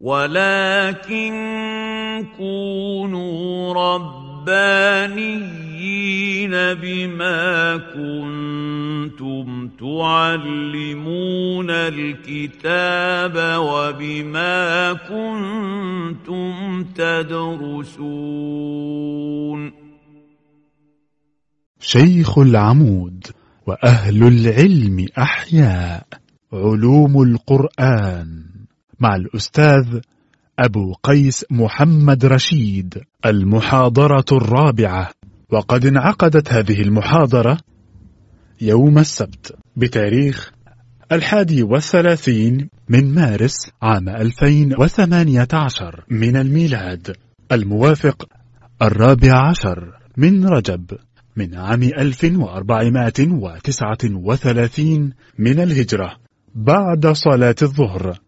ولكن كونوا ربانيين بما كنتم تعلمون الكتاب وبما كنتم تدرسون شيخ العمود وأهل العلم أحياء علوم القرآن مع الأستاذ أبو قيس محمد رشيد المحاضرة الرابعة. وقد انعقدت هذه المحاضرة يوم السبت بتاريخ الحادي والثلاثين من مارس عام 2018 من الميلاد الموافق الرابع عشر من رجب من عام 1439 من الهجرة بعد صلاة الظهر.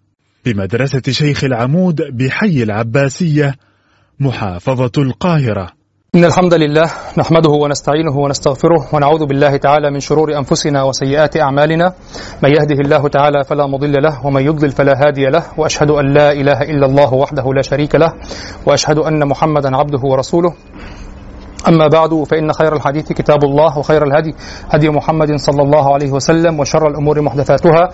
بمدرسة شيخ العمود بحي العباسية محافظة القاهرة. إن الحمد لله نحمده ونستعينه ونستغفره ونعوذ بالله تعالى من شرور أنفسنا وسيئات أعمالنا. من يهده الله تعالى فلا مضل له ومن يضلل فلا هادي له وأشهد أن لا إله إلا الله وحده لا شريك له وأشهد أن محمدا عبده ورسوله. أما بعد فإن خير الحديث كتاب الله وخير الهدي هدي محمد صلى الله عليه وسلم وشر الأمور محدثاتها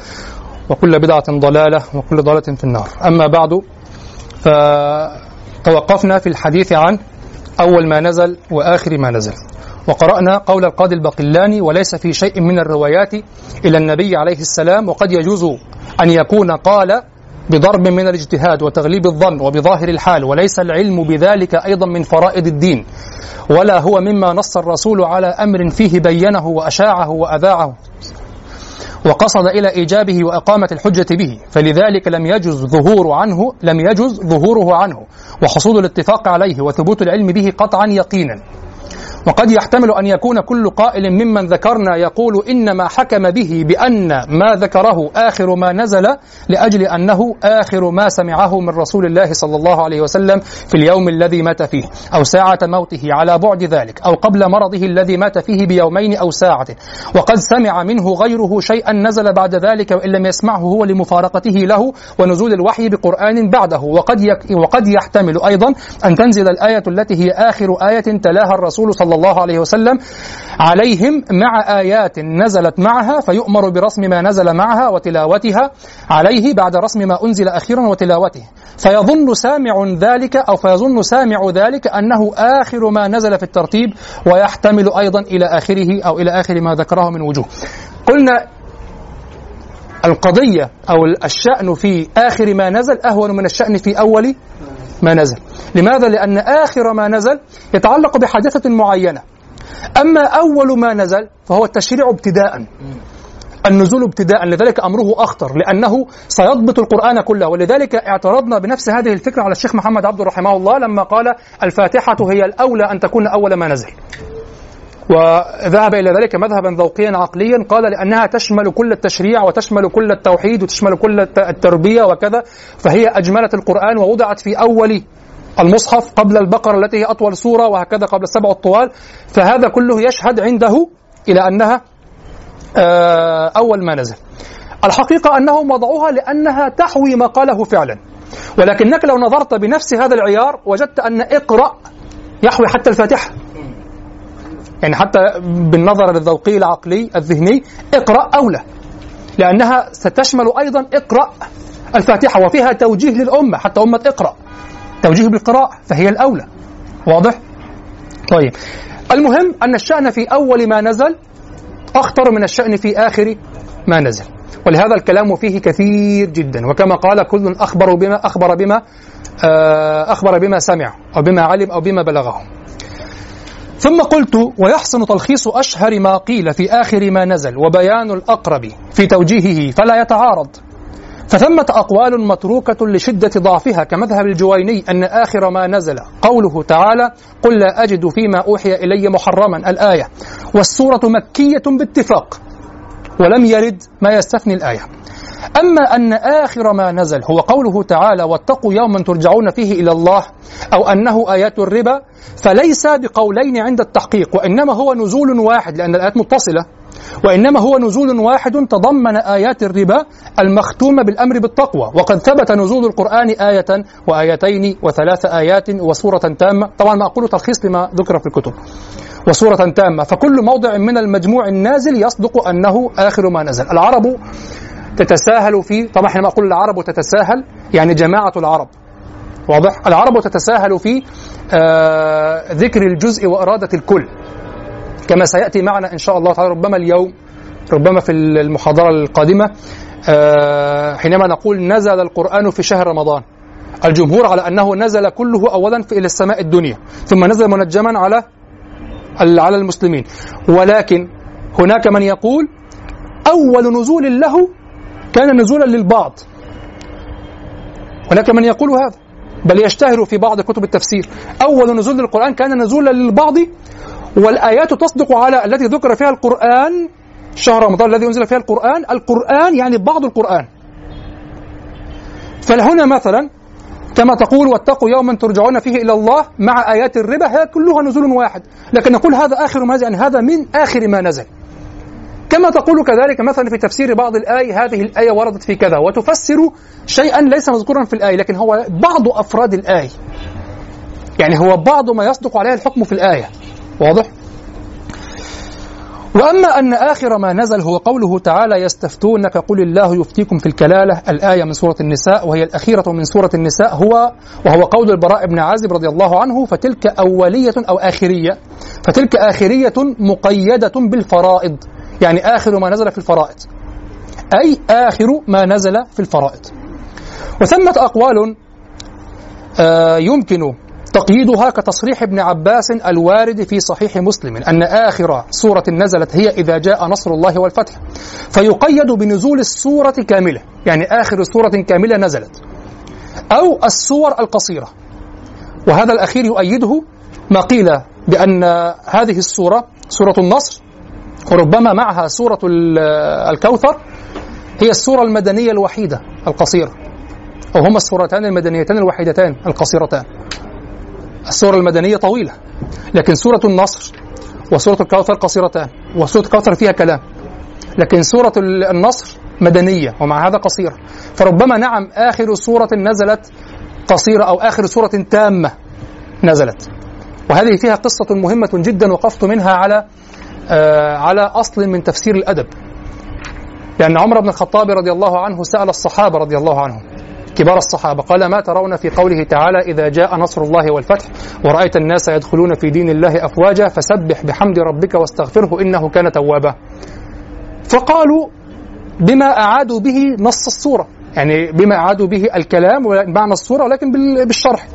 وكل بدعة ضلالة وكل ضلالة في النار. أما بعد فتوقفنا في الحديث عن أول ما نزل وآخر ما نزل. وقرأنا قول القاضي البقلاني وليس في شيء من الروايات إلى النبي عليه السلام وقد يجوز أن يكون قال بضرب من الاجتهاد وتغليب الظن وبظاهر الحال وليس العلم بذلك أيضا من فرائض الدين ولا هو مما نص الرسول على أمر فيه بينه وأشاعه وأذاعه. وقصد إلى إيجابه وإقامة الحجة به فلذلك لم يجز ظهور عنه لم يجز ظهوره عنه وحصول الاتفاق عليه وثبوت العلم به قطعا يقينا. وقد يحتمل أن يكون كل قائل ممن ذكرنا يقول إنما حكم به بأن ما ذكره آخر ما نزل لأجل أنه آخر ما سمعه من رسول الله صلى الله عليه وسلم في اليوم الذي مات فيه أو ساعة موته على بعد ذلك أو قبل مرضه الذي مات فيه بيومين أو ساعة. وقد سمع منه غيره شيئا نزل بعد ذلك وإن لم يسمعه هو لمفارقته له ونزول الوحي بقرآن بعده. وقد وقد يحتمل أيضا أن تنزل الآية التي هي آخر آية تلاها الرسول صلى الله عليه وسلم عليهم مع آيات نزلت معها فيؤمر برسم ما نزل معها وتلاوتها عليه بعد رسم ما أنزل أخيرا وتلاوته. فيظن سامع ذلك أو فيظن سامع ذلك أنه آخر ما نزل في الترتيب ويحتمل أيضا إلى آخره أو إلى آخر ما ذكره من وجوه. قلنا القضية أو الشأن في آخر ما نزل أهون من الشأن في أول ما نزل. لماذا؟ لأن آخر ما نزل يتعلق بحادثة معينة. أما أول ما نزل فهو التشريع ابتداء. النزول ابتداء. لذلك أمره أخطر لأنه سيضبط القرآن كله. ولذلك اعترضنا بنفس هذه الفكرة على الشيخ محمد عبد رحمه الله لما قال الفاتحة هي الأولى أن تكون أول ما نزل. وذهب إلى ذلك مذهبا ذوقيا عقليا قال لأنها تشمل كل التشريع وتشمل كل التوحيد وتشمل كل التربية وكذا فهي أجملت القرآن ووضعت في أول المصحف قبل البقرة التي هي أطول سورة وهكذا قبل السبع الطوال. فهذا كله يشهد عنده إلى أنها أول ما نزل. الحقيقة أنهم وضعوها لأنها تحوي ما قاله فعلا. ولكنك لو نظرت بنفس هذا العيار وجدت أن اقرأ يحوي حتى الفاتحة. يعني حتى بالنظر الذوقي العقلي الذهني اقرأ أولى لأنها ستشمل أيضا اقرأ الفاتحة وفيها توجيه للأمة حتى أمة اقرأ. توجيه بالقراءة فهي الأولى. واضح؟ طيب. المهم أن الشأن في أول ما نزل أخطر من الشأن في آخر ما نزل. ولهذا الكلام فيه كثير جدا. وكما قال كل أخبر بما أخبر بما أخبر بما سمع أو بما علم أو بما بلغه. ثم قلت ويحسن تلخيص أشهر ما قيل في آخر ما نزل وبيان الأقرب في توجيهه فلا يتعارض. فثمة أقوال متروكة لشدة ضعفها كمذهب الجويني أن آخر ما نزل قوله تعالى قل لا أجد فيما أوحي إلي محرما الآية والسورة مكية باتفاق ولم يرد ما يستثني الآية. أما أن آخر ما نزل هو قوله تعالى واتقوا يوما ترجعون فيه إلى الله أو أنه آيات الربا فليس بقولين عند التحقيق وإنما هو نزول واحد لأن الآيات متصلة. وإنما هو نزول واحد تضمن آيات الربا المختومة بالأمر بالتقوى. وقد ثبت نزول القرآن آية وآيتين وثلاث آيات وسورة تامة. طبعا ما أقول تلخيص لما ذكر في الكتب. وسورة تامة. فكل موضع من المجموع النازل يصدق أنه آخر ما نزل. العرب تتساهل في طبعا حينما أقول العرب تتساهل يعني جماعة العرب. واضح؟ العرب تتساهل في آه ذكر الجزء وإرادة الكل. كما سيأتي معنا إن شاء الله تعالى ربما اليوم ربما في المحاضرة القادمة آه حينما نقول نزل القرآن في شهر رمضان. الجمهور على أنه نزل كله أولا في إلى السماء الدنيا ثم نزل منجما على على المسلمين. ولكن هناك من يقول أول نزول له كان نزولا للبعض. هناك من يقول هذا؟ بل يشتهر في بعض كتب التفسير. أول نزول للقرآن كان نزولا للبعض والآيات تصدق على التي ذكر فيها القرآن شهر رمضان الذي أنزل فيها القرآن. القرآن يعني بعض القرآن. فهنا مثلا كما تقول واتقوا يوما ترجعون فيه إلى الله مع آيات الربا هي كلها نزول واحد. لكن نقول هذا آخر ما نزل يعني هذا من آخر ما نزل. كما تقول كذلك مثلا في تفسير بعض الآية هذه الآية وردت في كذا وتفسر شيئا ليس مذكورا في الآية لكن هو بعض أفراد الآية يعني هو بعض ما يصدق عليه الحكم في الآية. واضح؟ وأما أن آخر ما نزل هو قوله تعالى يستفتونك قل الله يفتيكم في الكلالة. الآية من سورة النساء وهي الأخيرة من سورة النساء هو وهو قول البراء بن عازب رضي الله عنه فتلك أولية أو آخرية. فتلك آخرية مقيدة بالفرائض. يعني آخر ما نزل في الفرائض. أي آخر ما نزل في الفرائض. وثمة أقوال آه يمكن تقييدها كتصريح ابن عباس الوارد في صحيح مسلم أن آخر سورة نزلت هي إذا جاء نصر الله والفتح. فيقيد بنزول السورة كاملة يعني آخر سورة كاملة نزلت. أو السور القصيرة. وهذا الأخير يؤيده ما قيل بأن هذه السورة سورة النصر وربما معها سورة الكوثر هي السورة المدنية الوحيدة القصيرة أو هما السورتان المدنيتان الوحيدتان القصيرتان. السورة المدنية طويلة لكن سورة النصر وسورة الكوثر قصيرتان وسورة الكوثر فيها كلام. لكن سورة النصر مدنية ومع هذا قصيرة. فربما نعم آخر سورة نزلت قصيرة أو آخر سورة تامة نزلت. وهذه فيها قصة مهمة جدا وقفت منها على على أصل من تفسير الأدب. لأن عمر بن الخطاب رضي الله عنه سأل الصحابة رضي الله عنهم كبار الصحابة قال ما ترون في قوله تعالى إذا جاء نصر الله والفتح ورأيت الناس يدخلون في دين الله أفواجا فسبح بحمد ربك واستغفره إنه كان توابا. فقالوا بما أعادوا به نص السورة. يعني بما أعادوا به الكلام معنى السورة ولكن بالشرح.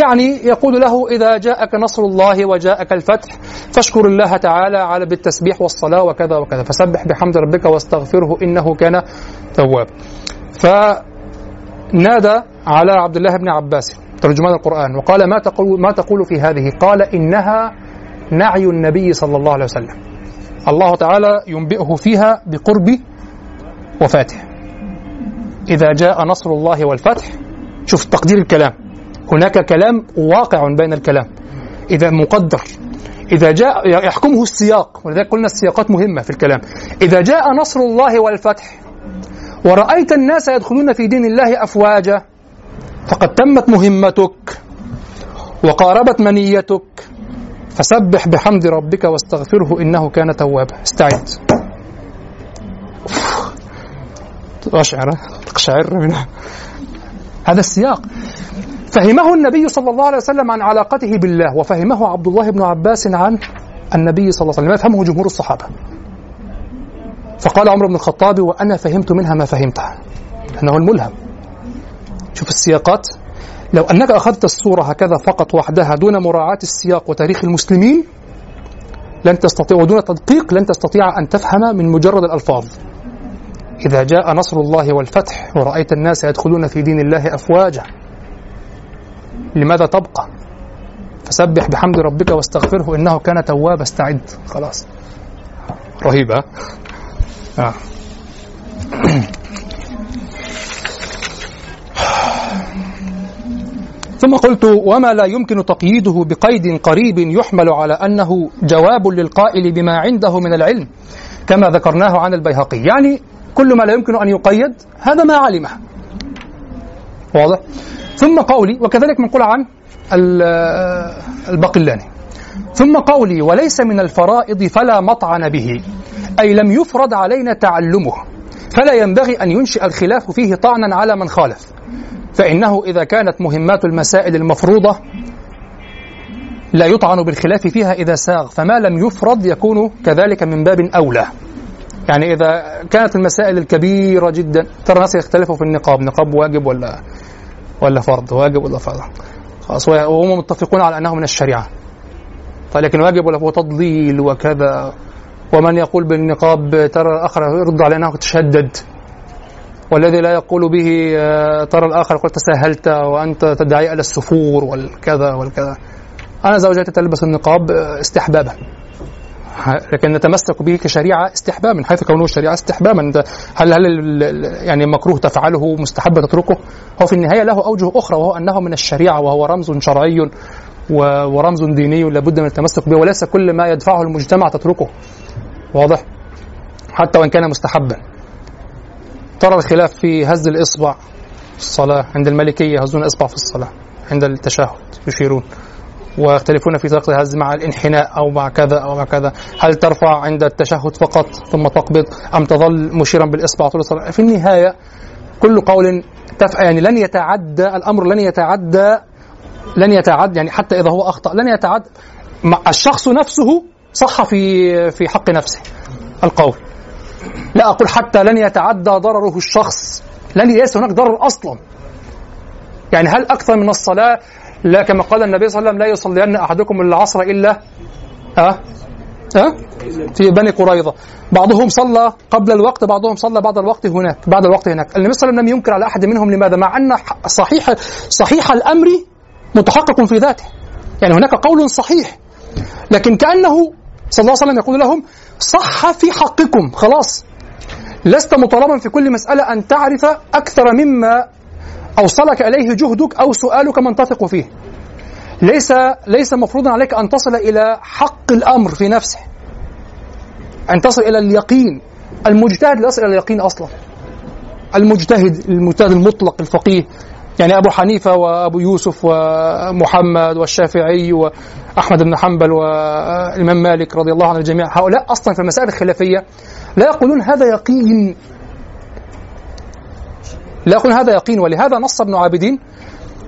يعني يقول له إذا جاءك نصر الله وجاءك الفتح فاشكر الله تعالى على بالتسبيح والصلاة وكذا وكذا فسبح بحمد ربك واستغفره إنه كان توابا فنادى على عبد الله بن عباس ترجمان القرآن وقال ما تقول ما تقول في هذه؟ قال إنها نعي النبي صلى الله عليه وسلم. الله تعالى ينبئه فيها بقرب وفاته. إذا جاء نصر الله والفتح شوف تقدير الكلام هناك كلام واقع بين الكلام. إذا مقدر. إذا جاء يحكمه السياق. ولذلك قلنا السياقات مهمة في الكلام. إذا جاء نصر الله والفتح ورأيت الناس يدخلون في دين الله أفواجا فقد تمت مهمتك وقاربت منيتك فسبح بحمد ربك واستغفره إنه كان توابا. استعد. تقشعر تقشعر منها هذا السياق. فهمه النبي صلى الله عليه وسلم عن علاقته بالله وفهمه عبد الله بن عباس عن النبي صلى الله عليه وسلم. يفهمه جمهور الصحابة؟ فقال عمر بن الخطاب وأنا فهمت منها ما فهمتها. أنه الملهم. شوف السياقات. لو أنك أخذت الصورة هكذا فقط وحدها دون مراعاة السياق وتاريخ المسلمين لن تستطيع ودون تدقيق لن تستطيع أن تفهم من مجرد الألفاظ. إذا جاء نصر الله والفتح ورأيت الناس يدخلون في دين الله أفواجا لماذا تبقى؟ فسبح بحمد ربك واستغفره إنه كان توابا استعد. خلاص. رهيبة. آه. ثم قلت وما لا يمكن تقييده بقيد قريب يحمل على أنه جواب للقائل بما عنده من العلم كما ذكرناه عن البيهقي. يعني كل ما لا يمكن أن يقيد هذا ما علمه. واضح. ثم قولي وكذلك منقول عن البقلاني ثم قولي وليس من الفرائض فلا مطعن به أي لم يفرض علينا تعلمه فلا ينبغي أن ينشئ الخلاف فيه طعنا على من خالف. فإنه إذا كانت مهمات المسائل المفروضة لا يطعن بالخلاف فيها إذا ساغ فما لم يفرض يكون كذلك من باب أولى. يعني إذا كانت المسائل الكبيرة جدا ترى الناس يختلفوا في النقاب نقاب واجب ولا ولا فرض واجب ولا فرض. خلاص وهم متفقون على أنه من الشريعة. لكن واجب ولا هو تضليل وكذا. ومن يقول بالنقاب ترى الآخر يرد على أنه تشدد. والذي لا يقول به آه، ترى الآخر يقول تساهلت وأنت تدعي إلى السفور والكذا والكذا. أنا زوجتي تلبس النقاب آه، استحبابا. لكن نتمسك به كشريعة استحبابا من حيث كونه شريعة استحبابا هل هل يعني مكروه تفعله مستحب تتركه؟ هو في النهاية له أوجه أخرى وهو أنه من الشريعة وهو رمز شرعي ورمز ديني لابد من التمسك به وليس كل ما يدفعه المجتمع تتركه. واضح؟ حتى وإن كان مستحبا. ترى الخلاف في هز الإصبع في الصلاة. عند المالكية يهزون إصبع في الصلاة. عند التشهد يشيرون. ويختلفون في طريقة الهز مع الانحناء أو مع كذا أو مع كذا. هل ترفع عند التشهد فقط ثم تقبض أم تظل مشيرا بالإصبع طول الصلاة؟ في النهاية كل قول تف... يعني لن يتعدى الأمر لن يتعدى لن يتعدى يعني حتى إذا هو أخطأ لن يتعدى الشخص نفسه صح في في حق نفسه. القول. لا أقول حتى لن يتعدى ضرره الشخص. لن ليس هناك ضرر أصلا. يعني هل أكثر من الصلاة؟ لا كما قال النبي صلى الله عليه وسلم لا يصلين أحدكم العصر إلا أه؟ أه؟ في بني قريظة. بعضهم صلى قبل الوقت بعضهم صلى بعد الوقت هناك بعد الوقت هناك. النبي صلى الله عليه وسلم لم ينكر على أحد منهم لماذا؟ مع أن صحيح صحيح الأمر متحقق في ذاته. يعني هناك قول صحيح. لكن كأنه صلى الله عليه وسلم يقول لهم صح في حقكم خلاص. لست مطالبا في كل مسألة أن تعرف أكثر مما أوصلك إليه جهدك أو سؤالك من تثق فيه. ليس ليس مفروضا عليك أن تصل إلى حق الأمر في نفسه. أن تصل إلى اليقين. المجتهد لا يصل إلى اليقين أصلا. المجتهد المجتهد المطلق الفقيه يعني أبو حنيفة وأبو يوسف ومحمد والشافعي وأحمد بن حنبل والإمام مالك رضي الله عن الجميع هؤلاء أصلا في المسائل الخلافية لا يقولون هذا يقين. لا يقولون هذا يقين ولهذا نص ابن عابدين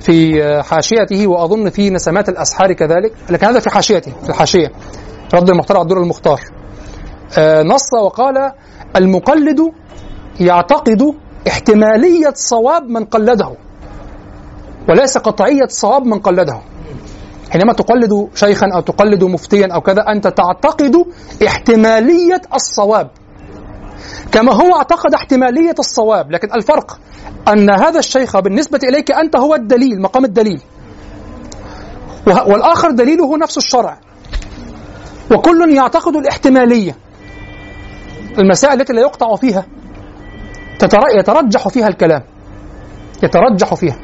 في حاشيته وأظن في نسمات الأسحار كذلك لكن هذا في حاشيته في الحاشية. رد المختار على الدور المختار. آه، نص وقال المقلد يعتقد احتمالية صواب من قلده وليس قطعية صواب من قلده. حينما تقلد شيخا أو تقلد مفتيا أو كذا أنت تعتقد احتمالية الصواب. كما هو اعتقد احتمالية الصواب لكن الفرق أن هذا الشيخ بالنسبة إليك أنت هو الدليل مقام الدليل. والآخر دليله نفس الشرع. وكل يعتقد الاحتمالية. المسائل التي لا يقطع فيها يترجح فيها الكلام. يترجح فيها.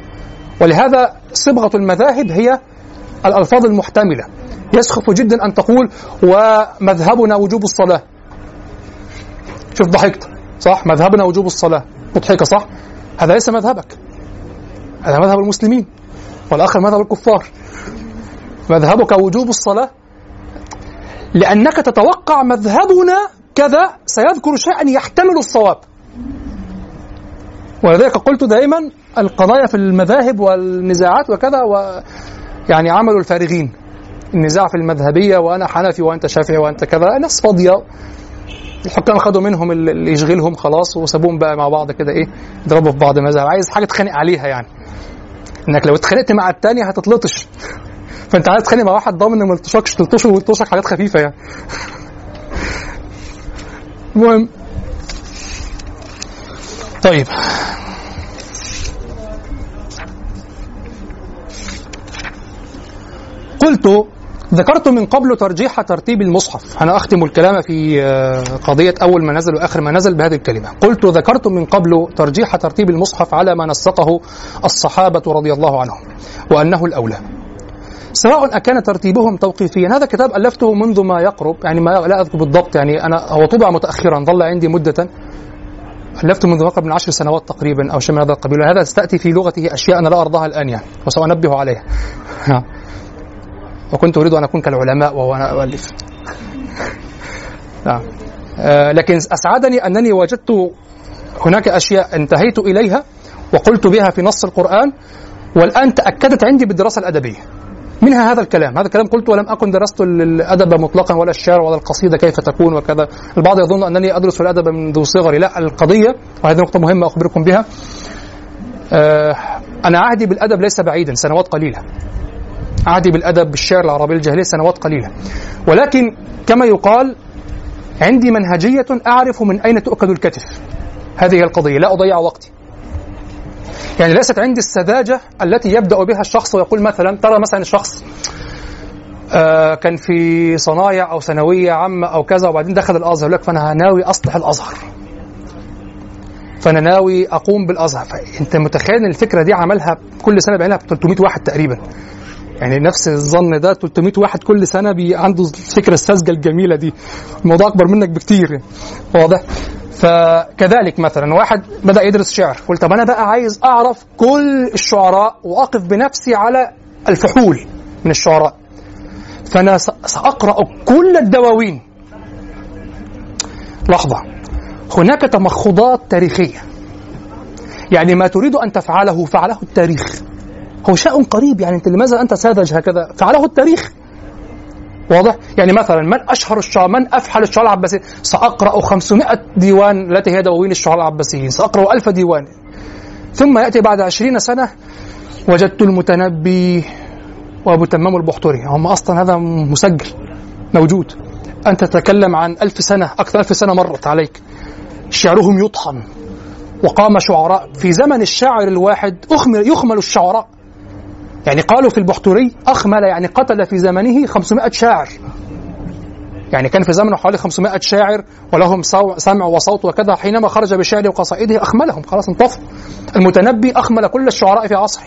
ولهذا صبغة المذاهب هي الألفاظ المحتملة. يسخف جدا أن تقول ومذهبنا وجوب الصلاة. شوف ضحكت صح؟ مذهبنا وجوب الصلاة. مضحكة صح؟ هذا ليس مذهبك. هذا مذهب المسلمين والآخر مذهب الكفار. مذهبك وجوب الصلاة؟ لأنك تتوقع مذهبنا كذا سيذكر شيئا يحتمل الصواب. ولذلك قلت دائما القضايا في المذاهب والنزاعات وكذا و يعني عملوا الفارغين. النزاع في المذهبية وأنا حنفي وأنت شافعي وأنت كذا ناس فاضيه الحكام خدوا منهم اللي يشغلهم خلاص وسابوهم بقى مع بعض كده إيه يضربوا في بعض مذهب. عايز حاجة تخانق عليها يعني. إنك لو اتخانقت مع الثاني هتتلطش. فأنت عايز تتخانق مع واحد ضامن ما يلطشكش تلطشه ويلطشك حاجات خفيفة يعني. المهم. طيب. قلت ذكرت من قبل ترجيح ترتيب المصحف. أنا أختم الكلام في آه، قضية أول ما نزل وآخر ما نزل بهذه الكلمة. قلت ذكرت من قبل ترجيح ترتيب المصحف على ما نسقه الصحابة رضي الله عنهم وأنه الأولى. سواء أكان ترتيبهم توقيفيا. هذا كتاب ألفته منذ ما يقرب يعني ما لا أذكر بالضبط يعني أنا هو طبع متأخرا ظل عندي مدة. ألفته منذ أقرب من عشر سنوات تقريبا أو شيء من هذا القبيل. هذا تأتي في لغته أشياء أنا لا أرضاها الآن يعني وسأنبه عليها. وكنت أريد أن أكون كالعلماء وأنا أؤلف. نعم. آه لكن أسعدني أنني وجدت هناك أشياء انتهيت إليها وقلت بها في نص القرآن والآن تأكدت عندي بالدراسة الأدبية. منها هذا الكلام. هذا الكلام قلت ولم أكن درست الأدب مطلقا ولا الشعر ولا القصيدة كيف تكون وكذا. البعض يظن أنني أدرس الأدب منذ صغري. لا القضية وهذه نقطة مهمة أخبركم بها. آه أنا عهدي بالأدب ليس بعيدا سنوات قليلة. عهدي بالأدب بالشعر العربي الجاهلي سنوات قليلة. ولكن كما يقال عندي منهجية أعرف من أين تؤكل الكتف. هذه هي القضية لا أضيع وقتي. يعني ليست عندي السذاجة التي يبدأ بها الشخص ويقول مثلا ترى مثلا الشخص آه كان في صنايع أو ثانوية عامة أو كذا وبعدين دخل الأزهر يقول لك فأنا ناوي أصلح الأزهر. فأنا ناوي أقوم بالأزهر. فأنت متخيل إن الفكرة دي عملها كل سنة بيعملها ب 300 واحد تقريبا. يعني نفس الظن ده 300 واحد كل سنة بي عنده الفكرة الساذجه الجميلة دي. الموضوع أكبر منك بكتير. واضح؟ فكذلك مثلا واحد بدأ يدرس شعر قلت طب أنا بقى عايز أعرف كل الشعراء وأقف بنفسي على الفحول من الشعراء. فأنا سأقرأ كل الدواوين. لحظة. هناك تمخضات تاريخية. يعني ما تريد أن تفعله فعله التاريخ. هو شيء قريب يعني أنت لماذا أنت ساذج هكذا فعله التاريخ واضح؟ يعني مثلا من أشهر الشعراء من أفحل الشعراء العباسيين؟ سأقرأ 500 ديوان التي هي دواوين الشعراء العباسيين، سأقرأ 1000 ديوان. ثم يأتي بعد 20 سنة وجدت المتنبي وأبو تمام البحتري، هم أصلا هذا مسجل موجود. أنت تتكلم عن ألف سنة أكثر ألف سنة مرت عليك. شعرهم يطحن وقام شعراء في زمن الشاعر الواحد أخمل يخمل الشعراء يعني قالوا في البحتري أخمل يعني قتل في زمنه 500 شاعر. يعني كان في زمنه حوالي 500 شاعر ولهم سمع وصوت وكذا حينما خرج بشعره وقصائده أخملهم خلاص انطفوا. المتنبي أخمل كل الشعراء في عصره.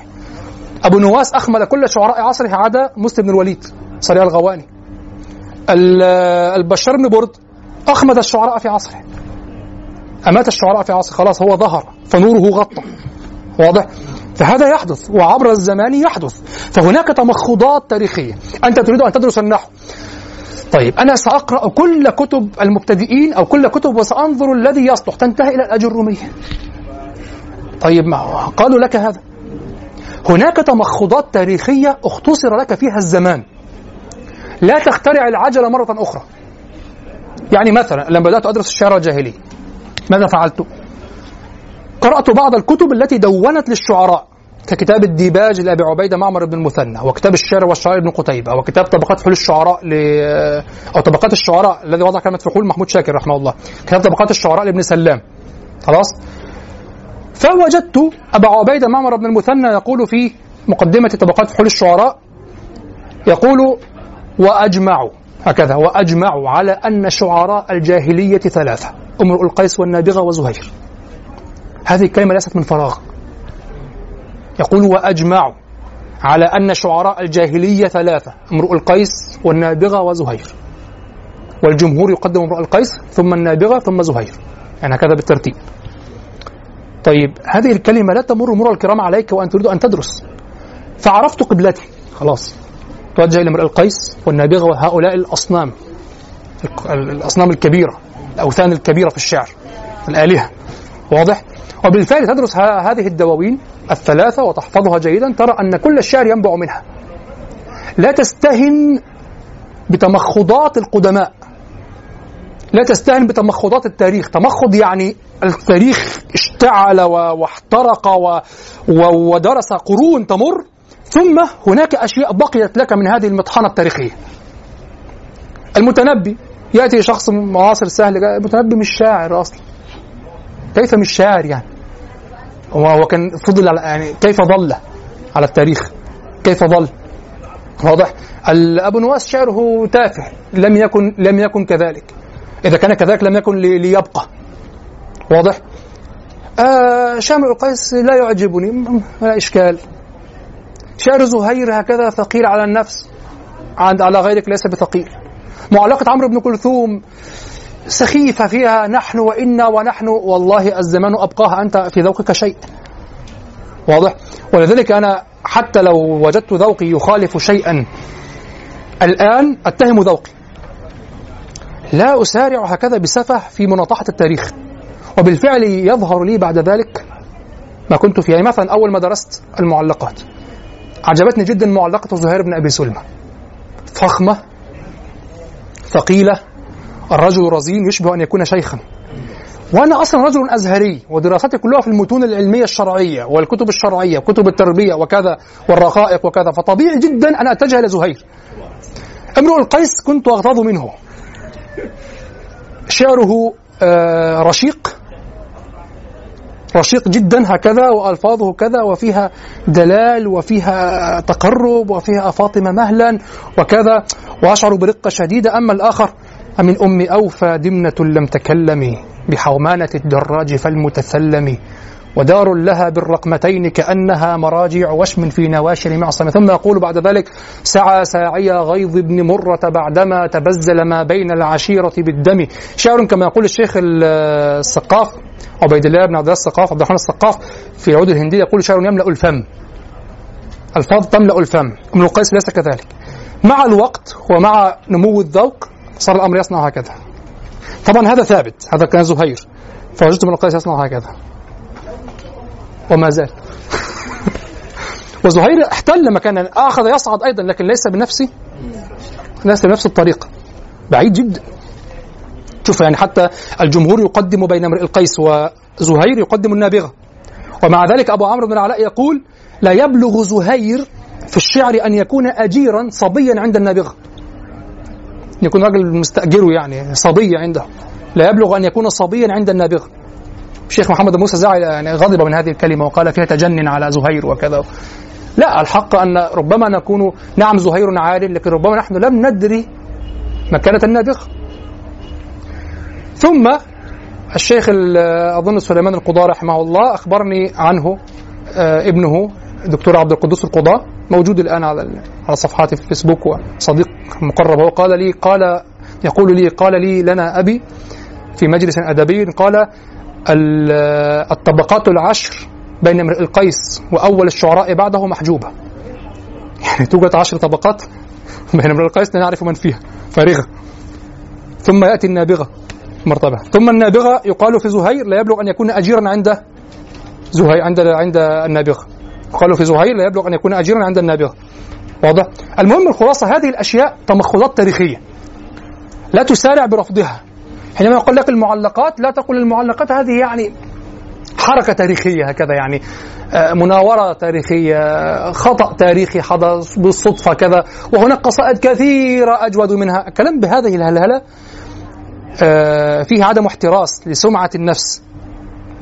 أبو نواس أخمل كل شعراء عصره عدا مسلم بن الوليد صريع الغواني. البشار بن برد أخمد الشعراء في عصره. أمات الشعراء في عصره خلاص هو ظهر فنوره غطى. واضح؟ فهذا يحدث وعبر الزمان يحدث. فهناك تمخضات تاريخية. أنت تريد أن تدرس النحو. طيب أنا سأقرأ كل كتب المبتدئين أو كل كتب وسأنظر الذي يصلح. تنتهي إلى الأجرومية طيب ما قالوا لك هذا. هناك تمخضات تاريخية اختصر لك فيها الزمان. لا تخترع العجلة مرة أخرى. يعني مثلا لما بدأت أدرس الشعر الجاهلي ماذا فعلت؟ قرأت بعض الكتب التي دونت للشعراء ككتاب الديباج لأبي عبيدة معمر بن المثنى وكتاب الشعر والشعراء ابن قتيبة وكتاب طبقات فحول الشعراء ل... أو طبقات الشعراء الذي وضع كلمة فحول محمود شاكر رحمه الله كتاب طبقات الشعراء لابن سلام. خلاص؟ فوجدت أبا عبيدة معمر بن المثنى يقول في مقدمة طبقات فحول الشعراء يقول وأجمعوا هكذا وأجمعوا على أن شعراء الجاهلية ثلاثة امرؤ القيس والنابغة وزهير. هذه الكلمة ليست من فراغ. يقول وأجمعوا على أن شعراء الجاهلية ثلاثة امرؤ القيس والنابغة وزهير. والجمهور يقدم امرؤ القيس ثم النابغة ثم زهير. يعني هكذا بالترتيب. طيب هذه الكلمة لا تمر مرور الكرام عليك وأن تريد أن تدرس. فعرفت قبلتي. خلاص. توجه إلى امرؤ القيس والنابغة وهؤلاء الأصنام. الأصنام الكبيرة الأوثان الكبيرة في الشعر الآلهة. واضح؟ وبالفعل تدرس هذه الدواوين الثلاثة وتحفظها جيدا ترى أن كل الشعر ينبع منها. لا تستهن بتمخضات القدماء. لا تستهن بتمخضات التاريخ. تمخض يعني التاريخ اشتعل واحترق ودرس قرون تمر. ثم هناك أشياء بقيت لك من هذه المطحنة التاريخية. المتنبي. يأتي شخص معاصر سهل المتنبي مش شاعر أصلا. كيف مش شاعر يعني. هو كان فضل على يعني كيف ظل على التاريخ؟ كيف ظل واضح. أبو نواس شعره تافه لم يكن لم يكن كذلك. إذا كان كذلك لم يكن ليبقى. واضح؟ آه شامع القيس لا يعجبني. لا إشكال. شعر زهير هكذا ثقيل على النفس. عند على غيرك ليس بثقيل. معلقة عمرو بن كلثوم سخيفة فيها نحن وإنا ونحن. والله الزمان أبقاها أنت في ذوقك شيء. واضح؟ ولذلك أنا حتى لو وجدت ذوقي يخالف شيئا الآن أتهم ذوقي. لا أسارع هكذا بسفه في مناطحة التاريخ. وبالفعل يظهر لي بعد ذلك ما كنت فيه. يعني مثلا أول ما درست المعلقات عجبتني جدا معلقة زهير بن أبي سلمة. فخمة ثقيلة الرجل رزين يشبه أن يكون شيخا. وأنا أصلا رجل أزهري ودراستي كلها في المتون العلمية الشرعية والكتب الشرعية وكتب التربية وكذا والرقائق وكذا فطبيعي جدا أن أتجه إلى زهير. امرؤ القيس كنت أغتاظ منه. شعره آه، رشيق. رشيق جدا هكذا وألفاظه كذا وفيها دلال وفيها تقرب وفيها فاطمة مهلا وكذا. وأشعر برقة شديدة. أما الآخر من أم أوفى دمنة لم تكلم بحومانه الدراج فالمتثلم ودار لها بالرقمتين كأنها مراجع وشم في نواشر معصم ثم يقول بعد ذلك سعى ساعي غيظ بن مرة بعدما تبزل ما بين العشيرة بالدم. شعر كما يقول الشيخ السقاف عبيد الله بن عبد الله السقاف عبد الرحمن السقاف في العود الهندية يقول شعر يملأ الفم. الفاظ تملأ الفم. ابن القيس ليس كذلك. مع الوقت ومع نمو الذوق صار الأمر يصنع هكذا. طبعا هذا ثابت هذا كان زهير. فوجدت ابن القيس يصنع هكذا. وما زال. وزهير احتل مكانا. آخذ يصعد أيضا لكن ليس بنفس ليس بنفس الطريقة بعيد جدا. شوف يعني حتى الجمهور يقدم بين امرئ القيس وزهير يقدم النابغة. ومع ذلك أبو عمرو بن العلاء يقول لا يبلغ زهير في الشعر أن يكون اجيرا صبيا عند النابغة. يكون راجل مستأجره يعني صبي عنده. لا يبلغ أن يكون صبيا عند النابغه الشيخ محمد موسى زعل يعني غضب من هذه الكلمة وقال فيها تجنن على زهير وكذا. لا الحق أن ربما نكون نعم زهير عال لكن ربما نحن لم ندري مكانة النابغة ثم الشيخ أظن سليمان القضاء رحمه الله أخبرني عنه آه، ابنه الدكتور عبد القدوس القضاء موجود الآن على على صفحاتي في الفيسبوك وصديق مقرب. هو قال لي قال يقول لي قال لي لنا أبي في مجلس أدبي قال الطبقات العشر بين امرئ القيس وأول الشعراء بعده محجوبة. يعني توجد عشر طبقات بين امرئ القيس لا نعرف من فيها. فارغة. ثم يأتي النابغة. مرتبة. ثم النابغة يقال في زهير لا يبلغ أن يكون أجيرا عند زهير عند عند النابغة. يقال في زهير لا يبلغ أن يكون أجيرا عند النابغة واضح؟ المهم الخلاصة هذه الأشياء تمخضات تاريخية. لا تسارع برفضها. حينما يقول لك المعلقات لا تقول المعلقات هذه يعني حركة تاريخية هكذا يعني آه، مناورة تاريخية خطأ تاريخي حدث بالصدفة كذا وهناك قصائد كثيرة أجود منها. الكلام بهذه الهلهلة آه، فيه عدم احتراس لسمعة النفس.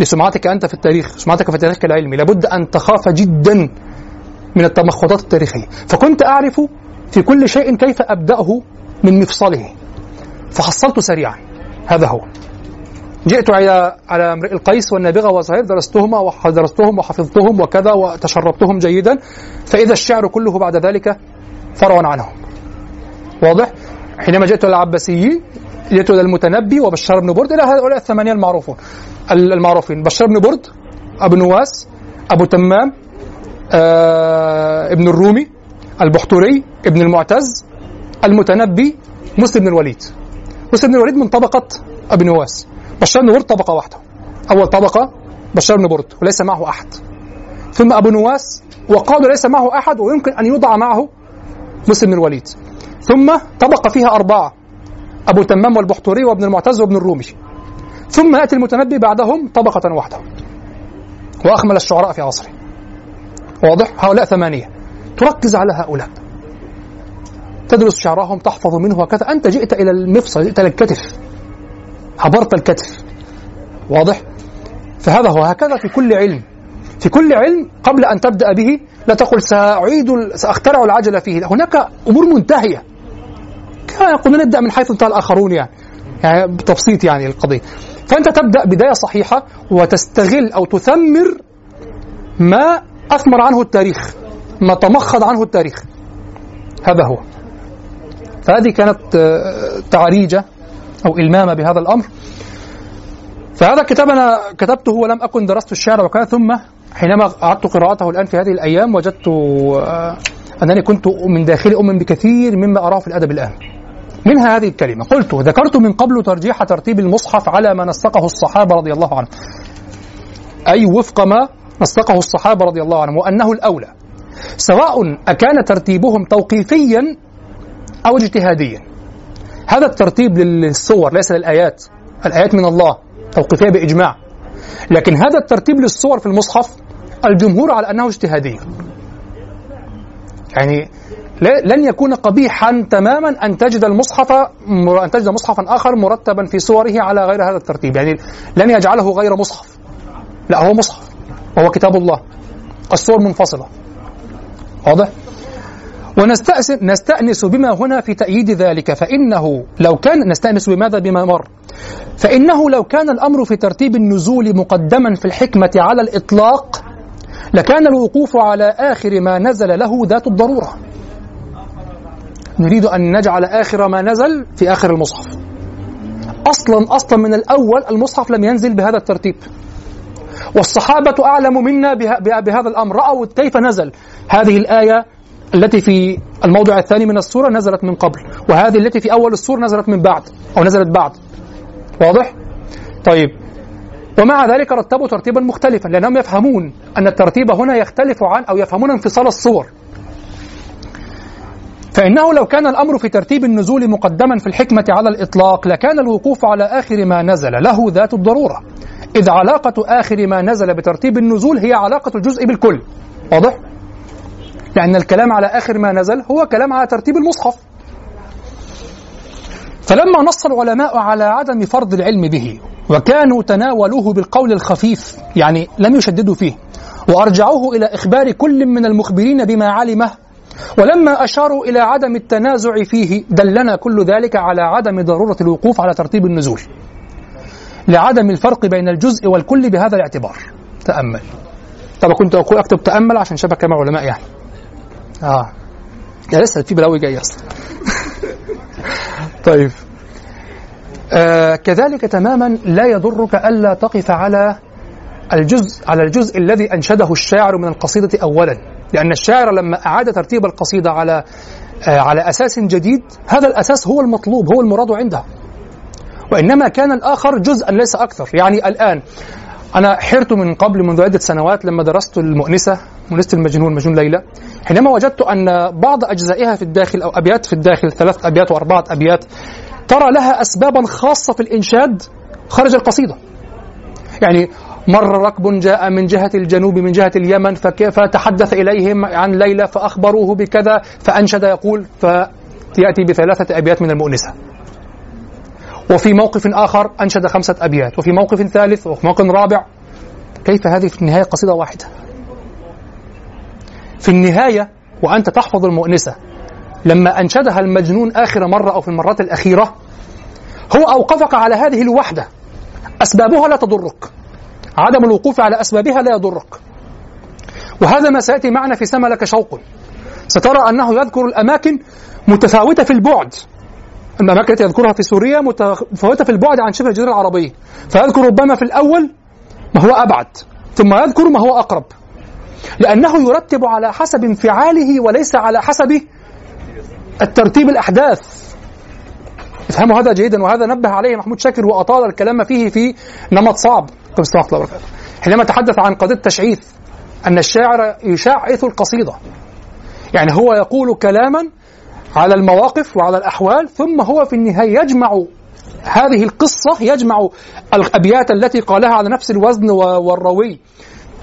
لسمعتك أنت في التاريخ سمعتك في التاريخ العلمي لابد أن تخاف جدا من التمخضات التاريخية. فكنت أعرف في كل شيء كيف أبدأه من مفصله. فحصلت سريعا. هذا هو. جئت على على امرئ القيس والنابغة وزهير درستهما ودرستهم وحفظتهم وكذا وتشربتهم جيدا. فإذا الشعر كله بعد ذلك فرع عنهم واضح؟ حينما جئت إلى العباسيين جئت إلى المتنبي وبشار بن برد إلى هؤلاء الثمانية المعروفون. المعروفين. بشار بن برد أبو نواس أبو تمام آه ابن الرومي البحتري ابن المعتز المتنبي مسلم بن الوليد. مسلم بن الوليد من طبقة أبي نواس. بشار بن برد طبقة واحدة. أول طبقة بشار بن برد وليس معه أحد. ثم أبو نواس وقالوا ليس معه أحد ويمكن أن يوضع معه مسلم بن الوليد. ثم طبقة فيها أربعة أبو تمام والبحتوري وابن المعتز وابن الرومي. ثم يأتي المتنبي بعدهم طبقة واحدة وأخمل الشعراء في عصره. واضح؟ هؤلاء ثمانية. تركز على هؤلاء. تدرس شعرهم تحفظ منه وكذا. أنت جئت إلى المفصل جئت إلى الكتف. عبرت الكتف. واضح؟ فهذا هو. هكذا في كل علم. في كل علم قبل أن تبدأ به لا تقل سأعيد سأخترع العجلة فيه. هناك أمور منتهية. قلنا نبدأ من حيث انتهى الآخرون يعني. يعني بتبسيط يعني القضية. فأنت تبدأ بداية صحيحة وتستغل أو تثمر ما أثمر عنه التاريخ ما تمخض عنه التاريخ. هذا هو. فهذه كانت آه، تعريجة أو إلمامة بهذا الأمر. فهذا الكتاب أنا كتبته ولم أكن درست الشعر وكذا ثم حينما أعدت قراءته الآن في هذه الأيام وجدت آه، أنني كنت من داخلي أؤمن بكثير مما أراه في الأدب الآن. منها هذه الكلمة. قلت ذكرت من قبل ترجيح ترتيب المصحف على ما نسقه الصحابة رضي الله عنهم أي وفق ما نسقه الصحابة رضي الله عنهم وأنه الأولى. سواء أكان ترتيبهم توقيفيا أو اجتهاديا. هذا الترتيب للصور ليس للآيات. الآيات من الله توقيفية بإجماع. لكن هذا الترتيب للصور في المصحف الجمهور على أنه اجتهادي. يعني لن يكون قبيحا تماما أن تجد المصحف أن تجد مصحفا آخر مرتبا في صوره على غير هذا الترتيب. يعني لن يجعله غير مصحف. لا هو مصحف. وهو كتاب الله. الصور منفصلة. واضح؟ ونستأنس بما هنا في تأييد ذلك. فإنه لو كان نستأنس بماذا؟ بما مر. فإنه لو كان الأمر في ترتيب النزول مقدما في الحكمة على الإطلاق لكان الوقوف على آخر ما نزل له ذات الضرورة. نريد أن نجعل آخر ما نزل في آخر المصحف. أصلا أصلا من الأول المصحف لم ينزل بهذا الترتيب. والصحابة أعلم منا بهذا الأمر. رأوا كيف نزل. هذه الآية التي في الموضع الثاني من السورة نزلت من قبل. وهذه التي في أول السورة نزلت من بعد أو نزلت بعد. واضح؟ طيب. ومع ذلك رتبوا ترتيبا مختلفا لأنهم يفهمون أن الترتيب هنا يختلف عن أو يفهمون انفصال الصور. فإنه لو كان الأمر في ترتيب النزول مقدما في الحكمة على الإطلاق لكان الوقوف على آخر ما نزل له ذات الضرورة. إذ علاقة آخر ما نزل بترتيب النزول هي علاقة الجزء بالكل. واضح؟ لأن الكلام على آخر ما نزل هو كلام على ترتيب المصحف. فلما نص العلماء على عدم فرض العلم به وكانوا تناولوه بالقول الخفيف يعني لم يشددوا فيه وأرجعوه إلى إخبار كل من المخبرين بما علمه ولما أشاروا إلى عدم التنازع فيه دلنا كل ذلك على عدم ضرورة الوقوف على ترتيب النزول. لعدم الفرق بين الجزء والكل بهذا الاعتبار. تأمل. طبعا كنت أقول أكتب تأمل عشان شبكة مع علماء يعني. آه. يا لسه في بلاوي جاية أصلا. طيب. آه كذلك تماما لا يضرك ألا تقف على الجزء على الجزء الذي أنشده الشاعر من القصيدة اولا. لأن الشاعر لما أعاد ترتيب القصيدة على آه على أساس جديد هذا الأساس هو المطلوب هو المراد عنده وإنما كان الآخر جزءا ليس أكثر. يعني الآن أنا حرت من قبل منذ عدة سنوات لما درست المؤنسة مؤنسة المجنون مجنون ليلى. حينما وجدت أن بعض أجزائها في الداخل أو أبيات في الداخل ثلاث أبيات وأربعة أبيات ترى لها أسبابا خاصة في الإنشاد خارج القصيدة. يعني مر ركب جاء من جهة الجنوب من جهة اليمن فتحدث إليهم عن ليلى فأخبروه بكذا فأنشد يقول فيأتي بثلاثة أبيات من المؤنسة. وفي موقف آخر أنشد خمسة أبيات وفي موقف ثالث وفي موقف رابع. كيف هذه في النهاية قصيدة واحدة؟ في النهاية وأنت تحفظ المؤنسة لما أنشدها المجنون آخر مرة أو في المرات الأخيرة هو أوقفك على هذه الوحدة أسبابها لا تضرك. عدم الوقوف على أسبابها لا يضرك. وهذا ما سيأتي معنا في سما لك شوق. سترى أنه يذكر الأماكن متفاوتة في البعد. الأماكن التي يذكرها في سوريا متفاوتة في البعد عن شبه الجزيرة العربية. فيذكر ربما في الأول ما هو أبعد ثم يذكر ما هو أقرب. لأنه يرتب على حسب انفعاله وليس على حسب الترتيب الأحداث. افهموا هذا جيدا وهذا نبه عليه محمود شاكر وأطال الكلام فيه في نمط صعب. حينما تحدث عن قضية التشعيث أن الشاعر يشعث القصيدة. يعني هو يقول كلاما على المواقف وعلى الأحوال ثم هو في النهاية يجمع هذه القصة يجمع الأبيات التي قالها على نفس الوزن والروي.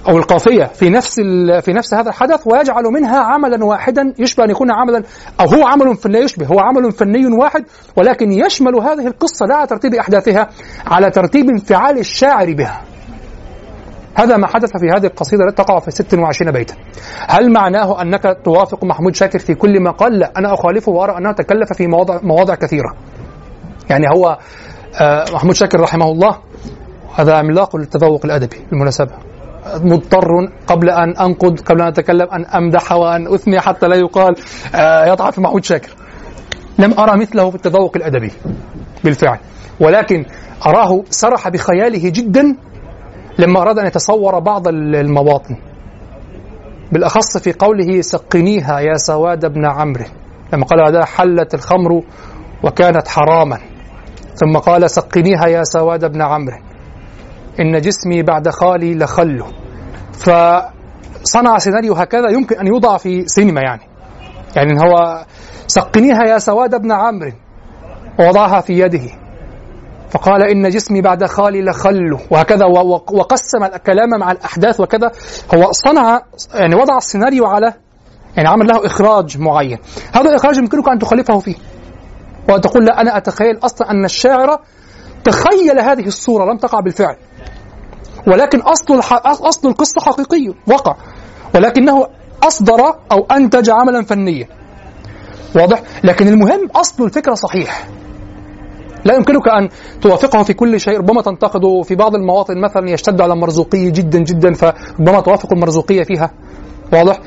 أو القافية في نفس في نفس هذا الحدث ويجعل منها عملا واحدا يشبه أن يكون عملا أو هو عمل لا يشبه هو عمل فني واحد ولكن يشمل هذه القصة لا على ترتيب أحداثها على ترتيب انفعال الشاعر بها. هذا ما حدث في هذه القصيدة التي تقع في 26 بيتا. هل معناه أنك توافق محمود شاكر في كل ما قال لا أنا أخالفه وأرى أنه تكلف في مواضع, مواضع كثيرة. يعني هو آه، محمود شاكر رحمه الله هذا عملاق للتذوق الأدبي بالمناسبة مضطر قبل أن أنقد قبل أن أتكلم أن أمدح وأن أثني حتى لا يقال آه، يضعف محمود شاكر. لم أرى مثله في التذوق الأدبي بالفعل. ولكن أراه سرح بخياله جدا لما أراد أن يتصور بعض المواطن. بالأخص في قوله سقنيها يا سواد بن عمرو لما قال هذا حلت الخمر وكانت حراما. ثم قال سقنيها يا سواد بن عمرو إن جسمي بعد خالي لخله. فصنع سيناريو هكذا يمكن أن يوضع في سينما يعني. يعني هو سقنيها يا سواد بن عمرو ووضعها في يده. فقال إن جسمي بعد خالي لخله. وهكذا وقسم الكلام مع الأحداث وكذا. هو صنع يعني وضع السيناريو على يعني عمل له إخراج معين. هذا الإخراج يمكنك أن تخالفه فيه. وتقول لا أنا أتخيل أصلا أن الشاعر تخيل هذه الصورة لم تقع بالفعل. ولكن أصل. أصل القصة حقيقي وقع ولكنه أصدر أو أنتج عملا فنيا. واضح؟ لكن المهم أصل الفكرة صحيح. لا يمكنك أن توافقه في كل شيء. ربما تنتقده في بعض المواطن مثلا يشتد على المرزوقية جدا جدا فربما توافق المرزوقية فيها. واضح؟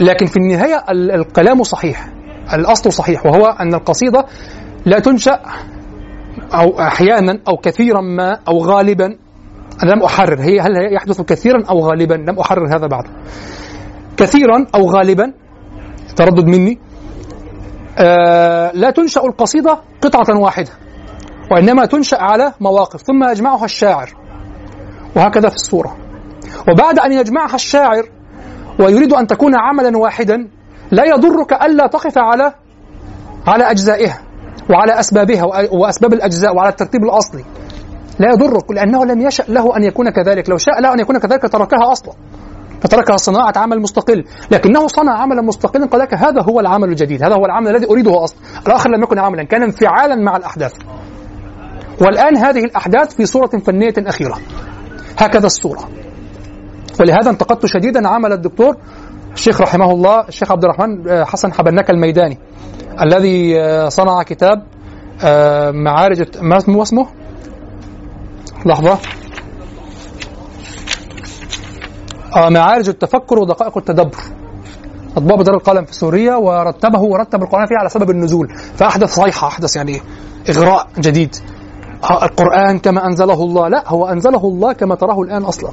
لكن في النهاية الكلام صحيح. الأصل صحيح وهو أن القصيدة لا تنشأ أو أحيانا أو كثيرا ما أو غالبا أنا لم أحرر. هي هل يحدث كثيرا أو غالبا؟ لم أحرر هذا بعد. كثيرا أو غالبا تردد مني آه لا تنشأ القصيدة قطعة واحدة وإنما تنشأ على مواقف ثم يجمعها الشاعر وهكذا في الصورة وبعد أن يجمعها الشاعر ويريد أن تكون عملا واحدا لا يضرك ألا تقف على على أجزائها وعلى أسبابها وأسباب الأجزاء وعلى الترتيب الأصلي. لا يضرك لأنه لم يشأ له أن يكون كذلك. لو شاء له أن يكون كذلك تركها أصلا. فتركها صناعة عمل مستقل. لكنه صنع عملا مستقلا قال لك هذا هو العمل الجديد هذا هو العمل الذي أريده أصلا. الآخر لم يكن عملا كان انفعالا مع الأحداث. والآن هذه الأحداث في صورة فنية أخيرة. هكذا الصورة. ولهذا انتقدت شديدا عمل الدكتور الشيخ رحمه الله الشيخ عبد الرحمن آه، حسن حبنك الميداني الذي آه، صنع كتاب آه، معارج ما اسمه اسمه؟ لحظة. معارج التفكر ودقائق التدبر. أطباء بدار القلم في سوريا ورتبه ورتب القرآن فيه على سبب النزول. فأحدث صيحة أحدث يعني إغراء جديد. القرآن كما أنزله الله. لا هو أنزله الله كما تراه الآن أصلا.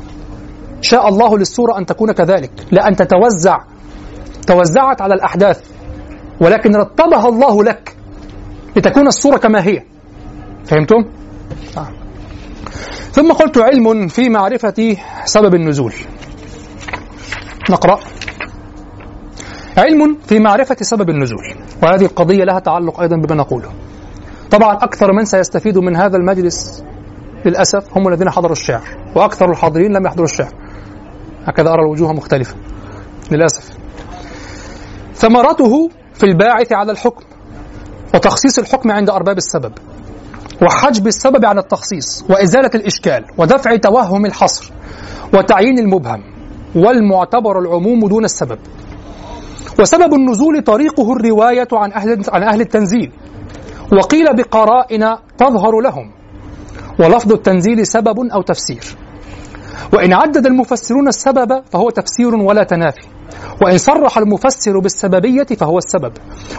شاء الله للسورة أن تكون كذلك. لا أن تتوزع. توزعت على الأحداث. ولكن رتبها الله لك لتكون الصورة كما هي. فهمتم؟ آه. ثم قلت علم في معرفة سبب النزول. نقرأ. علم في معرفة سبب النزول. وهذه القضية لها تعلق أيضا بما نقوله. طبعا أكثر من سيستفيد من هذا المجلس للأسف هم الذين حضروا الشعر. وأكثر الحاضرين لم يحضروا الشعر. هكذا أرى الوجوه مختلفة. للأسف. ثمرته في الباعث على الحكم. وتخصيص الحكم عند أرباب السبب. وحجب السبب عن التخصيص وإزالة الإشكال ودفع توهم الحصر وتعيين المبهم والمعتبر العموم دون السبب. وسبب النزول طريقه الرواية عن أهل عن أهل التنزيل. وقيل بقرائن تظهر لهم. ولفظ التنزيل سبب أو تفسير. وإن عدد المفسرون السبب فهو تفسير ولا تنافي. وإن صرح المفسر بالسببية فهو السبب.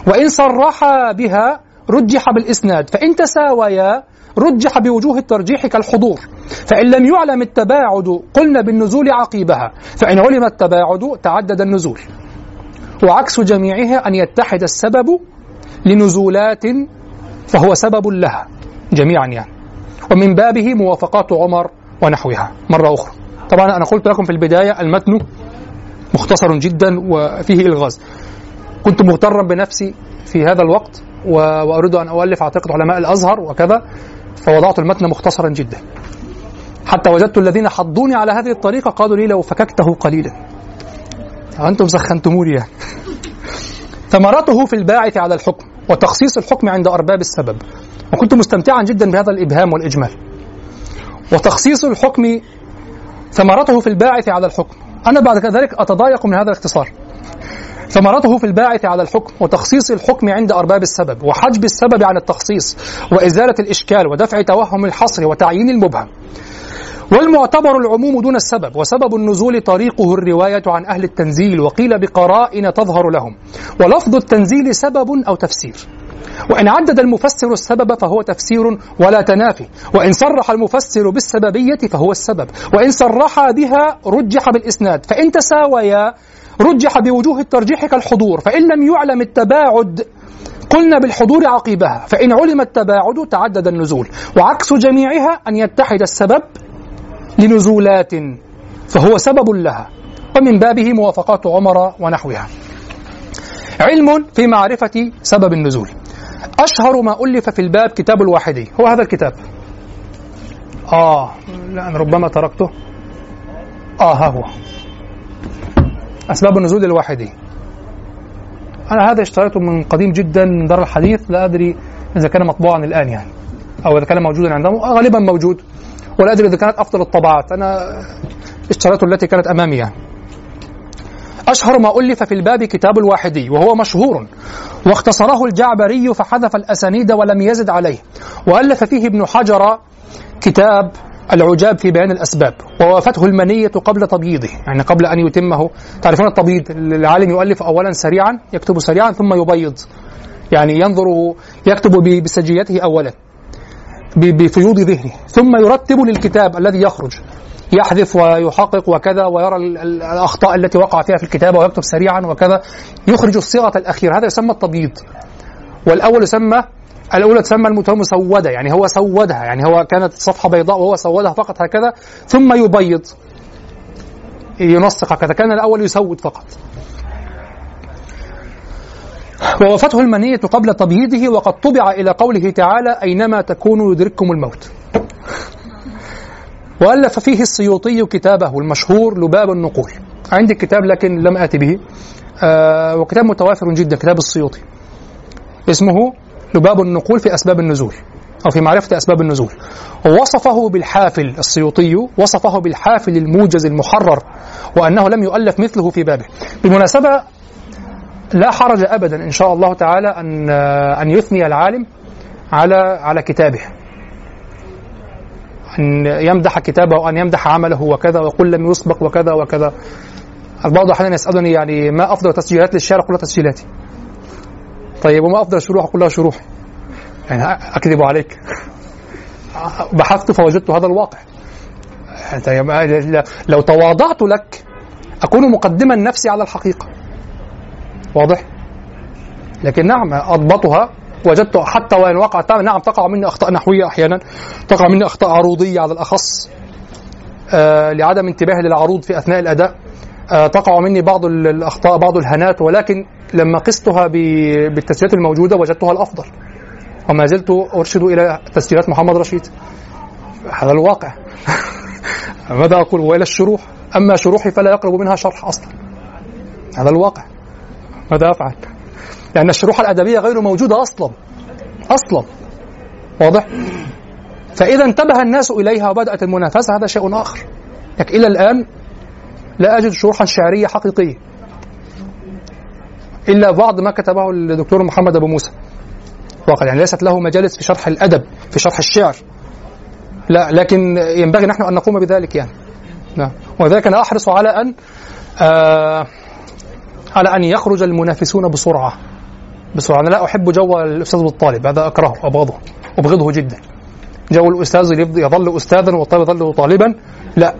وإن صرح بها رجح بالإسناد. فإن تساويا رجح بوجوه الترجيح كالحضور. فإن لم يعلم التباعد قلنا بالنزول عقيبها. فإن علم التباعد تعدد النزول. وعكس جميعها أن يتحد السبب لنزولات فهو سبب لها. جميعا يعني. ومن بابه موافقات عمر ونحوها. مرة أخرى. طبعا أنا قلت لكم في البداية المتن مختصر جدا وفيه إلغاز. كنت مغترا بنفسي في هذا الوقت. وأريد أن أؤلف أعتقد علماء الأزهر وكذا فوضعت المتن مختصرا جدا. حتى وجدت الذين حضوني على هذه الطريقة قالوا لي لو فككته قليلا. أنتم سخنتموني يعني. ثمرته في الباعث على الحكم وتخصيص الحكم عند أرباب السبب. وكنت مستمتعا جدا بهذا الإبهام والإجمال. وتخصيص الحكم ثمرته في الباعث على الحكم. أنا بعد ذلك أتضايق من هذا الاختصار. ثمرته في الباعث على الحكم وتخصيص الحكم عند أرباب السبب وحجب السبب عن التخصيص وإزالة الإشكال ودفع توهم الحصر وتعيين المبهم. والمعتبر العموم دون السبب وسبب النزول طريقه الرواية عن أهل التنزيل وقيل بقرائن تظهر لهم ولفظ التنزيل سبب أو تفسير. وإن عدد المفسر السبب فهو تفسير ولا تنافي وإن صرح المفسر بالسببية فهو السبب وإن صرح بها رجح بالإسناد فإن تساويا رجح بوجوه الترجيح كالحضور فإن لم يعلم التباعد قلنا بالحضور عقيبها فإن علم التباعد تعدد النزول وعكس جميعها أن يتحد السبب لنزولات فهو سبب لها ومن بابه موافقات عمر ونحوها. علم في معرفة سبب النزول. أشهر ما ألف في الباب كتاب الواحدي هو هذا الكتاب؟ آه لا أنا ربما تركته. آه ها هو. أسباب النزول الواحدي أنا هذا اشتريته من قديم جدا من دار الحديث لا أدري إذا كان مطبوعا الآن يعني أو إذا كان موجودا عندهم غالبا موجود ولا أدري إذا كانت أفضل الطبعات أنا اشتريته التي كانت أمامي يعني. أشهر ما ألف في الباب كتاب الواحدي وهو مشهور واختصره الجعبري فحذف الأسانيد ولم يزد عليه وألف فيه ابن حجر كتاب العجاب في بيان الأسباب ووافته المنية قبل تبييضه يعني قبل أن يتمه. تعرفون التبييض العالم يؤلف أولا سريعا يكتب سريعا ثم يبيض. يعني ينظر يكتب بسجيته أولا بفيوض ذهنه. ثم يرتب للكتاب الذي يخرج يحذف ويحقق وكذا ويرى الأخطاء التي وقع فيها في الكتابة ويكتب سريعا وكذا. يخرج الصيغة الأخيرة هذا يسمى التبييض. والأول يسمى الأولى تسمى المسودة يعني هو سودها يعني هو كانت صفحة بيضاء وهو سودها فقط هكذا ثم يبيض ينسق هكذا كان الأول يسود فقط. ووفته المنية قبل تبييضه وقد طبع إلى قوله تعالى أينما تكونوا يدرككم الموت. وألف فيه السيوطي كتابه المشهور لباب النقول. عندي كتاب لكن لم آتي به. آه وكتاب متوافر جدا كتاب السيوطي. اسمه لباب النقول في أسباب النزول أو في معرفة أسباب النزول. وصفه بالحافل السيوطي وصفه بالحافل الموجز المحرر وأنه لم يؤلف مثله في بابه. بالمناسبة لا حرج أبدا إن شاء الله تعالى أن أن يثني العالم على على كتابه. أن يمدح كتابه وأن يمدح عمله وكذا ويقول لم يسبق وكذا وكذا. البعض أحيانا يسألني يعني ما أفضل تسجيلات للشعر كلها تسجيلاتي. طيب وما أفضل الشروح كلها شروح. يعني أكذب عليك. بحثت فوجدت هذا الواقع. طيب لو تواضعت لك أكون مقدما نفسي على الحقيقة. واضح؟ لكن نعم أضبطها. وجدت حتى وإن وقعت نعم تقع مني أخطاء نحوية أحيانا. تقع مني أخطاء عروضية على الأخص. آه لعدم انتباهي للعروض في أثناء الأداء. آه تقع مني بعض الأخطاء بعض الهنات. ولكن لما قستها بالتسجيلات الموجودة وجدتها الأفضل. وما زلت أرشد إلى تسجيلات محمد رشيد. هذا الواقع. ماذا أقول؟ وإلى الشروح. أما شروحي فلا يقرب منها شرح أصلا. هذا الواقع. ماذا أفعل؟ لأن الشروح الأدبية غير موجودة أصلا. أصلا. واضح؟ فإذا انتبه الناس إليها وبدأت المنافسة. هذا شيء آخر. لكن إلى الآن لا أجد شروحا شعرية حقيقية. إلا بعض ما كتبه الدكتور محمد أبو موسى. واقع يعني ليست له مجالس في شرح الأدب في شرح الشعر. لا لكن ينبغي نحن أن نقوم بذلك يعني. نعم. ولذلك أنا أحرص على أن آه على أن يخرج المنافسون بسرعة. بسرعة. أنا لا أحب جو الأستاذ والطالب هذا أكرهه أبغضه أبغضه جدا. جو الأستاذ يظل استاذا والطالب يظل طالبا. لا.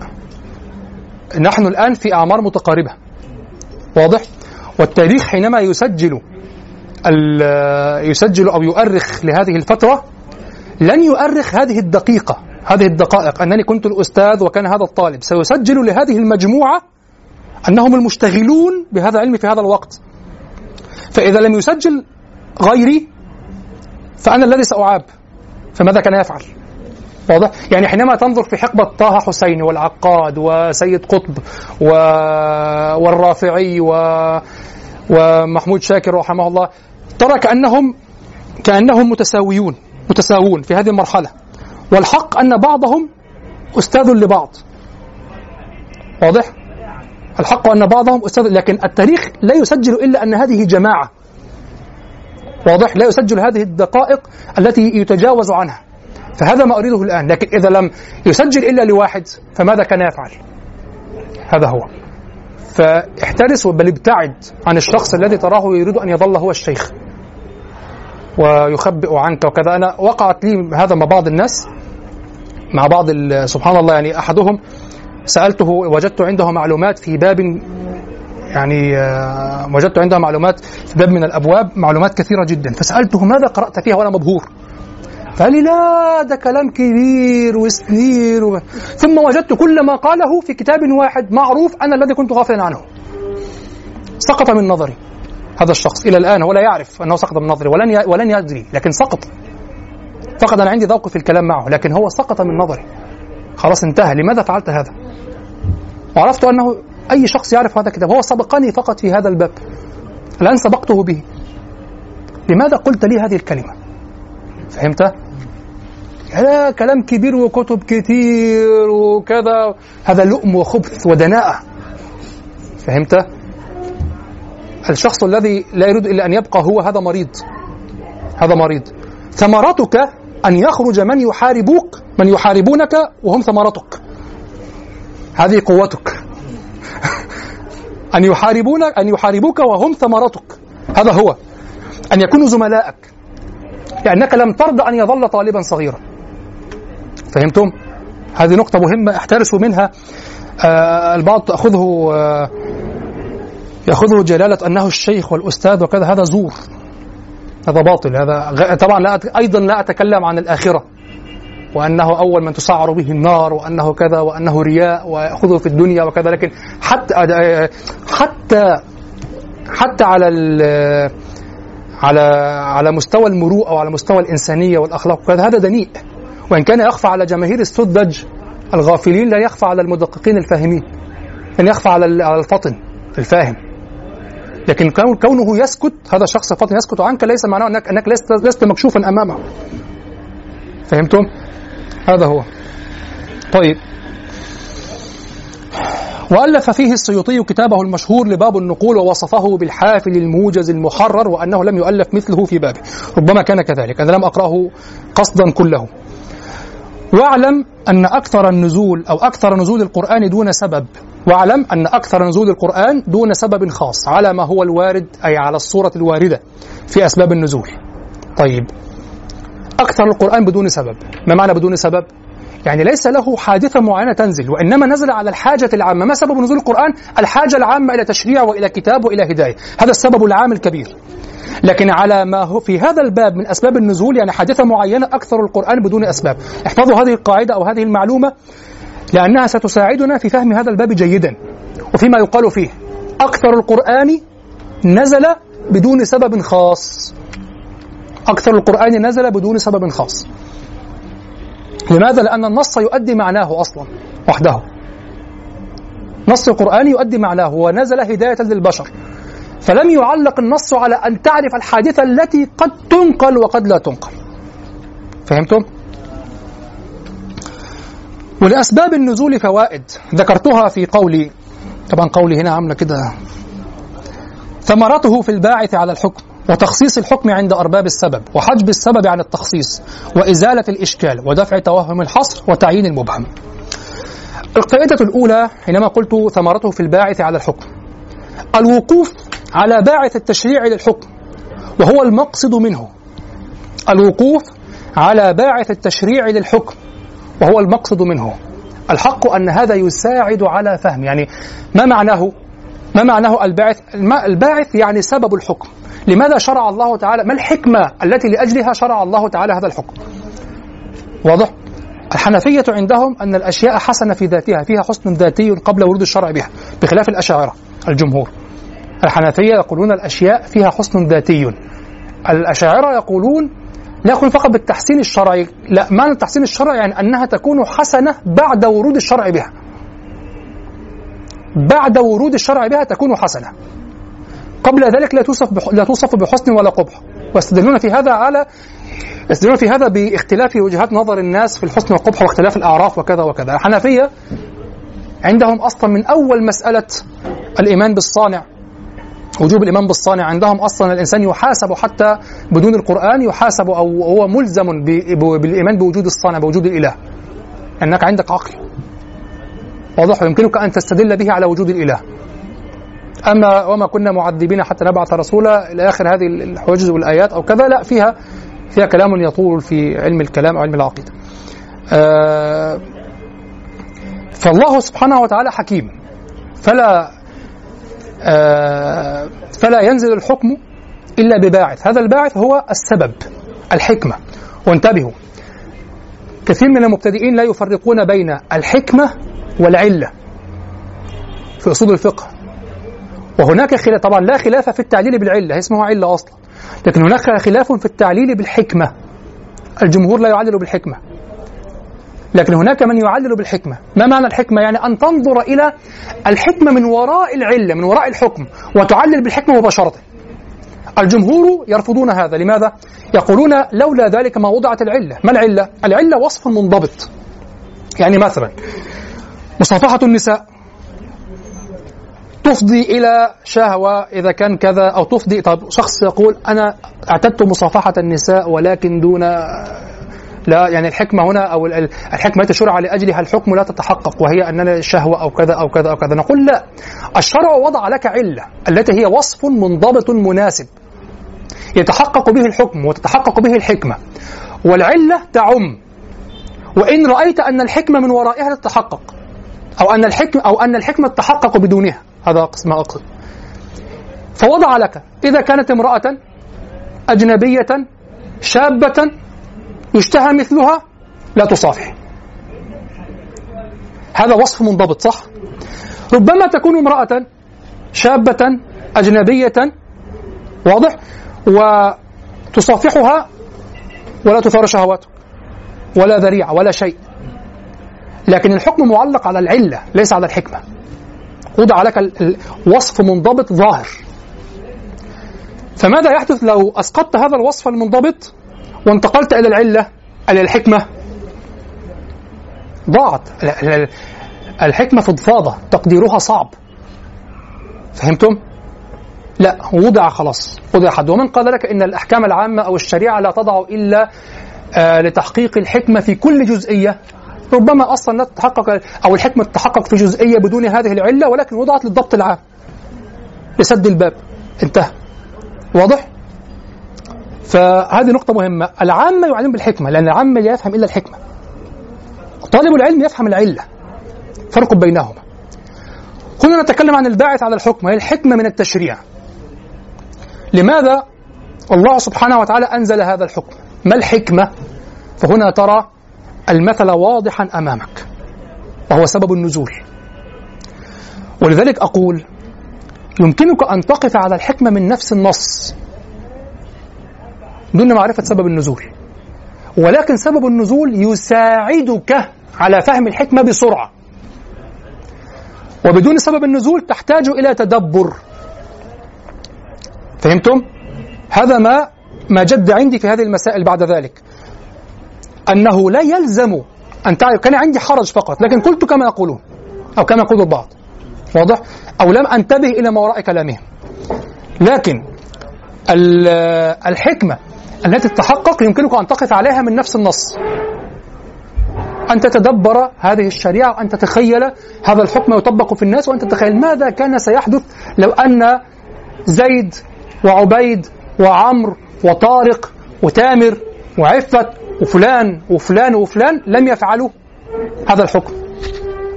نحن الآن في أعمار متقاربة. واضح؟ والتاريخ حينما يسجل يسجل أو يؤرخ لهذه الفترة لن يؤرخ هذه الدقيقة هذه الدقائق. أنني كنت الأستاذ وكان هذا الطالب. سيسجل لهذه المجموعة أنهم المشتغلون بهذا العلم في هذا الوقت. فإذا لم يسجل غيري فأنا الذي سأعاب. فماذا كان يفعل؟ واضح؟ يعني حينما تنظر في حقبة طه حسين والعقاد وسيد قطب و... والرافعي و... ومحمود شاكر رحمه الله ترى كأنهم كأنهم متساويون متساوون في هذه المرحلة والحق أن بعضهم أستاذ لبعض واضح؟ الحق أن بعضهم أستاذ لكن التاريخ لا يسجل إلا أن هذه جماعة واضح؟ لا يسجل هذه الدقائق التي يتجاوز عنها فهذا ما أريده الآن لكن إذا لم يسجل إلا لواحد فماذا كان يفعل؟ هذا هو. فاحترس بل ابتعد عن الشخص الذي تراه يريد أن يظل هو الشيخ ويخبئ عنك وكذا. أنا وقعت لي هذا مع بعض الناس مع بعض سبحان الله يعني أحدهم سألته وجدت عنده معلومات في باب يعني آه، وجدت عنده معلومات في باب من الأبواب معلومات كثيرة جدا. فسألته ماذا قرأت فيها وأنا مبهور. فقال لي لا ده كلام كبير وسنين و... ثم وجدت كل ما قاله في كتاب واحد معروف أنا الذي كنت غافلا عنه. سقط من نظري هذا الشخص إلى الآن هو لا يعرف أنه سقط من نظري ولن ي... ولن يدري لكن سقط. فقد أنا عندي ذوق في الكلام معه لكن هو سقط من نظري. خلاص انتهى لماذا فعلت هذا؟ وعرفت أنه أي شخص يعرف هذا الكتاب هو سبقني فقط في هذا الباب. الآن سبقته به. لماذا قلت لي هذه الكلمة؟ فهمت؟ لا كلام كبير وكتب كتير وكذا. هذا لؤم وخبث ودناءة. فهمت؟ الشخص الذي لا يريد إلا أن يبقى هو هذا مريض. هذا مريض. ثمرتك أن يخرج من يحاربوك من يحاربونك وهم ثمرتك هذه قوتك. أن يحاربونك أن يحاربوك وهم ثمرتك هذا هو. أن يكونوا زملائك. لأنك لم ترضى أن يظل طالبا صغيرا. فهمتم؟ هذه نقطة مهمة أحترسوا منها آه البعض تأخذه آه يأخذه جلالة أنه الشيخ والأستاذ وكذا هذا زور. هذا باطل هذا طبعا لا أيضا لا أتكلم عن الآخرة. وأنه أول من تسعر به النار وأنه كذا وأنه رياء ويأخذه في الدنيا وكذا لكن حتى آه، حتى حتى على على على مستوى المروءة وعلى مستوى الإنسانية والأخلاق. وكذا هذا دنيء. وإن كان يخفى على جماهير السذج الغافلين لا يخفى على المدققين الفاهمين. لن يخفى على على الفطن الفاهم. لكن كونه يسكت هذا الشخص الفطن يسكت عنك ليس معناه انك أنك لست لست مكشوفا أمامه. فهمتم؟ هذا هو. طيب. وألف فيه السيوطي كتابه المشهور لباب النقول ووصفه بالحافل الموجز المحرر وأنه لم يؤلف مثله في بابه. ربما كان كذلك. أنا لم أقرأه قصدا كله. واعلم أن أكثر النزول أو أكثر نزول القرآن دون سبب. واعلم أن أكثر نزول القرآن دون سبب خاص. على ما هو الوارد أي على الصورة الواردة في أسباب النزول. طيب. أكثر القرآن بدون سبب. ما معنى بدون سبب؟ يعني ليس له حادثة معينة تنزل وإنما نزل على الحاجة العامة. ما سبب نزول القرآن؟ الحاجة العامة إلى تشريع وإلى كتاب وإلى هداية. هذا السبب العام الكبير. لكن على ما هو في هذا الباب من أسباب النزول يعني حادثة معينة أكثر القرآن بدون أسباب. احفظوا هذه القاعدة أو هذه المعلومة لأنها ستساعدنا في فهم هذا الباب جيدا وفيما يقال فيه. أكثر القرآن نزل بدون سبب خاص. أكثر القرآن نزل بدون سبب خاص. لماذا؟ لأن النص يؤدي معناه أصلا وحده. نص القرآن يؤدي معناه ونزل هداية للبشر. فلم يعلق النص على أن تعرف الحادثة التي قد تنقل وقد لا تنقل. فهمتم؟ ولأسباب النزول فوائد. ذكرتها في قولي. طبعا قولي هنا عاملة كده. ثمرته في الباعث على الحكم. وتخصيص الحكم عند أرباب السبب وحجب السبب عن التخصيص وإزالة الإشكال ودفع توهم الحصر وتعيين المبهم. القاعدة الأولى حينما قلت ثمرته في الباعث على الحكم. الوقوف على باعث التشريع للحكم وهو المقصد منه. الوقوف على باعث التشريع للحكم وهو المقصد منه. الحق أن هذا يساعد على فهم يعني ما معناه ما معناه الباعث الباعث يعني سبب الحكم. لماذا شرع الله تعالى؟ ما الحكمة التي لأجلها شرع الله تعالى هذا الحكم؟ واضح؟ الحنفية عندهم أن الأشياء حسنة في ذاتها فيها حسن ذاتي قبل ورود الشرع بها بخلاف الأشاعرة الجمهور. الحنفية يقولون الأشياء فيها حسن ذاتي. الأشاعرة يقولون لا يكون فقط بالتحسين الشرعي لا معنى التحسين الشرعي يعني أنها تكون حسنة بعد ورود الشرع بها. بعد ورود الشرع بها تكون حسنة. قبل ذلك لا توصف لا توصف بحسن ولا قبح. ويستدلون في هذا على يستدلون في هذا باختلاف وجهات نظر الناس في الحسن والقبح واختلاف الأعراف وكذا وكذا. الحنفية عندهم أصلا من أول مسألة الإيمان بالصانع وجوب الإيمان بالصانع. عندهم أصلا الإنسان يحاسب حتى بدون القرآن يحاسب أو هو ملزم بالإيمان بوجود الصانع بوجود الإله. أنك عندك عقل. واضح ويمكنك أن تستدل به على وجود الإله. أما وما كنا معذبين حتى نبعث رسولا إلى آخر هذه الحجج والآيات أو كذا لا فيها فيها كلام يطول في علم الكلام أو علم العقيدة. آه فالله سبحانه وتعالى حكيم. فلا آه فلا ينزل الحكم إلا بباعث. هذا الباعث هو السبب الحكمة. وانتبهوا كثير من المبتدئين لا يفرقون بين الحكمة والعلة في أصول الفقه. وهناك خلاف طبعا لا خلاف في التعليل بالعلة هي اسمها علة أصلا. لكن هناك خلاف في التعليل بالحكمة. الجمهور لا يعلل بالحكمة. لكن هناك من يعلل بالحكمة. ما معنى الحكمة؟ يعني أن تنظر إلى الحكمة من وراء العلة من وراء الحكم وتعلل بالحكمة مباشرة. الجمهور يرفضون هذا. لماذا؟ يقولون لولا ذلك ما وضعت العلة. ما العلة؟ العلة وصف منضبط. يعني مثلا مصافحة النساء. تفضي إلى شهوة إذا كان كذا أو تفضي. طب شخص يقول أنا اعتدت مصافحة النساء ولكن دون لا يعني الحكمة هنا أو الحكمة تشرع لأجلها الحكم لا تتحقق وهي أننا الشهوة أو كذا أو كذا أو كذا. نقول لا. الشرع وضع لك علة التي هي وصف منضبط مناسب. يتحقق به الحكم وتتحقق به الحكمة. والعلة تعم. وإن رأيت أن الحكمة من ورائها تتحقق. أو أن الحكمة أو أن الحكمة تتحقق بدونها. هذا قسم أقصد. فوضع لك. إذا كانت امرأة أجنبية شابة يشتهى مثلها لا تصافح. هذا وصف منضبط صح؟ ربما تكون امرأة شابة أجنبية واضح وتصافحها ولا تثار شهواتك ولا ذريعة ولا شيء. لكن الحكم معلق على العلة ليس على الحكمة. وضع لك وصف منضبط ظاهر. فماذا يحدث لو أسقطت هذا الوصف المنضبط وانتقلت إلى العلة إلى الحكمة؟ ضاعت. الحكمة فضفاضة تقديرها صعب. فهمتم؟ لا وضع خلاص. وضع حد. ومن قال لك إن الأحكام العامة أو الشريعة لا تضع إلا آه لتحقيق الحكمة في كل جزئية ربما أصلا لا تتحقق أو الحكمة تتحقق في جزئية بدون هذه العلة ولكن وضعت للضبط العام لسد الباب. انتهى. واضح؟ فهذه نقطة مهمة. العامة يعلم بالحكمة لأن العامة لا يفهم إلا الحكمة. طالب العلم يفهم العلة. فرق بينهما. هنا نتكلم عن الباعث على الحكم هي الحكمة من التشريع. لماذا؟ الله سبحانه وتعالى أنزل هذا الحكم. ما الحكمة؟ فهنا ترى المثل واضحا أمامك وهو سبب النزول. ولذلك أقول يمكنك أن تقف على الحكمة من نفس النص دون معرفة سبب النزول. ولكن سبب النزول يساعدك على فهم الحكمة بسرعة. وبدون سبب النزول تحتاج إلى تدبر. فهمتم؟ هذا ما ما جد عندي في هذه المسائل بعد ذلك. أنه لا يلزم أن تعرف كان عندي حرج فقط لكن قلت كما يقولون أو كما يقول البعض. واضح؟ أو لم أنتبه إلى ما وراء كلامهم. لكن الحكمة التي تتحقق يمكنك أن تقف عليها من نفس النص. أن تتدبر هذه الشريعة وأن تتخيل هذا الحكم يطبق في الناس وأن تتخيل ماذا كان سيحدث لو أن زيد وعبيد وعمر وطارق وتامر وعفت وفلان وفلان وفلان لم يفعلوا هذا الحكم.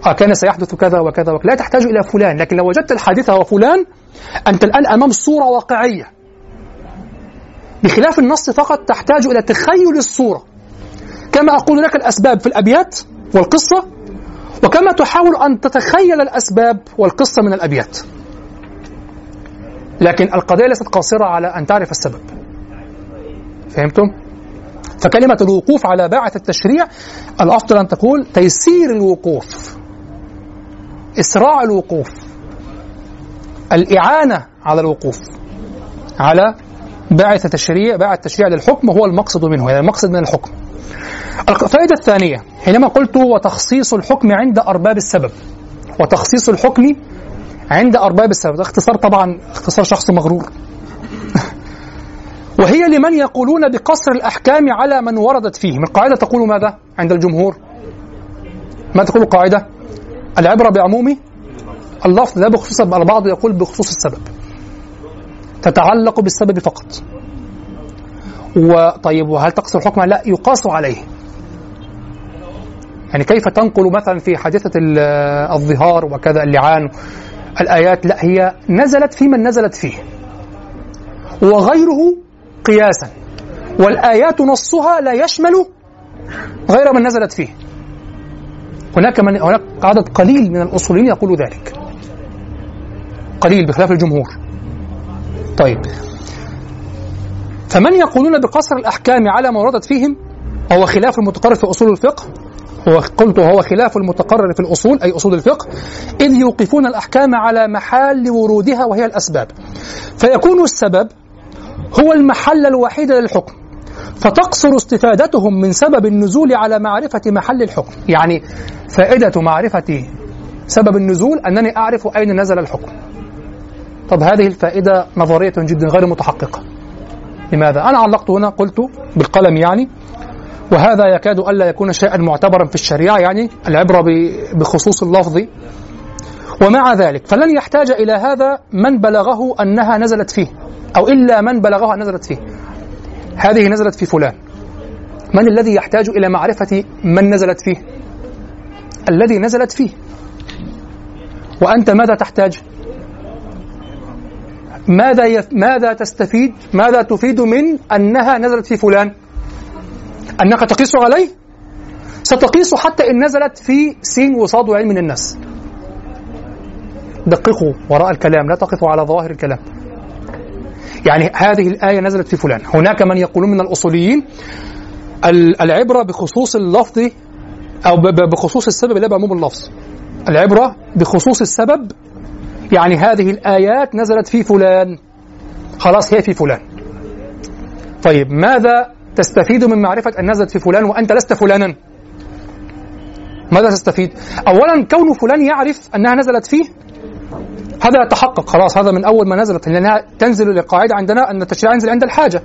آه كان سيحدث كذا وكذا وكذا. لا تحتاج إلى فلان لكن لو وجدت الحادثة وفلان أنت الآن أمام صورة واقعية. بخلاف النص فقط تحتاج إلى تخيل الصورة. كما أقول لك الأسباب في الأبيات والقصة وكما تحاول أن تتخيل الأسباب والقصة من الأبيات. لكن القضية ليست قاصرة على أن تعرف السبب. فهمتم؟ فكلمة الوقوف على باعث التشريع الأفضل أن تقول تيسير الوقوف إسراع الوقوف الإعانة على الوقوف على باعث تشريع باعث تشريع للحكم هو المقصد منه يعني المقصد من الحكم. الفائدة الثانية حينما قلت وتخصيص الحكم عند أرباب السبب وتخصيص الحكم عند أرباب السبب ده اختصار طبعا اختصار شخص مغرور. وهي لمن يقولون بقصر الأحكام على من وردت فيه. القاعدة تقول ماذا عند الجمهور؟ ما تقول القاعدة العبرة بعموم اللفظ لا بخصوص البعض يقول بخصوص السبب. تتعلق بالسبب فقط. وطيب وهل تقصر الحكم؟ لا يقاس عليه. يعني كيف تنقل مثلا في حادثة الظهار وكذا اللعان؟ الآيات لا هي نزلت في من نزلت فيه. وغيره قياسا. والآيات نصها لا يشمل غير من نزلت فيه. هناك من هناك عدد قليل من الأصوليين يقول ذلك. قليل بخلاف الجمهور. طيب. فمن يقولون بقصر الأحكام على ما وردت فيهم وهو خلاف المتقرر في أصول الفقه وقلت وهو خلاف المتقرر في الأصول أي أصول الفقه إذ يوقفون الأحكام على محل ورودها وهي الأسباب. فيكون السبب هو المحل الوحيد للحكم. فتقصر استفادتهم من سبب النزول على معرفة محل الحكم. يعني فائدة معرفة سبب النزول أنني أعرف أين نزل الحكم. طب هذه الفائدة نظرية جدا غير متحققة. لماذا؟ أنا علقت هنا قلت بالقلم يعني وهذا يكاد ألا يكون شيئا معتبرا في الشريعة يعني العبرة بخصوص اللفظ. ومع ذلك فلن يحتاج إلى هذا من بلغه أنها نزلت فيه. أو إلا من بلغه أن نزلت فيه. هذه نزلت في فلان. من الذي يحتاج إلى معرفة من نزلت فيه؟ الذي نزلت فيه. وأنت ماذا تحتاج؟ ماذا يف... ماذا تستفيد؟ ماذا تفيد من أنها نزلت في فلان؟ أنك تقيس عليه؟ ستقيس حتى إن نزلت في سين وصاد وعين من الناس. دققوا وراء الكلام لا تقفوا على ظواهر الكلام. يعني هذه الآية نزلت في فلان. هناك من يقولون من الأصوليين العبرة بخصوص اللفظ أو بخصوص السبب لا بعموم اللفظ العبرة بخصوص السبب يعني هذه الآيات نزلت في فلان. خلاص هي في فلان. طيب ماذا تستفيد من معرفة أن نزلت في فلان وأنت لست فلانا؟ ماذا تستفيد؟ أولا كون فلان يعرف أنها نزلت فيه هذا يتحقق خلاص هذا من أول ما نزلت لأنها تنزل للقاعدة عندنا أن التشريع ينزل عند الحاجة.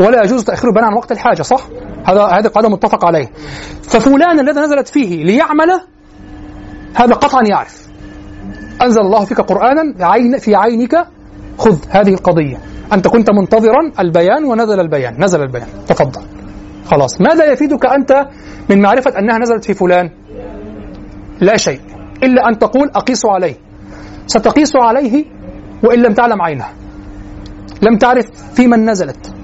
ولا يجوز تأخير البناء عن وقت الحاجة صح؟ هذا هذه قاعدة متفق عليه. ففلان الذي نزلت فيه ليعمل هذا قطعا يعرف. أنزل الله فيك قرآنا عين في عينك خذ هذه القضية. أنت كنت منتظرا البيان ونزل البيان نزل البيان. تفضل. خلاص. ماذا يفيدك أنت من معرفة أنها نزلت في فلان؟ لا شيء. إلا أن تقول أقيس عليه. ستقيس عليه وإن لم تعلم عينه لم تعرف في من نزلت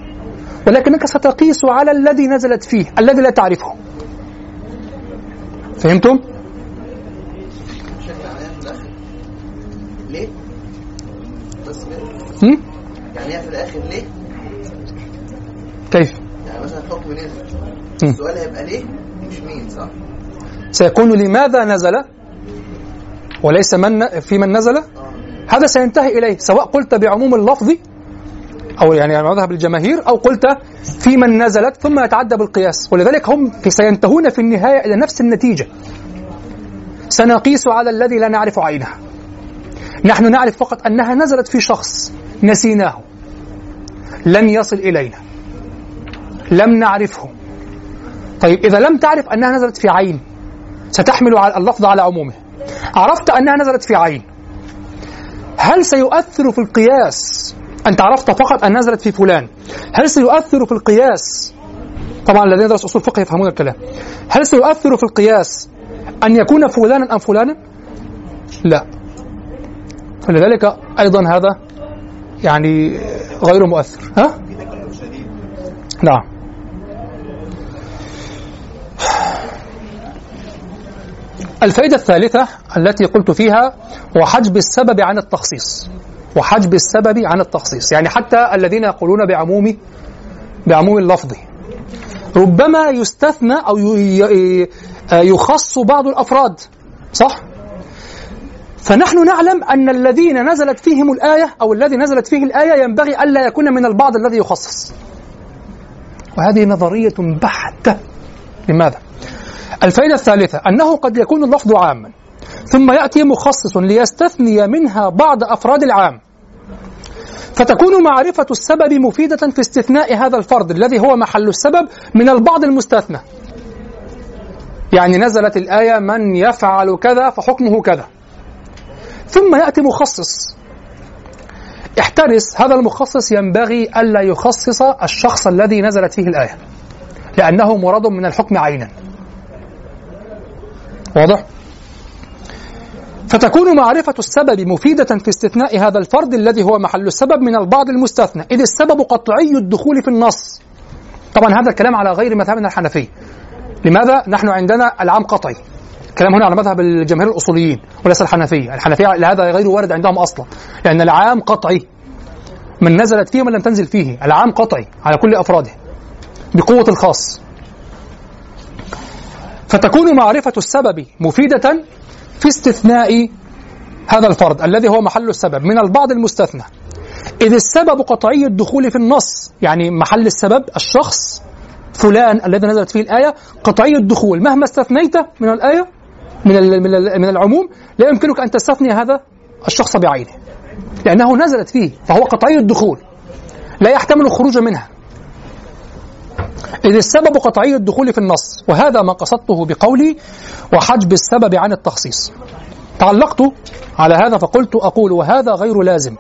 ولكنك ستقيس على الذي نزلت فيه الذي لا تعرفه فهمتم؟ ليه؟ بس؟ يعني هي في الآخر ليه؟ كيف؟ يعني مثلا حكم نزل. السؤال هيبقى ليه؟ مش مين صح؟ سيكون لماذا نزل وليس من في من نزل؟ هذا سينتهي إليه سواء قلت بعموم اللفظ أو يعني مذهب الجماهير أو قلت في من نزلت ثم يتعدى بالقياس. ولذلك هم سينتهون في النهاية إلى نفس النتيجة. سنقيس على الذي لا نعرف عينه. نحن نعرف فقط أنها نزلت في شخص نسيناه. لم يصل إلينا. لم نعرفه. طيب إذا لم تعرف أنها نزلت في عين ستحمل اللفظ على عمومه. عرفت أنها نزلت في عين. هل سيؤثر في القياس؟ أنت عرفت فقط ان نزلت في فلان. هل سيؤثر في القياس؟ طبعا الذين يدرس أصول الفقه يفهمون الكلام. هل سيؤثر في القياس أن يكون فلانا أم فلانا؟ لا. فلذلك أيضا هذا يعني غير مؤثر. ها؟ نعم. الفائدة الثالثة التي قلت فيها هو حجب السبب عن التخصيص. وحجب السبب عن التخصيص. يعني حتى الذين يقولون بعموم بعموم اللفظ. ربما يستثنى أو يخص بعض الأفراد. صح؟ فنحن نعلم أن الذين نزلت فيهم الآية أو الذي نزلت فيه الآية ينبغي ألا يكون من البعض الذي يخصص. وهذه نظرية بحتة. لماذا؟ الفائدة الثالثة أنه قد يكون اللفظ عاما ثم يأتي مخصص ليستثني منها بعض أفراد العام. فتكون معرفة السبب مفيدة في استثناء هذا الفرد الذي هو محل السبب من البعض المستثنى. يعني نزلت الآية من يفعل كذا فحكمه كذا ثم يأتي مخصص. احترس هذا المخصص ينبغي ألا يخصص الشخص الذي نزلت فيه الآية لأنه مراد من الحكم عينا. واضح؟ فتكون معرفة السبب مفيدة في استثناء هذا الفرد الذي هو محل السبب من البعض المستثنى إذ السبب قطعي الدخول في النص. طبعا هذا الكلام على غير مذهبنا الحنفي. لماذا؟ نحن عندنا العام قطعي؟ الكلام هنا على مذهب الجماهير الأصوليين وليس الحنفية. الحنفية هذا غير وارد عندهم أصلا لأن العام قطعي. من نزلت فيه ومن لم تنزل فيه العام قطعي على كل أفراده بقوة الخاص. فتكون معرفة السبب مفيدة في استثناء هذا الفرد الذي هو محل السبب. من البعض المستثنى إذ السبب قطعي الدخول في النص يعني محل السبب الشخص فلان الذي نزلت فيه الآية قطعي الدخول. مهما استثنيته من الآية من من العموم لا يمكنك أن تستثني هذا الشخص بعينه لأنه نزلت فيه فهو قطعي الدخول لا يحتمل الخروج منها. إذ السبب قطعي الدخول في النص وهذا ما قصدته بقولي وحجب السبب عن التخصيص. تعلقت على هذا فقلت أقول وهذا غير لازم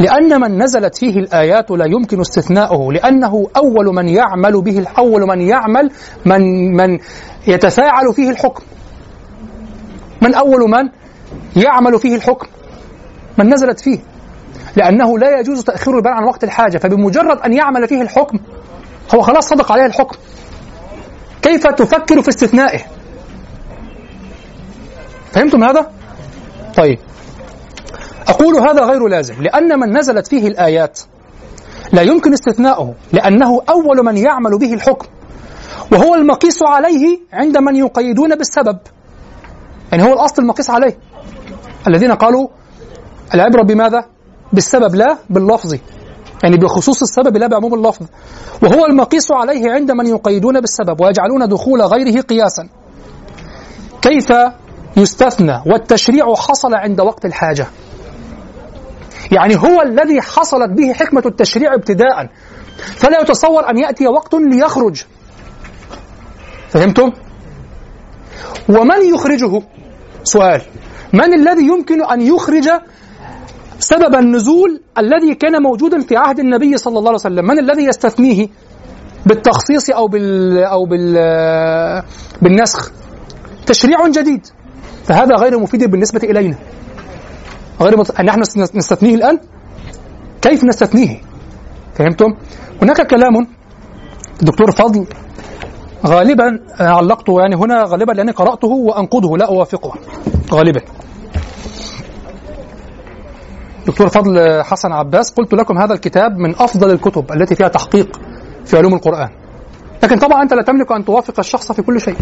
لأن من نزلت فيه الآيات لا يمكن استثناؤه لأنه أول من يعمل به أول من يعمل من من يتفاعل فيه الحكم. من أول من يعمل فيه الحكم؟ من نزلت فيه. لأنه لا يجوز تأخير البيان عن وقت الحاجة فبمجرد أن يعمل فيه الحكم هو خلاص صدق عليه الحكم. كيف تفكر في استثنائه؟ فهمتم هذا؟ طيب. أقول هذا غير لازم لأن من نزلت فيه الآيات لا يمكن استثناؤه لأنه أول من يعمل به الحكم. وهو المقيس عليه عند من يقيدون بالسبب. يعني هو الأصل المقيس عليه. الذين قالوا العبرة بماذا؟ بالسبب لا باللفظ. يعني بخصوص السبب لا بعموم اللفظ. وهو المقيس عليه عند من يقيدون بالسبب ويجعلون دخول غيره قياسا. كيف يستثنى والتشريع حصل عند وقت الحاجة؟ يعني هو الذي حصلت به حكمة التشريع ابتداء فلا يتصور أن يأتي وقت ليخرج. فهمتم؟ ومن يخرجه؟ سؤال. من الذي يمكن أن يخرج سبب النزول الذي كان موجودا في عهد النبي صلى الله عليه وسلم. من الذي يستثنيه؟ بالتخصيص أو بال أو بال بالنسخ. تشريع جديد. فهذا غير مفيد بالنسبة إلينا. غير مت... نحن نستثنيه الآن. كيف نستثنيه؟ فهمتم؟ هناك كلام الدكتور فضل غالبا علقته يعني هنا غالبا لأني قرأته وأنقده. لا أوافقه. غالبا. دكتور فضل حسن عباس قلت لكم هذا الكتاب من أفضل الكتب التي فيها تحقيق في علوم القرآن. لكن طبعا أنت لا تملك أن توافق الشخص في كل شيء.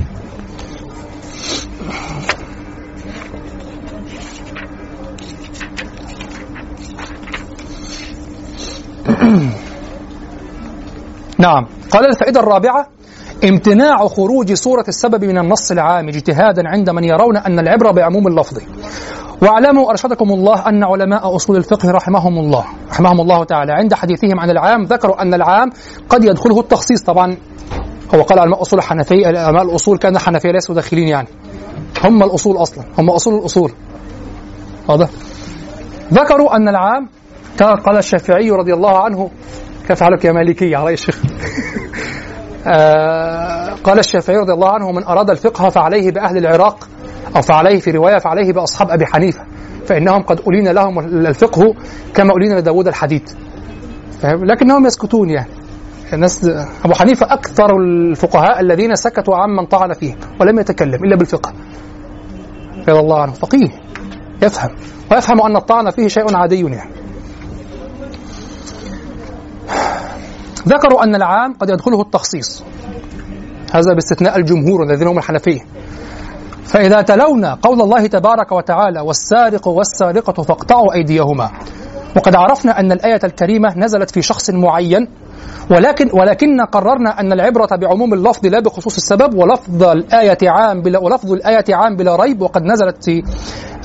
نعم. قال الفائدة الرابعة امتناع خروج صورة السبب من النص العام اجتهادا عند من يرون أن العبرة بعموم اللفظ. واعلموا أرشدكم الله أن علماء أصول الفقه رحمهم الله. رحمهم الله تعالى. عند حديثهم عن العام ذكروا أن العام قد يدخله التخصيص. طبعا هو قال علماء أصول الحنفية علماء الأصول كان الحنفية ليسوا داخلين يعني. هم الأصول أصلا. هم أصول الأصول. واضح؟ ذكروا أن العام قال الشافعي رضي الله عنه كيف حالك يا مالكي؟ رأي الشيخ آه قال الشافعي رضي الله عنه من أراد الفقه فعليه بأهل العراق أو فعليه في رواية فعليه بأصحاب أبي حنيفة فإنهم قد ألين لهم الفقه كما ألين لداود الحديد فهم؟ لكنهم يسكتون يعني. الناس أبو حنيفة أكثر الفقهاء الذين سكتوا عمن طعن فيه ولم يتكلم إلا بالفقه. رضي الله عنه. فقيه. يفهم. ويفهم أن الطعن فيه شيء عادي يعني. ذكروا أن العام قد يدخله التخصيص. هذا باستثناء الجمهور الذين هم الحنفية. فإذا تلونا قول الله تبارك وتعالى والسارق والسارقة فاقطعوا أيديهما. وقد عرفنا أن الآية الكريمة نزلت في شخص معين ولكن ولكن قررنا أن العبرة بعموم اللفظ لا بخصوص السبب ولفظ الآية عام بلا ولفظ الآية عام بلا ريب وقد نزلت في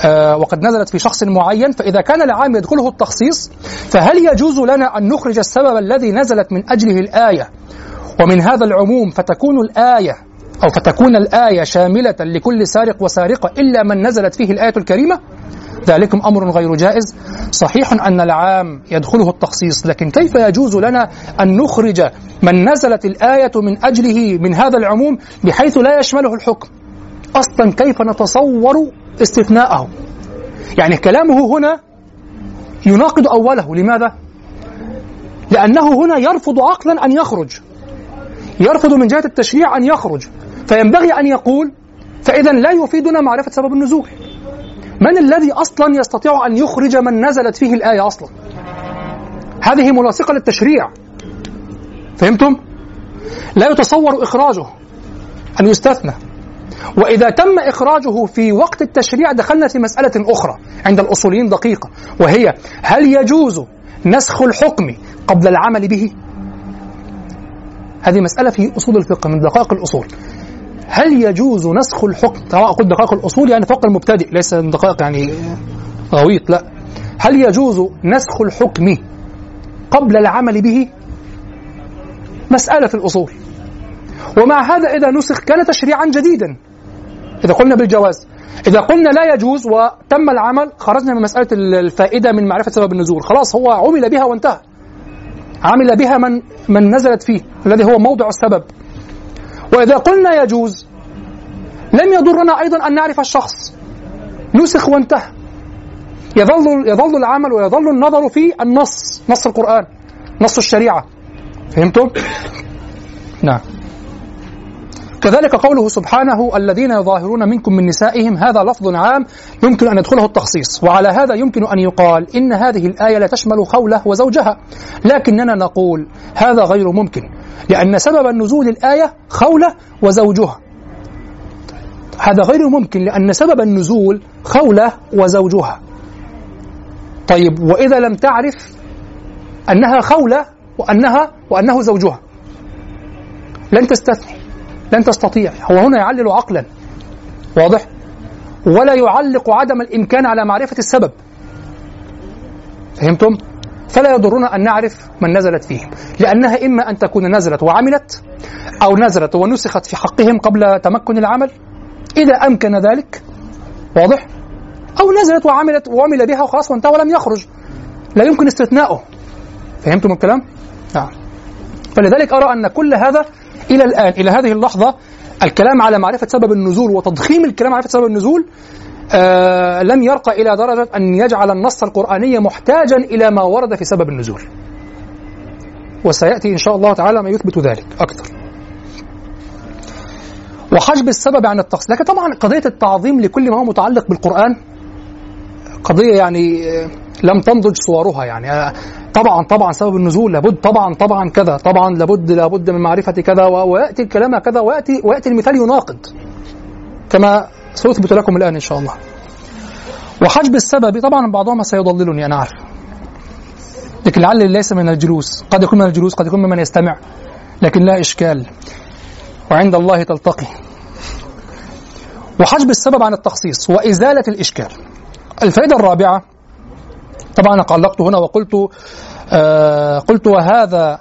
آه وقد نزلت في شخص معين. فإذا كان العام يدخله التخصيص فهل يجوز لنا أن نخرج السبب الذي نزلت من أجله الآية؟ ومن هذا العموم فتكون الآية أو فتكون الآية شاملة لكل سارق وسارقة إلا من نزلت فيه الآية الكريمة؟ ذلكم أمر غير جائز. صحيح أن العام يدخله التخصيص لكن كيف يجوز لنا أن نخرج من نزلت الآية من أجله من هذا العموم بحيث لا يشمله الحكم؟ أصلا كيف نتصور استثناءه؟ يعني كلامه هنا يناقض أوله. لماذا؟ لأنه هنا يرفض عقلا أن يخرج. يرفض من جهة التشريع أن يخرج. فينبغي أن يقول فإذا لا يفيدنا معرفة سبب النزول من الذي أصلا يستطيع أن يخرج من نزلت فيه الآية أصلا؟ هذه ملاصقة للتشريع. فهمتم؟ لا يتصور إخراجه أن يستثنى. وإذا تم إخراجه في وقت التشريع دخلنا في مسألة أخرى عند الأصوليين دقيقة وهي هل يجوز نسخ الحكم قبل العمل به؟ هذه مسألة في أصول الفقه من دقائق الأصول. هل يجوز نسخ الحكم طبعا أقول دقائق الأصول يعني فوق المبتدئ ليس دقائق يعني غويط لا. هل يجوز نسخ الحكم قبل العمل به؟ مسألة في الأصول. ومع هذا إذا نسخ كان تشريعا جديدا. إذا قلنا بالجواز. إذا قلنا لا يجوز وتم العمل خرجنا من مسألة الفائدة من معرفة سبب النزول. خلاص هو عمل بها وانتهى. عمل بها من من نزلت فيه الذي هو موضع السبب. وإذا قلنا يجوز لم يضرنا أيضا أن نعرف الشخص. نسخ وانتهى. يظل يظل العمل ويظل النظر في النص نص القرآن نص الشريعة. فهمتم؟ نعم. كذلك قوله سبحانه الذين يظاهرون منكم من نسائهم هذا لفظ عام يمكن أن يدخله التخصيص. وعلى هذا يمكن أن يقال إن هذه الآية لا تشمل خوله وزوجها. لكننا نقول هذا غير ممكن. لأن سبب النزول الآية خولة وزوجها. هذا غير ممكن لأن سبب النزول خولة وزوجها. طيب وإذا لم تعرف أنها خولة وأنها وأنه زوجها. لن تستثني لن تستطيع. هو هنا يعلل عقلا. واضح؟ ولا يعلق عدم الإمكان على معرفة السبب. فهمتم؟ فلا يضرنا أن نعرف من نزلت فيهم لأنها إما أن تكون نزلت وعملت أو نزلت ونسخت في حقهم قبل تمكن العمل إذا أمكن ذلك واضح؟ أو نزلت وعملت وعمل بها وخلاص وانتهى ولم يخرج لا يمكن استثناؤه فهمتم الكلام؟ نعم فلذلك أرى أن كل هذا إلى الآن إلى هذه اللحظة الكلام على معرفة سبب النزول وتضخيم الكلام على معرفة سبب النزول آه لم يرقى إلى درجة أن يجعل النص القرآني محتاجا إلى ما ورد في سبب النزول. وسيأتي إن شاء الله تعالى ما يثبت ذلك أكثر. وحجب السبب عن التخصيص لكن طبعا قضية التعظيم لكل ما هو متعلق بالقرآن قضية يعني لم تنضج صورها يعني. طبعا طبعا سبب النزول لابد طبعا طبعا كذا طبعا لابد لابد من معرفة كذا ويأتي الكلام كذا ويأتي ويأتي المثال يناقض. كما سأثبت لكم الآن إن شاء الله. وحجب السبب طبعا بعضهم سيضللني أنا عارف. لكن لعل ليس من الجلوس. قد يكون من الجلوس قد يكون ممن يستمع لكن لا إشكال. وعند الله تلتقي. وحجب السبب عن التخصيص وإزالة الإشكال. الفائدة الرابعة طبعا علقت هنا وقلت آه قلت وهذا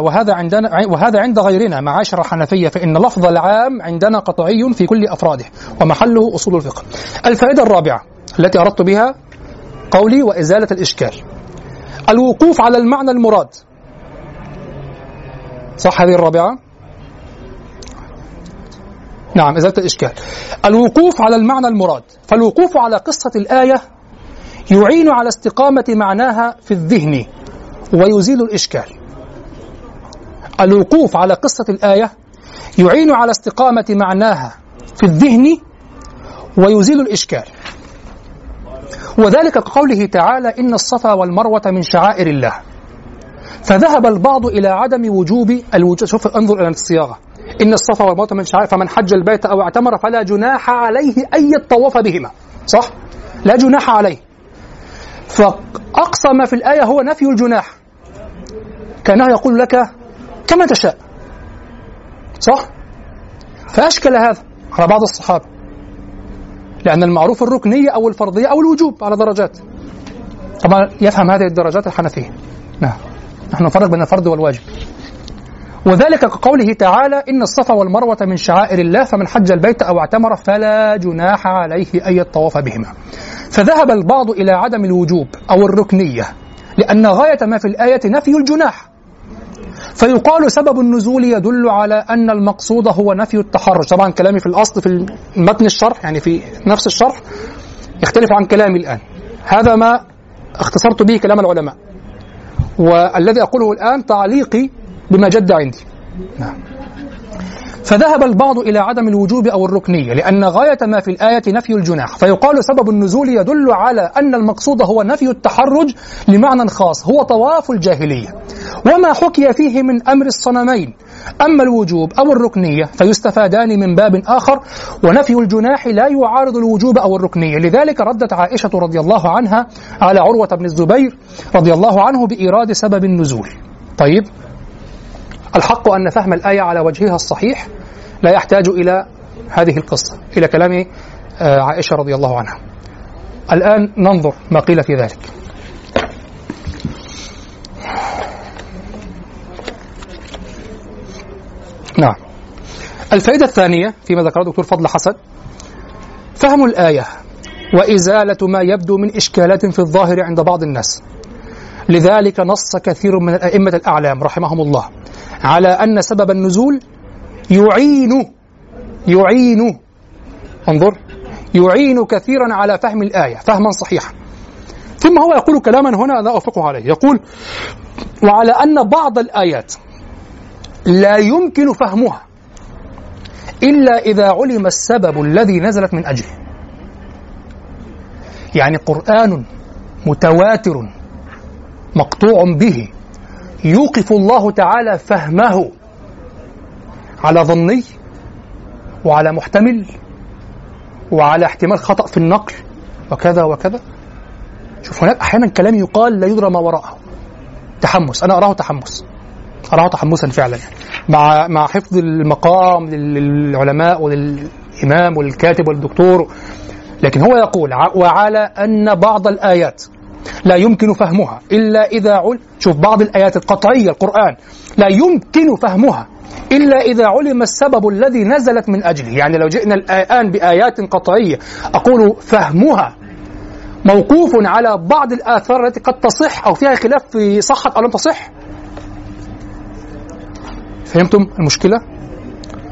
وهذا عندنا وهذا عند غيرنا معاشر الحنفيه فإن لفظ العام عندنا قطعي في كل أفراده ومحله أصول الفقه. الفائدة الرابعة التي أردت بها قولي وإزالة الإشكال. الوقوف على المعنى المراد. صح هذه الرابعة؟ نعم إزالة الإشكال. الوقوف على المعنى المراد، فالوقوف على قصة الآية يعين على استقامة معناها في الذهن ويزيل الإشكال الوقوف على قصة الآية يعين على استقامة معناها في الذهن ويزيل الإشكال. وذلك كقوله تعالى إن الصفا والمروة من شعائر الله فذهب البعض إلى عدم وجوب الوجوب. شوف انظر إلى الصياغة. إن الصفا والمروة من شعائر فمن حج البيت أو اعتمر فلا جناح عليه أن يطوف بهما. صح؟ لا جناح عليه. فأقصى ما في الآية هو نفي الجناح. كأنه يقول لك كما تشاء. صح؟ فأشكل هذا على بعض الصحابة. لأن المعروف الركنية أو الفرضية أو الوجوب على درجات. طبعا يفهم هذه الدرجات الحنفية. نعم. نحن نفرق بين الفرض والواجب. وذلك كقوله تعالى إن الصفا والمروة من شعائر الله فمن حج البيت أو اعتمر فلا جناح عليه أن يطوف بهما. فذهب البعض إلى عدم الوجوب أو الركنية لأن غاية ما في الآية نفي الجناح. فيقال سبب النزول يدل على أن المقصود هو نفي التحرج طبعا كلامي في الأصل في متن الشرح يعني في نفس الشرح يختلف عن كلامي الآن. هذا ما اختصرت به كلام العلماء. والذي أقوله الآن تعليقي بما جد عندي. نعم. فذهب البعض إلى عدم الوجوب أو الركنية لأن غاية ما في الآية نفي الجناح. فيقال سبب النزول يدل على أن المقصود هو نفي التحرج لمعنى خاص هو طواف الجاهلية. وما حكي فيه من أمر الصنمين أما الوجوب أو الركنية فيستفادان من باب آخر ونفي الجناح لا يعارض الوجوب أو الركنية. لذلك ردت عائشة رضي الله عنها على عروة بن الزبير رضي الله عنه بإيراد سبب النزول. طيب الحق أن فهم الآية على وجهها الصحيح لا يحتاج إلى هذه القصة إلى كلام آه، عائشة رضي الله عنها. الآن ننظر ما قيل في ذلك. نعم. الفائدة الثانية فيما ذكره دكتور فضل حسن فهم الآية وإزالة ما يبدو من إشكالات في الظاهر عند بعض الناس. لذلك نص كثير من الأئمة الأعلام رحمهم الله على أن سبب النزول يعين يعين انظر. يعين كثيرا على فهم الآية فهما صحيحا. ثم هو يقول كلاما هنا لا أوافقه عليه. يقول وعلى أن بعض الآيات لا يمكن فهمها إلا إذا علم السبب الذي نزلت من أجله. يعني قرآن متواتر مقطوع به. يوقف الله تعالى فهمه على ظني وعلى محتمل وعلى احتمال خطأ في النقل وكذا وكذا. شوف هناك أحيانا كلام يقال لا يدرى ما وراءه. تحمس أنا أراه تحمس. أراه تحمسا فعلا يعني. مع مع حفظ المقام للعلماء وللإمام والكاتب والدكتور. لكن هو يقول وعلى أن بعض الآيات لا يمكن فهمها. إلا إذا عل شوف بعض الآيات القطعية القرآن لا يمكن فهمها. إلا إذا علم السبب الذي نزلت من أجله. يعني لو جئنا الآن بآيات قطعية أقول فهمها. موقوف على بعض الآثار التي قد تصح أو فيها خلاف في صحة أو لم تصح. فهمتم المشكلة؟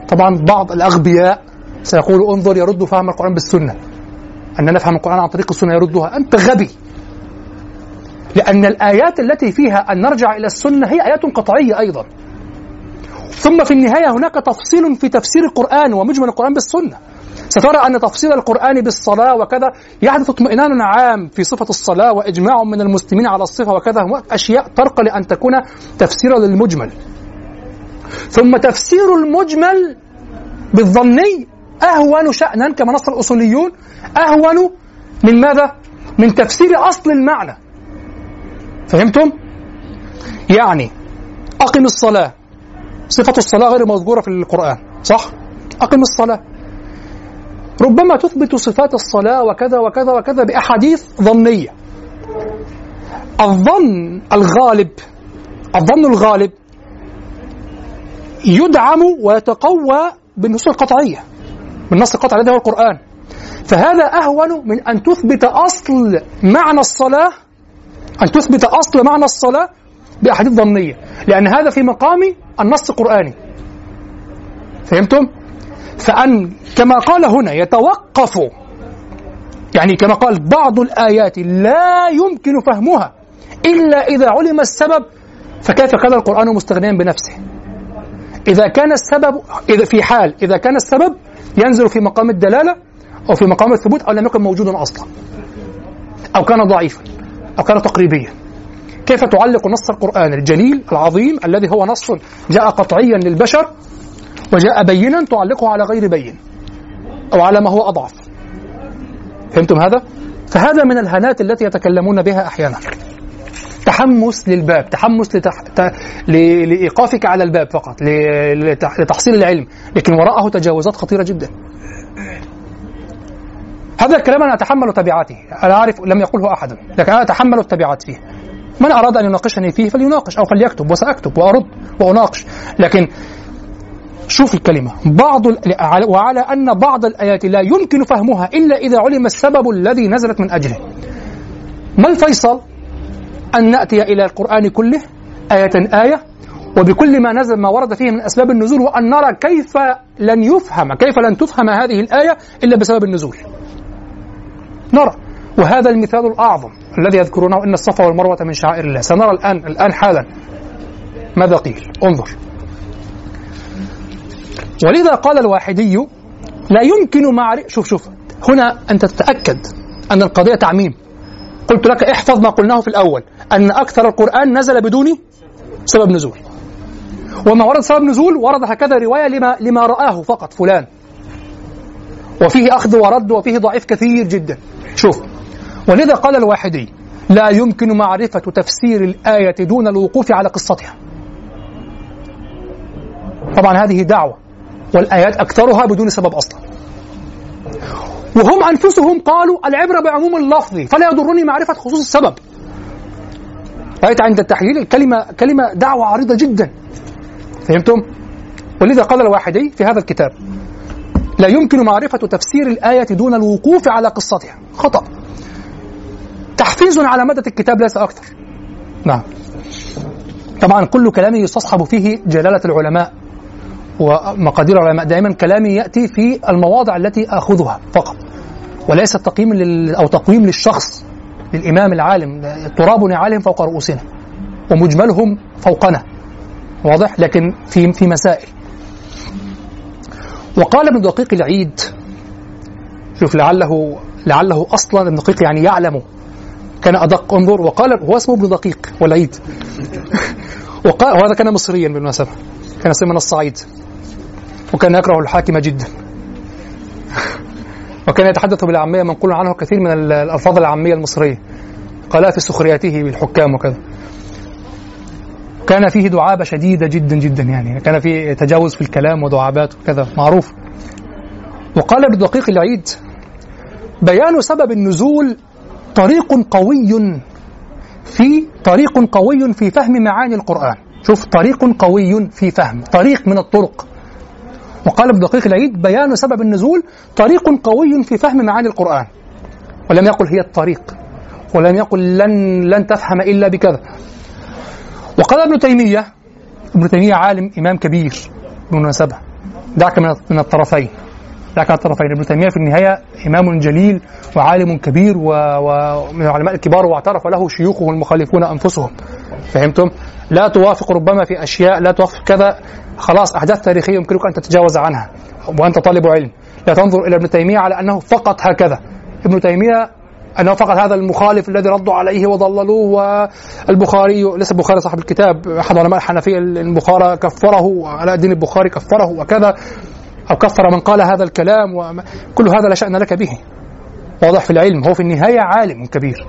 طبعا بعض الأغبياء سيقول انظر يرد فهم القرآن بالسنة. أن نفهم القرآن عن طريق السنة يردها. أنت غبي. لأن الآيات التي فيها أن نرجع إلى السنة هي آيات قطعية أيضا. ثم في النهاية هناك تفصيل في تفسير القرآن ومجمل القرآن بالسنة. سترى أن تفصيل القرآن بالصلاة وكذا يحدث اطمئنان عام في صفة الصلاة وإجماع من المسلمين على الصفة وكذا. أشياء ترقى لأن تكون تفسيرا للمجمل. ثم تفسير المجمل بالظني أهون شأنا كما نص الأصوليون أهون من ماذا؟ من تفسير أصل المعنى. فهمتم؟ يعني أقم الصلاة صفة الصلاة غير مذكورة في القرآن صح؟ أقم الصلاة ربما تثبت صفات الصلاة وكذا وكذا وكذا بأحاديث ظنية الظن الغالب الظن الغالب يدعم ويتقوى بالنصوص القطعية بالنص القطعي الذي هو القرآن فهذا أهون من أن تثبت أصل معنى الصلاة أن تثبت أصل معنى الصلاة بأحاديث ظنية. لأن هذا في مقام النص القرآني. فهمتم؟ فأن كما قال هنا يتوقف يعني كما قال بعض الآيات لا يمكن فهمها إلا إذا علم السبب فكيف كان القرآن مستغنيا بنفسه؟ إذا كان السبب إذا في حال إذا كان السبب ينزل في مقام الدلالة أو في مقام الثبوت أو لم يكن موجودا أصلا أو كان ضعيفا. أو كان تقريبيا كيف تعلق نص القرآن الجليل العظيم الذي هو نص جاء قطعيا للبشر وجاء بينا تعلقه على غير بين أو على ما هو أضعف. فهمتم هذا؟ فهذا من الهنات التي يتكلمون بها أحيانا. تحمس للباب تحمس لتح... ت... ل... لإيقافك على الباب فقط ل... لتح... لتحصيل العلم لكن وراءه تجاوزات خطيرة جدا. هذا الكلام أنا أتحمل تبعاته. أنا أعرف لم يقله أحد. لكن أنا أتحمل التبعات فيه. من أراد أن يناقشني فيه فليناقش أو فليكتب وسأكتب وأرد وأناقش. لكن شوف الكلمة. بعض وعلى أن بعض الآيات لا يمكن فهمها إلا إذا علم السبب الذي نزلت من أجله. ما الفيصل؟ أن نأتي إلى القرآن كله آية آية وبكل ما نزل ما ورد فيه من أسباب النزول وأن نرى كيف لن يفهم كيف لن تفهم هذه الآية إلا بسبب النزول. نرى. وهذا المثال الأعظم الذي يذكرونه إن الصفا والمروة من شعائر الله. سنرى الآن الآن حالا ماذا قيل. انظر. ولذا قال الواحدي لا يمكن معرفة. شوف شوف. هنا أنت تتأكد أن القضية تعميم. قلت لك احفظ ما قلناه في الأول أن أكثر القرآن نزل بدون سبب نزول. وما ورد سبب نزول ورد هكذا رواية لما, لما رآه فقط فلان. وفيه أخذ ورد وفيه ضعيف كثير جدا. شوف ولذا قال الواحدي لا يمكن معرفة تفسير الآية دون الوقوف على قصتها. طبعا هذه دعوة والآيات أكثرها بدون سبب أصلا. وهم أنفسهم قالوا العبرة بعموم اللفظ فلا يضرني معرفة خصوص السبب. رأيت عند التحليل الكلمة كلمة دعوة عريضة جدا. فهمتم؟ ولذا قال الواحدي في هذا الكتاب لا يمكن معرفة تفسير الآية دون الوقوف على قصتها. خطأ. تحفيز على مدى الكتاب ليس أكثر. نعم. طبعا كل كلام يستصحب فيه جلالة العلماء ومقادير العلماء. دائما كلامي يأتي في المواضع التي آخذها فقط. وليس تقييم لل... أو تقويم للشخص للإمام العالم. ترابنا عالم فوق رؤوسنا ومجملهم فوقنا. واضح؟ لكن في في مسائل. وقال ابن دقيق العيد شوف لعله لعله أصلا ابن دقيق يعني يعلم. كان أدق انظر وقال هو اسمه ابن دقيق والعيد. وقال وهذا كان مصريا بالمناسبة كان من الصعيد وكان يكره الحاكم جدا. وكان يتحدث بالعامية منقول عنه كثير من الألفاظ العامية المصرية قالها في سخريته بالحكام وكذا. كان فيه دعابة شديدة جدا جدا يعني. كان فيه تجاوز في الكلام ودعابات وكذا معروف. وقال ابن دقيق العيد بيان سبب النزول طريق قوي في طريق قوي في فهم معاني القرآن. شوف طريق قوي في فهم طريق من الطرق. وقال ابن دقيق العيد بيان سبب النزول طريق قوي في فهم معاني القرآن. ولم يقل هي الطريق. ولم يقل لن لن تفهم إلا بكذا. وقال ابن تيمية ابن تيمية عالم إمام كبير بالمناسبة دعك من الطرفين دعك من الطرفين. ابن تيمية في النهاية إمام جليل وعالم كبير ومن العلماء الكبار واعترف له شيوخه المخالفون أنفسهم. فهمتم؟ لا توافق ربما في أشياء لا توافق كذا. خلاص أحداث تاريخية يمكنك أن تتجاوز عنها وأنت طالب علم. لا تنظر إلى ابن تيمية على أنه فقط هكذا. ابن تيمية أنه فقط هذا المخالف الذي ردوا عليه وضللوه والبخاري ليس البخاري صاحب الكتاب أحد علماء الحنفية البخاري كفره علاء الدين البخاري كفره وكذا أو كفر من قال هذا الكلام وكل هذا لا شأن لك به. واضح في العلم هو في النهاية عالم كبير.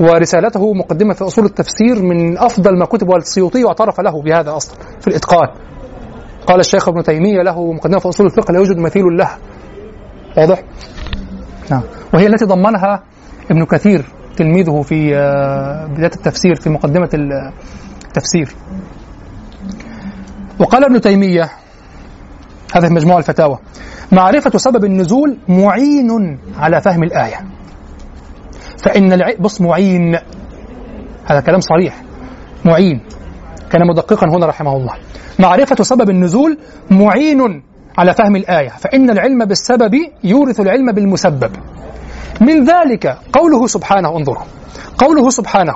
ورسالته مقدمة في أصول التفسير من أفضل ما كتب السيوطي واعترف له بهذا أصلا في الإتقان. قال الشيخ ابن تيمية له مقدمة في أصول الفقه لا يوجد مثيل لها واضح؟ نعم. وهي التي ضمنها ابن كثير تلميذه في آه، بداية التفسير في مقدمة التفسير. وقال ابن تيمية هذا في مجموع الفتاوى معرفة سبب النزول معين على فهم الآية. فإن. بص معين هذا كلام صريح. معين. كان مدققا هنا رحمه الله. معرفة سبب النزول معين على فهم الآية. فإن العلم بالسبب يورث العلم بالمسبب. من ذلك قوله سبحانه انظروا. قوله سبحانه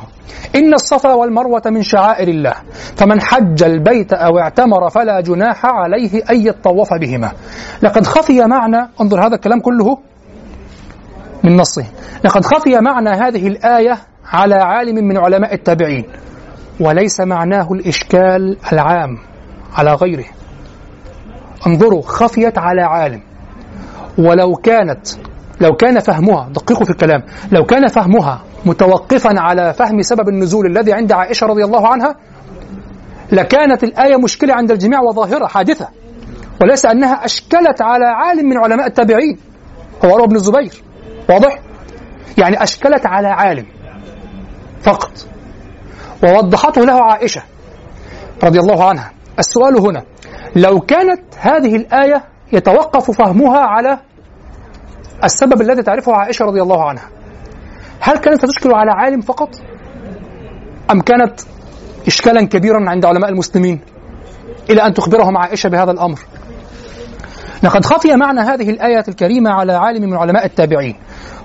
إن الصفا والمروة من شعائر الله فمن حج البيت أو اعتمر فلا جناح عليه أن يطوف بهما. لقد خفي معنى انظر هذا الكلام كله من نصه. لقد خفي معنى هذه الآية على عالم من علماء التابعين وليس معناه الإشكال العام على غيره. انظروا خفيت على عالم. ولو كانت لو كان فهمها دققوا في الكلام. لو كان فهمها متوقفا على فهم سبب النزول الذي عند عائشة رضي الله عنها لكانت الآية مشكلة عند الجميع وظاهرة حادثة وليس أنها أشكلت على عالم من علماء التابعين. هو عروة بن الزبير. واضح؟ يعني أشكلت على عالم فقط. ووضحته له عائشة رضي الله عنها. السؤال هنا لو كانت هذه الآية يتوقف فهمها على السبب الذي تعرفه عائشة رضي الله عنها. هل كانت تشكل على عالم فقط؟ أم كانت إشكالا كبيرا عند علماء المسلمين إلى أن تخبرهم عائشة بهذا الأمر؟ لقد خفي معنى هذه الآية الكريمة على عالم من علماء التابعين.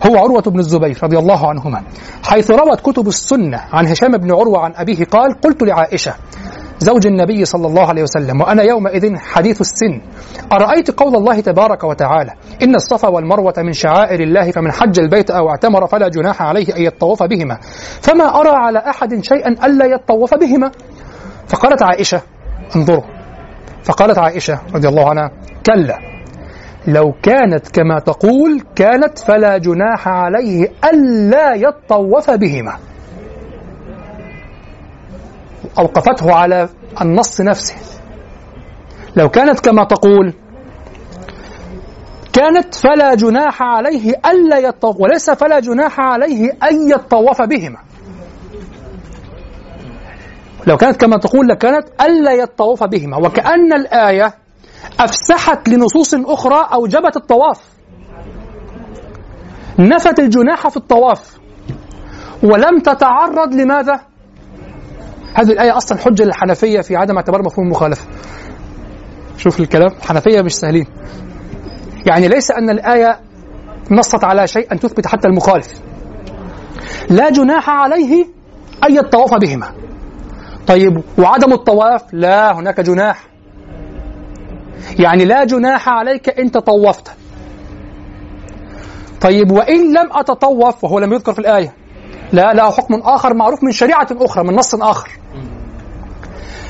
هو عروة بن الزبير رضي الله عنهما حيث روت كتب السنة عن هشام بن عروة عن أبيه قال قلت لعائشة زوج النبي صلى الله عليه وسلم وأنا يومئذ حديث السن. أرأيت قول الله تبارك وتعالى إن الصفا والمروة من شعائر الله فمن حج البيت أو اعتمر فلا جناح عليه أن يطوف بهما. فما أرى على أحد شيئا ألا يطوف بهما؟ فقالت عائشة انظروا. فقالت عائشة رضي الله عنها كلا لو كانت كما تقول كانت فلا جناح عليه ألا يطوف بهما. أوقفته على النص نفسه. لو كانت كما تقول كانت فلا جناح عليه ألا يطوف وليس فلا جناح عليه أن يطوف بهما. لو كانت كما تقول لكانت ألا يطوف بهما. وكأن الآية أفسحت لنصوص أخرى أوجبت الطواف. نفت الجناح في الطواف. ولم تتعرض لماذا؟ هذه الآية أصلا حجة للحنفية في عدم اعتبار مفهوم المخالفة. شوف الكلام الحنفية مش سهلين. يعني ليس أن الآية نصت على شيء أن تثبت حتى المخالف. لا جناح عليه أن يطوف بهما. طيب وعدم الطواف؟ لا هناك جناح. يعني لا جناح عليك إن تطوفت. طيب وإن لم أتطوف وهو لم يذكر في الآية لا له حكم آخر معروف من شريعة أخرى من نص آخر.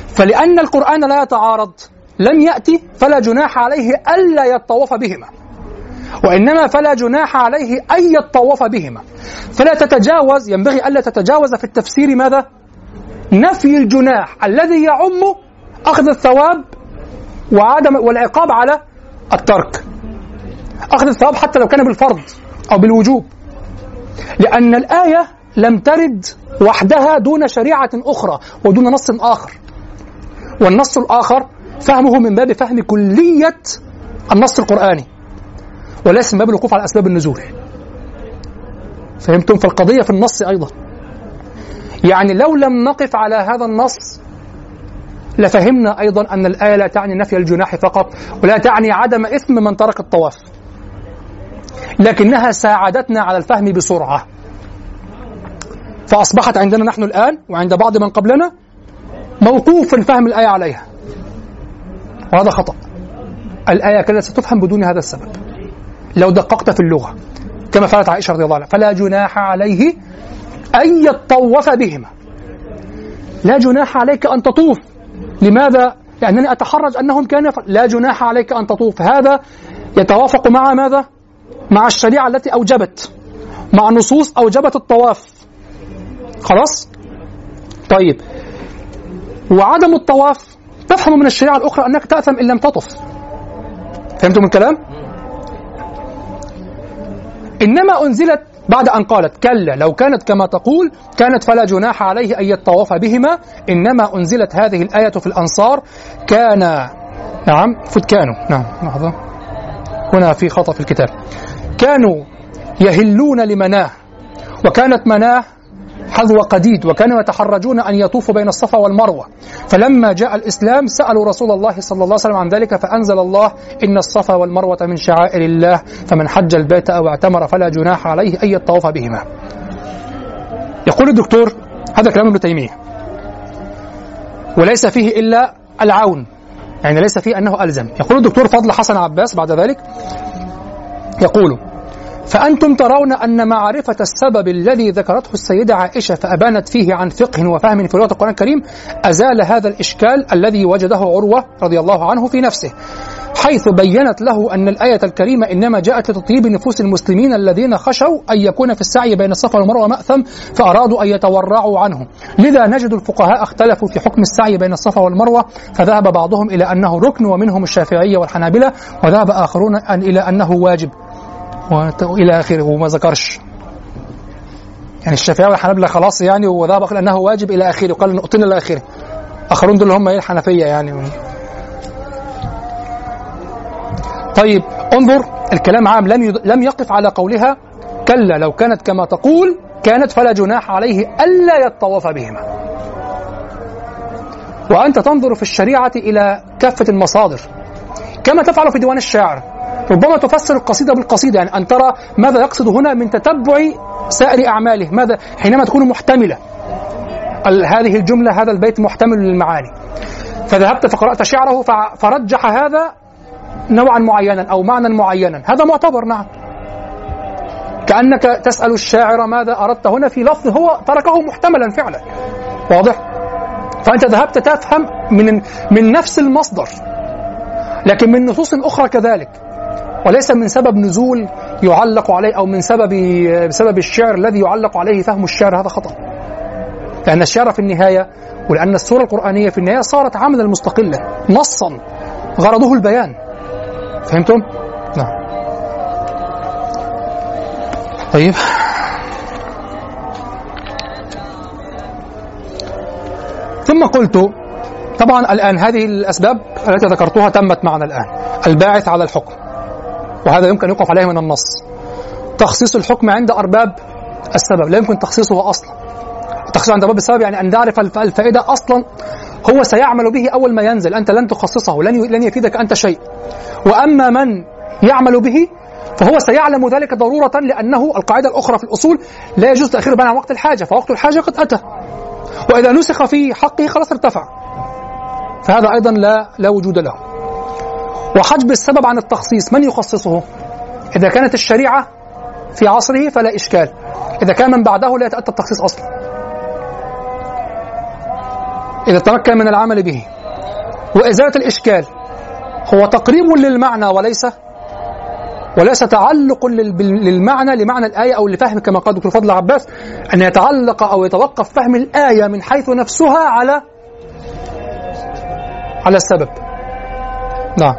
فلأن القرآن لا يتعارض لم يأتي فلا جناح عليه ألا يطوف بهما. وإنما فلا جناح عليه أن يطوف بهما. فلا تتجاوز ينبغي ألا تتجاوز في التفسير ماذا؟ نفي الجناح الذي يعم أخذ الثواب وعدم والعقاب على الترك. أخذ الثواب حتى لو كان بالفرض أو بالوجوب. لأن الآية لم ترد وحدها دون شريعة أخرى ودون نص آخر. والنص الآخر فهمه من باب فهم كلية النص القرآني وليس من باب الوقوف على أسباب النزول. فهمتم؟ فالقضية في النص أيضا. يعني لو لم نقف على هذا النص لفهمنا أيضا أن الآية لا تعني نفي الجناح فقط ولا تعني عدم إثم من ترك الطواف. لكنها ساعدتنا على الفهم بسرعة. فأصبحت عندنا نحن الآن وعند بعض من قبلنا موقوف فهم الآية عليها. وهذا خطأ. الآية كانت ستفهم بدون هذا السبب. لو دققت في اللغة كما فعلت عائشة رضي الله عنها فلا جناح عليه أن يطوف بهما. لا جناح عليك أن تطوف. لماذا؟ لأنني أتحرج أنهم كانوا لا جناح عليك أن تطوف. هذا يتوافق مع ماذا؟ مع الشريعة التي أوجبت مع نصوص أوجبت الطواف. خلاص؟ طيب. وعدم الطواف تفهم من الشريعة الأخرى أنك تأثم إن لم تطف. فهمتم الكلام؟ إنما أنزلت بعد أن قالت كلا لو كانت كما تقول كانت فلا جناح عليه أن يطوف بهما. إنما أنزلت هذه الآية في الأنصار كان نعم فت كانوا نعم لحظة. هنا في خطأ في الكتاب. كانوا يهلون لمناه وكانت مناه حذو قديد وكانوا يتحرجون أن يطوفوا بين الصفا والمروة. فلما جاء الإسلام سألوا رسول الله صلى الله عليه وسلم عن ذلك فأنزل الله إن الصفا والمروة من شعائر الله فمن حج البيت أو اعتمر فلا جناح عليه أن يطوف بهما. يقول الدكتور هذا كلام ابن تيمية وليس فيه إلا العون. يعني ليس فيه أنه ألزم. يقول الدكتور فضل حسن عباس بعد ذلك يقول فأنتم ترون أن معرفة السبب الذي ذكرته السيدة عائشة فأبانت فيه عن فقه وفهم في لغة القرآن الكريم أزال هذا الإشكال الذي وجده عروة رضي الله عنه في نفسه. حيث بينت له أن الآية الكريمة إنما جاءت لتطيب نفوس المسلمين الذين خشوا أن يكون في السعي بين الصفا والمروة مأثم فأرادوا أن يتورعوا عنه. لذا نجد الفقهاء اختلفوا في حكم السعي بين الصفا والمروة فذهب بعضهم إلى أنه ركن ومنهم الشافعية والحنابلة وذهب آخرون أن إلى أنه واجب. وإلى آخره وما ذكرش. يعني الشافعية والحنابلة خلاص يعني وذهب أنه واجب إلى آخره وقال نقطين إلى آخره. آخرون دول هم إيه الحنفية يعني؟ طيب انظر الكلام عام لم يد- لم يقف على قولها. كلا لو كانت كما تقول كانت فلا جناح عليه ألا يطوف بهما. وأنت تنظر في الشريعة إلى كافة المصادر. كما تفعل في ديوان الشاعر. ربما تفسر القصيدة بالقصيدة يعني أن ترى ماذا يقصد هنا من تتبع سائر أعماله ماذا حينما تكون محتملة. هذه الجملة هذا البيت محتمل للمعاني. فذهبت فقرأت شعره فرجح هذا نوعا معينا أو معنى معينا. هذا معتبر نعم. كأنك تسأل الشاعر ماذا أردت. هنا في لفظ هو تركه محتملا فعلا. واضح؟ فأنت ذهبت تفهم من من نفس المصدر لكن من نصوص أخرى كذلك. وليس من سبب نزول يعلق عليه أو من سبب بسبب الشعر الذي يعلق عليه فهم الشعر هذا خطأ. لأن الشعر في النهاية ولأن السورة القرآنية في النهاية صارت عملا مستقلا نصا غرضه البيان. فهمتم؟ نعم. طيب. ثم قلت طبعا الآن هذه الأسباب التي ذكرتها تمت معنا الآن الباعث على الحكم وهذا يمكن يوقف عليه من النص. تخصيص الحكم عند أرباب السبب لا يمكن تخصيصه أصلا. التخصيص عند أرباب السبب يعني أن نعرف الف- الفائدة أصلا هو سيعمل به أول ما ينزل. أنت لن تخصصه لن لن يفيدك أنت شيء. وأما من يعمل به فهو سيعلم ذلك ضرورة لأنه القاعدة الأخرى في الأصول لا يجوز تأخير بين عن وقت الحاجة فوقت الحاجة قد أتى. وإذا نسخ في حقه خلاص ارتفع. فهذا أيضا لا لا وجود له. وحجب السبب عن التخصيص من يخصصه؟ إذا كانت الشريعة في عصره فلا إشكال. إذا كان من بعده لا يتأتى التخصيص أصلا. إذا تمكن من العمل به. وإزالة الإشكال هو تقريب للمعنى وليس وليس تعلق للمعنى لمعنى الآية أو لفهم كما قال دكتور فضل عباس أن يتعلق أو يتوقف فهم الآية من حيث نفسها على على السبب. نعم.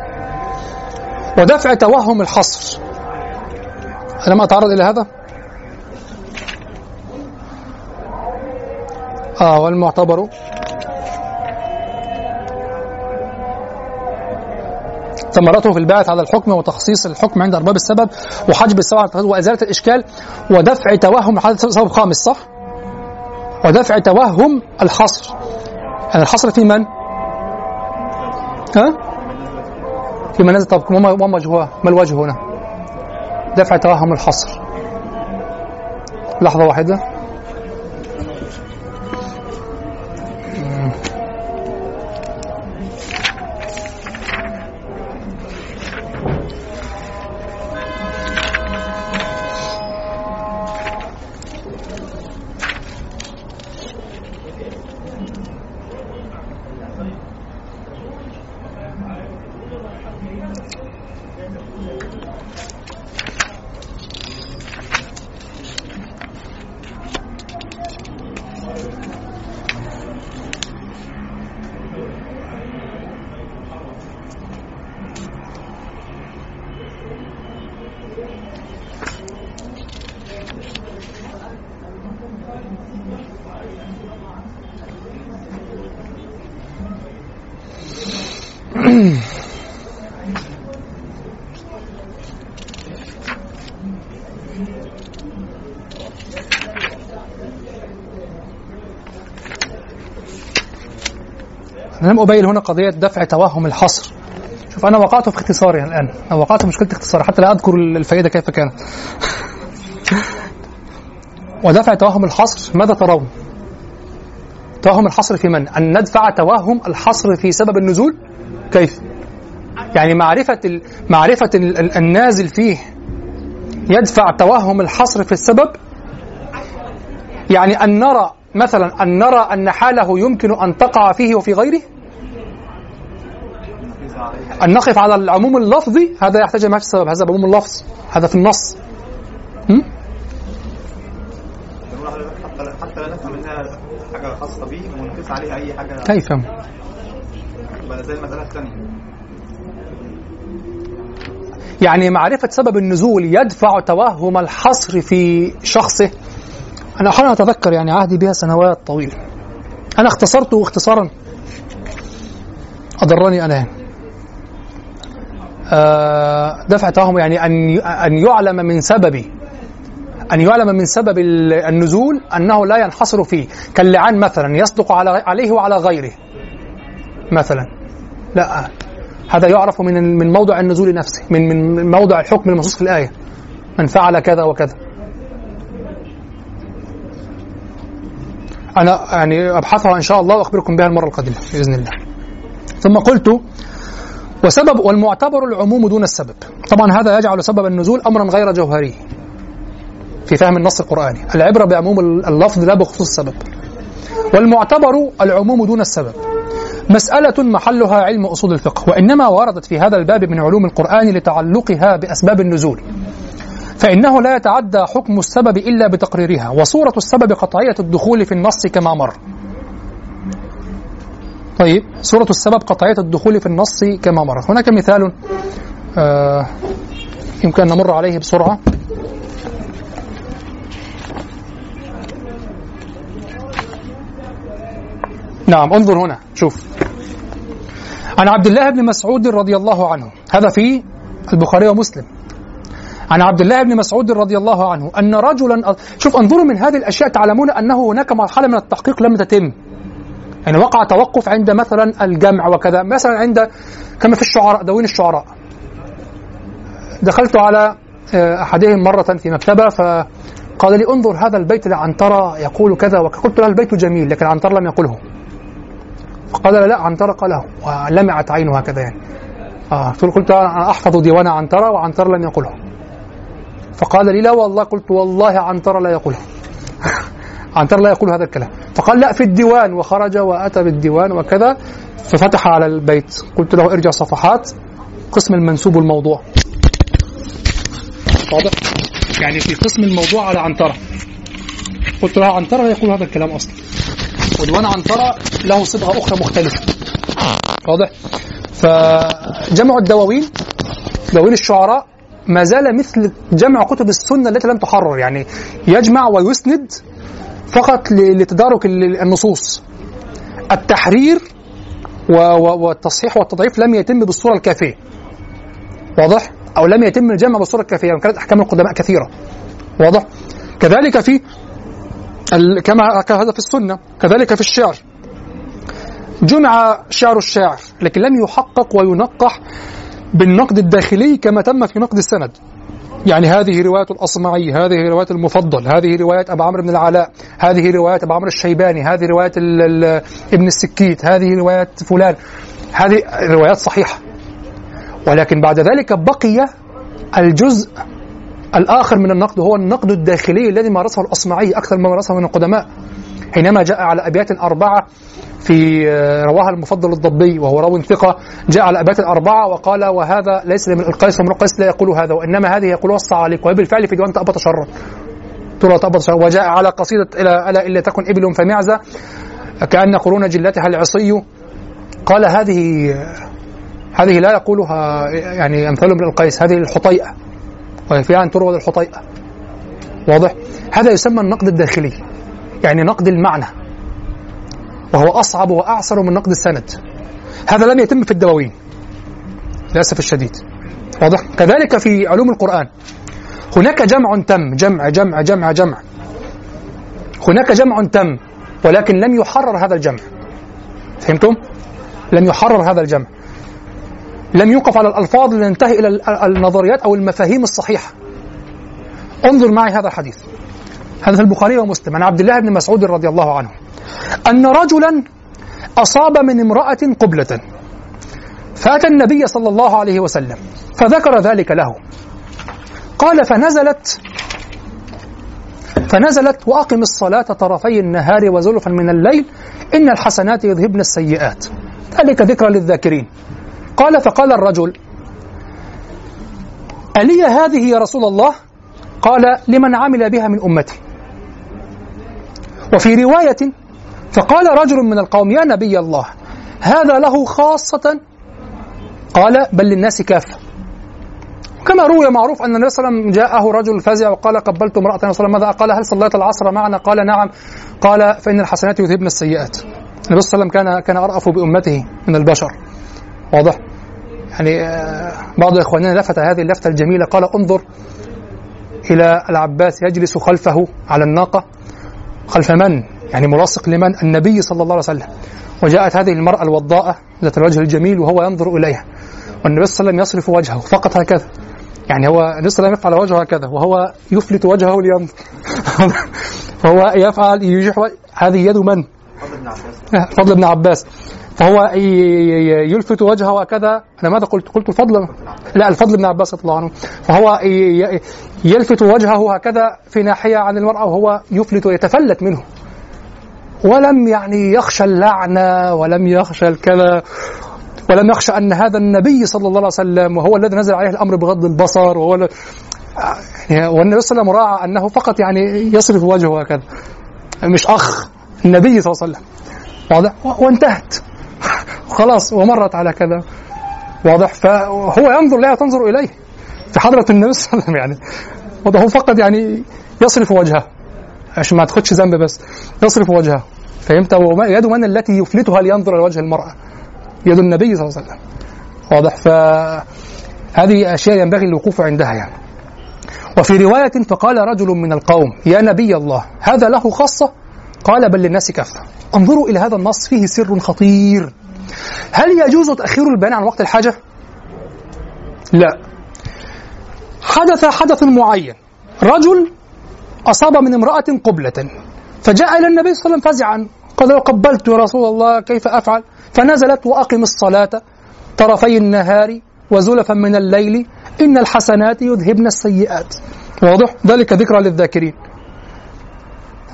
ودفع توهم الحصر. ألم أتعرض إلى هذا؟ آه والمعتبر ثمرته في الباعث على الحكم وتخصيص الحكم عند أرباب السبب وحجب السبب وإزالة الإشكال ودفع توهم هذا سبب خامس صح؟ ودفع توهم الحصر يعني الحصر في من؟ ها؟ في من نزل طب وما وجهها؟ ما الوجه هنا؟ دفع توهم الحصر لحظة واحدة لم أبين هنا قضية دفع توهم الحصر شوف أنا وقعت في اختصاري الآن أنا وقعت في مشكلة اختصاري حتى لا أذكر الفائدة كيف كانت ودفع توهم الحصر ماذا ترون؟ توهم الحصر في من؟ أن ندفع توهم الحصر في سبب النزول؟ كيف؟ يعني معرفة. معرفة ال... ال- النازل فيه يدفع توهم الحصر في السبب يعني أن نرى مثلا أن نرى أن حاله يمكن أن تقع فيه وفي غيره أن نقف على العموم اللفظي هذا يحتاج إلى السبب. هذا بعموم اللفظ. هذا في النص. م? حتى لا نفهم انها حاجة خاصه بيه ونقيس عليها اي حاجة كيف؟ زي الثانية يعني معرفة سبب النزول يدفع توهم الحصر في شخصه. أنا أحيانا أتذكر يعني عهدي بها سنوات طويلة. أنا اختصرته اختصارا. أضرني أنا آه، دفع توهم يعني أن أن يعلم من سبب أن يعلم من سبب ال- النزول أنه لا ينحصر فيه. كاللعان مثلا يصدق على عليه وعلى غيره. مثلا. لا هذا يعرف من من موضع النزول نفسه من من موضع الحكم المنصوص في الآية. من فعل كذا وكذا. أنا يعني أبحثها إن شاء الله وأخبركم بها المرة القادمة بإذن الله. ثم قلت وسبب والمعتبر العموم دون السبب. طبعا هذا يجعل سبب النزول أمرا غير جوهري في فهم النص القرآني. العبرة بعموم اللفظ لا بخصوص السبب. والمعتبر العموم دون السبب. مسألة محلها علم أصول الفقه وإنما وردت في هذا الباب من علوم القرآن لتعلقها بأسباب النزول. فإنه لا يتعدى حكم السبب إلا بتقريرها وصورة السبب قطعية الدخول في النص كما مر. طيب صورة السبب قطعية الدخول في النص كما مر هناك مثال آه يمكن أن نمر عليه بسرعة. نعم انظر هنا شوف. عن عبد الله بن مسعود رضي الله عنه هذا في البخاري ومسلم. عن عبد الله بن مسعود رضي الله عنه أن رجلا شوف انظروا من هذه الأشياء تعلمون أنه هناك مرحلة من التحقيق لم تتم. يعني وقع توقف عند مثلا الجمع وكذا مثلا عند كما في الشعراء دواوين الشعراء. دخلت على آه، أحدهم مرة في مكتبة فقال لي انظر هذا البيت لعنترة يقول كذا وكذا قلت له البيت جميل لكن عنترة لم يقله. فقال لا عنترة قاله ولمعت عينه هكذا يعني. آه قلت أنا أحفظ ديوان عنترة وعنترة لم يقله. فقال لي لا والله قلت والله عنترة لا يقوله عنترة لا يقول هذا الكلام. فقال لا في الديوان. وخرج وأتى بالديوان وكذا ففتح على البيت. قلت له ارجع صفحات قسم المنسوب الموضوع. واضح؟ يعني في قسم الموضوع على عنترة. قلت له عنترة لا يقول هذا الكلام أصلا. وديوان عنترة له صبغة أخرى مختلفة. واضح؟ فجمع الدواوين دواوين الشعراء ما زال مثل جمع كتب السنة التي لم تحرر. يعني يجمع ويسند فقط لتدارك ال- النصوص. التحرير والتصحيح والتضعيف لم يتم بالصورة الكافية. واضح؟ أو لم يتم الجمع بالصورة الكافية وكانت أحكام القدماء كثيرة. واضح؟ كذلك في كما هذا في السنة كذلك في الشعر. جمع شعر الشاعر لكن لم يحقق وينقح بالنقد الداخلي كما تم في نقد السند. يعني هذه رواية الأصمعي هذه رواية المفضل هذه رواية أبو عمرو بن العلاء هذه رواية أبو عمرو الشيباني هذه رواية ابن السكيت هذه رواية فلان. هذه روايات صحيحة. ولكن بعد ذلك بقي الجزء الآخر من النقد هو النقد الداخلي الذي مارسه الأصمعي أكثر مما مارسه من القدماء. حينما جاء على أبيات أربعة في آه، رواها المفضل الضبي وهو راو ثقة جاء على أبيات الأربعة وقال وهذا ليس من القيس ومن القيس لا يقول هذا وإنما هذه يقولها الصعاليق وهي بالفعل في ديوان تأبط شرا. ترى تأبط شرا. وجاء على قصيدة إلى ألا إلا تكن إبل فمعزة كأن قرون جلتها العصي. قال هذه هذه لا يقولها يعني أمثال من القيس هذه الحطيئة. وهي فيها أن تروى الحطيئة. واضح؟ هذا يسمى النقد الداخلي يعني نقد المعنى. وهو أصعب وأعسر من نقد السند. هذا لم يتم في الدواوين. للأسف الشديد. واضح؟ كذلك في علوم القرآن. هناك جمع تم. جمع جمع جمع جمع. هناك جمع تم ولكن لم يحرر هذا الجمع. فهمتم؟ لم يحرر هذا الجمع. لم يوقف على الألفاظ لننتهي إلى ال- النظريات أو المفاهيم الصحيحة. انظر معي هذا الحديث. هذا في البخاري ومسلم. عن عبد الله بن مسعود رضي الله عنه. أن رجلا أصاب من امرأة قبلة. فأتى النبي صلى الله عليه وسلم فذكر ذلك له. قال فنزلت فنزلت وأقم الصلاة طرفي النهار وزلفا من الليل إن الحسنات يذهبن السيئات. ذلك ذكرى للذاكرين. قال فقال الرجل ألي هذه يا رسول الله؟ قال لمن عمل بها من أمتي. وفي رواية فقال رجل من القوم يا نبي الله هذا له خاصة؟ قال بل للناس كافة كما روي معروف أن النبي صلى الله عليه وسلم جاءه رجل فزع وقال قبلت امرأة النبي صلى الله عليه وسلم ماذا؟ قال هل صليت العصر معنا؟ قال نعم. قال فإن الحسنات يذهبن السيئات. النبي صلى الله عليه وسلم كان كان أرأف بأمته من البشر. واضح؟ يعني آه، بعض إخواننا لفت هذه اللفتة الجميلة قال انظر إلى العباس يجلس خلفه على الناقة. خلف من؟ يعني ملاصق لمن؟ النبي صلى الله عليه وسلم وجاءت هذه المرأة الوضاءة ذات الوجه الجميل وهو ينظر إليها والنبي صلى الله عليه وسلم يصرف وجهه فقط هكذا يعني هو النبي صلى الله عليه وسلم يفعل وجهه هكذا وهو يفلت وجهه لينظر فهو يفعل يجح هذه يد من؟ فضل بن عباس فضل بن عباس فهو يلفت وجهه هكذا أنا ماذا قلت؟ قلت الفضل. لا الفضل بن عباس رضي الله عنه. فهو يلفت وجهه هكذا في ناحية عن المرأة وهو يفلت ويتفلت منه. ولم يعني يخشى اللعنه ولم يخشى الكذا ولم يخشى أن هذا النبي صلى الله عليه وسلم وهو الذي نزل عليه الأمر بغض البصر وهو يعني والنبي صلى الله عليه وسلم راعى أنه فقط يعني يصرف وجهه هكذا مش أخ النبي صلى الله عليه وسلم. واضح؟ وانتهت. خلاص ومرت على كذا. واضح. فهو ينظر لها تنظر إليه. في حضرة النبي صلى الله عليه وسلم يعني. هو فقط يعني يصرف وجهه. عشان ما تاخدش ذنب بس. يصرف وجهه. فهمت؟ يد من التي يفلتها لينظر إلى وجه المرأة. يد النبي صلى الله عليه وسلم. واضح. فهذه أشياء ينبغي الوقوف عندها يعني. وفي رواية فقال رجل من القوم يا نبي الله هذا له خاصة؟ قال بل للناس كافة انظروا إلى هذا النص فيه سر خطير. هل يجوز تأخير البيان عن وقت الحاجة؟ لا. حدث حدث معين. رجل أصاب من امرأة قبلة فجاء إلى النبي صلى الله عليه وسلم فزعا. قال قبلت يا رسول الله كيف أفعل؟ فنزلت وأقم الصلاة طرفي النهار وزلفا من الليل إن الحسنات يذهبن السيئات. واضح؟ ذلك ذكرى للذاكرين.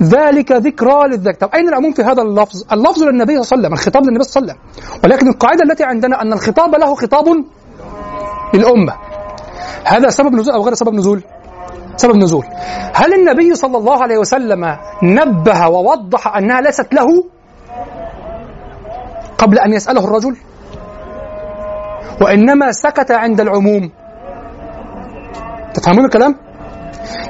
ذلك ذكرى للذاكرين طب أين العموم في هذا اللفظ؟ اللفظ للنبي صلى الله عليه وسلم الخطاب للنبي صلى الله عليه وسلم. ولكن القاعدة التي عندنا أن الخطاب له خطاب للأمة. هذا سبب نزول أو غير سبب نزول؟ سبب نزول. هل النبي صلى الله عليه وسلم نبه ووضح أنها ليست له قبل أن يسأله الرجل؟ وإنما سكت عند العموم. تفهمون الكلام؟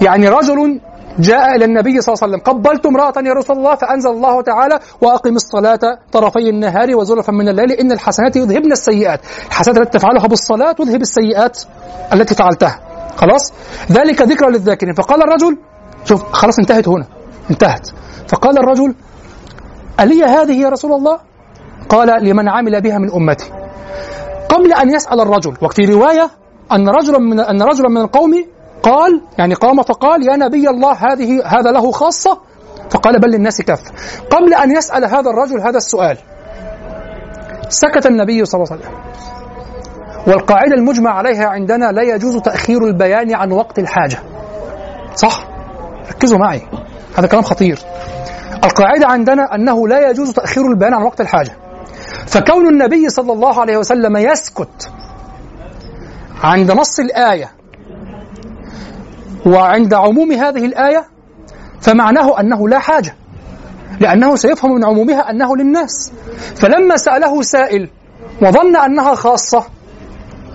يعني رجل جاء إلى النبي صلى الله عليه وسلم قبلت امرأة يا رسول الله فأنزل الله تعالى وأقم الصلاة طرفي النهار وزلفا من الليل إن الحسنات يذهبن السيئات. الحسنات التي تفعلها بالصلاة تذهب السيئات التي فعلتها. خلاص؟ ذلك ذكرى للذاكرين. فقال الرجل شوف خلاص انتهت هنا انتهت. فقال الرجل ألي هذه يا رسول الله؟ قال لمن عمل بها من أمتي. قبل أن يسأل الرجل وفي رواية أن رجلا من أن رجلا من القوم قال يعني قام فقال يا نبي الله هذه هذا له خاصة؟ فقال بل للناس كف. قبل أن يسأل هذا الرجل هذا السؤال سكت النبي صلى الله عليه وسلم. والقاعدة المجمع عليها عندنا لا يجوز تأخير البيان عن وقت الحاجة. صح؟ ركزوا معي. هذا كلام خطير. القاعدة عندنا أنه لا يجوز تأخير البيان عن وقت الحاجة. فكون النبي صلى الله عليه وسلم يسكت عند نص الآية وعند عموم هذه الآية فمعناه أنه لا حاجة لأنه سيفهم من عمومها أنه للناس. فلما سأله سائل وظن أنها خاصة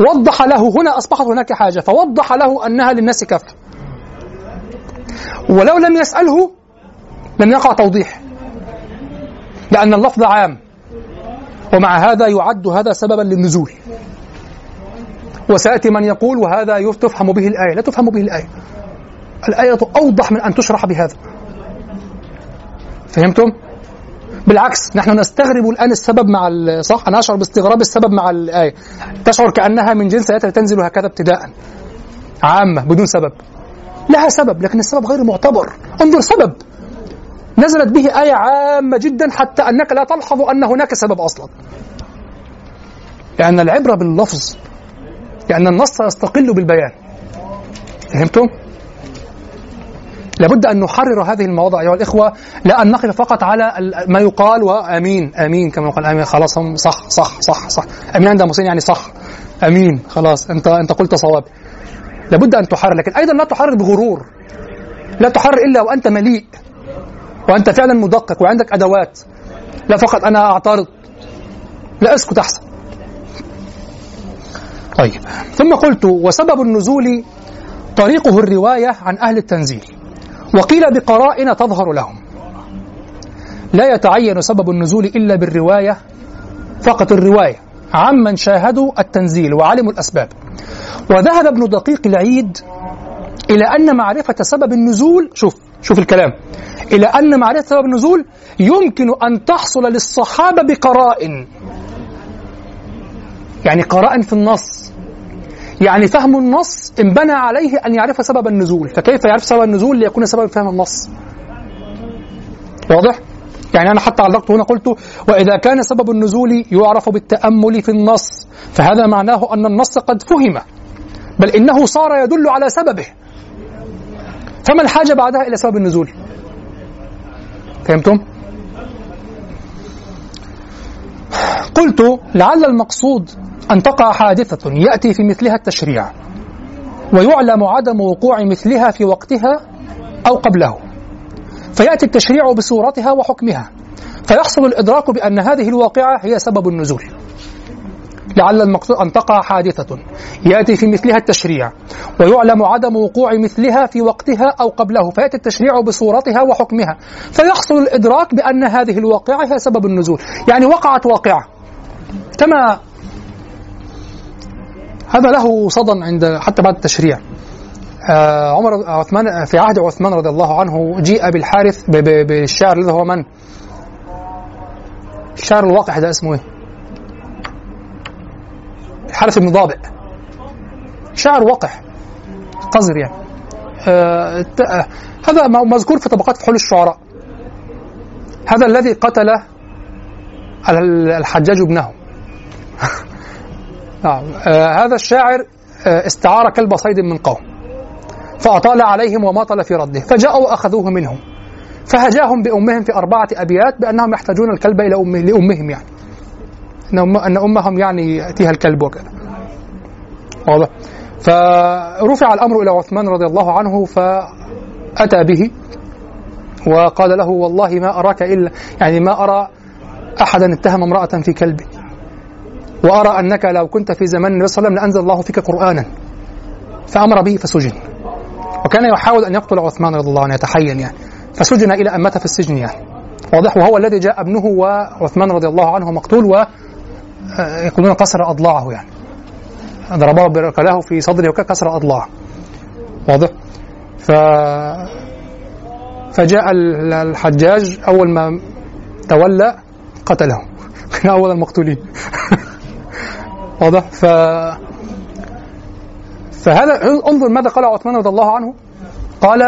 وضح له هنا أصبحت هناك حاجة فوضح له أنها للناس كافة ولو لم يسأله لم يقع توضيح لأن اللفظ عام ومع هذا يعد هذا سببا للنزول. وسيأتي من يقول وهذا تفهم به الآية. لا تفهم به الآية. الآية أوضح من أن تشرح بهذا. فهمتم؟ بالعكس نحن نستغرب الآن السبب مع صح؟ أنا أشعر باستغراب السبب مع الآية. تشعر كأنها من جنس آيات تنزل هكذا ابتداء. عامة بدون سبب. لها سبب لكن السبب غير معتبر. انظر سبب. نزلت به آية عامة جدا حتى أنك لا تلحظ أن هناك سبب أصلا. لأن العبرة باللفظ لأن النص يستقل بالبيان. فهمتم؟ لابد أن نحرر هذه المواضع أيها الإخوة لا أن نقف فقط على ما يقال وأمين أمين كما يقال أمين خلاص هم صح صح صح صح. أمين عند المسلمين يعني صح. أمين خلاص أنت أنت قلت صواب. لابد أن تحرر لكن أيضا لا تحرر بغرور. لا تحرر إلا وأنت مليء وأنت فعلا مدقق وعندك أدوات. لا فقط أنا أعترض لا أسكت أحسن. طيب. ثم قلت وسبب النزول طريقه الرواية عن أهل التنزيل. وقيل بقرائن تظهر لهم. لا يتعين سبب النزول إلا بالرواية فقط الرواية. عمن شاهدوا التنزيل وعلموا الأسباب. وذهب ابن دقيق العيد إلى أن معرفة سبب النزول شوف شوف الكلام. إلى أن معرفة سبب النزول يمكن أن تحصل للصحابة بقرائن. يعني قرائن في النص. يعني فهم النص انبنى عليه أن يعرف سبب النزول. فكيف يعرف سبب النزول ليكون سبب فهم النص؟ واضح؟ يعني أنا حتى علقت هنا قلت وإذا كان سبب النزول يعرف بالتأمل في النص فهذا معناه أن النص قد فهم بل إنه صار يدل على سببه. فما الحاجة بعدها إلى سبب النزول؟ فهمتم؟ قلت لعل المقصود أن تقع حادثة يأتي في مثلها التشريع ويعلم عدم وقوع مثلها في وقتها أو قبله. فيأتي التشريع بصورتها وحكمها فيحصل الإدراك بأن هذه الواقعة هي سبب النزول. لعل المقصود أن تقع حادثة يأتي في مثلها التشريع ويعلم عدم وقوع مثلها في وقتها أو قبله. فيأتي التشريع بصورتها وحكمها فيحصل الإدراك بأن هذه الواقعة هي سبب النزول. يعني وقعت واقعة كما هذا له صدى عند حتى بعد التشريع. آه عمر عثمان في عهد عثمان رضي الله عنه جيء بالحارث ب- ب- بالشاعر الذي هو من؟ الشاعر الواقع ده اسمه إيه؟ الحارث بن ضابع شاعر وقح قذر يعني. آه آه، هذا مذكور في طبقات فحول الشعراء. هذا الذي قتل ال- الحجاج ابنه. نعم. آه هذا الشاعر آه استعار كلب صيد من قوم فأطال عليهم وماطل في رده فجاءوا وأخذوه منهم فهجاهم بأمهم في أربعة أبيات بأنهم يحتاجون الكلب إلى أمه لأمهم يعني. أن, أم أن أمهم يعني يأتيها الكلب وكذا. واضح. فرفع الأمر إلى عثمان رضي الله عنه فأتى به وقال له والله ما أراك إلا يعني ما أرى أحدا اتهم امرأة في كلب. وأرى أنك لو كنت في زمان النبي صلى الله عليه وسلم لأنزل الله فيك قرآنا فأمر به فسجن. وكان يحاول أن يقتل عثمان رضي الله عنه يتحين يعني. فسجن إلى أن مات في السجن يعني. واضح وهو الذي جاء ابنه وعثمان رضي الله عنه مقتول و آه، يقولون كسر أضلاعه يعني. ضربه بركله في صدره وكسر أضلاعه. واضح. ف فجاء ال- الحجاج أول ما تولى قتله. كان أول المقتولين. واضح. ف فهذا انظر ماذا قال عثمان رضي الله عنه. قال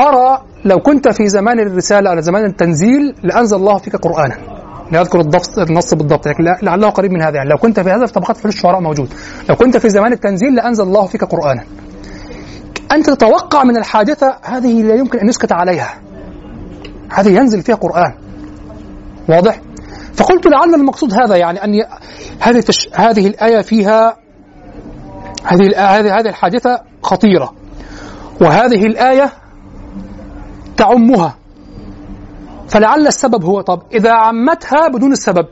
أرى لو كنت في زمان الرسالة أو زمان التنزيل لأنزل الله فيك قرآنا. لا أذكر النص بالضبط لكن لعله قريب من هذا يعني. لو كنت في هذا في طبقات فلوس الشعراء موجود. لو كنت في زمان التنزيل لأنزل الله فيك قرآنا. أنت تتوقع من الحادثة هذه لا يمكن أن يسكت عليها. هذه ينزل فيها قرآن. واضح؟ فقلت لعل المقصود هذا يعني أن. هذه تش... هذه الآية فيها هذه هذه هذه الحادثة خطيرة. وهذه الآية تعمها. فلعل السبب هو طب إذا عمتها بدون السبب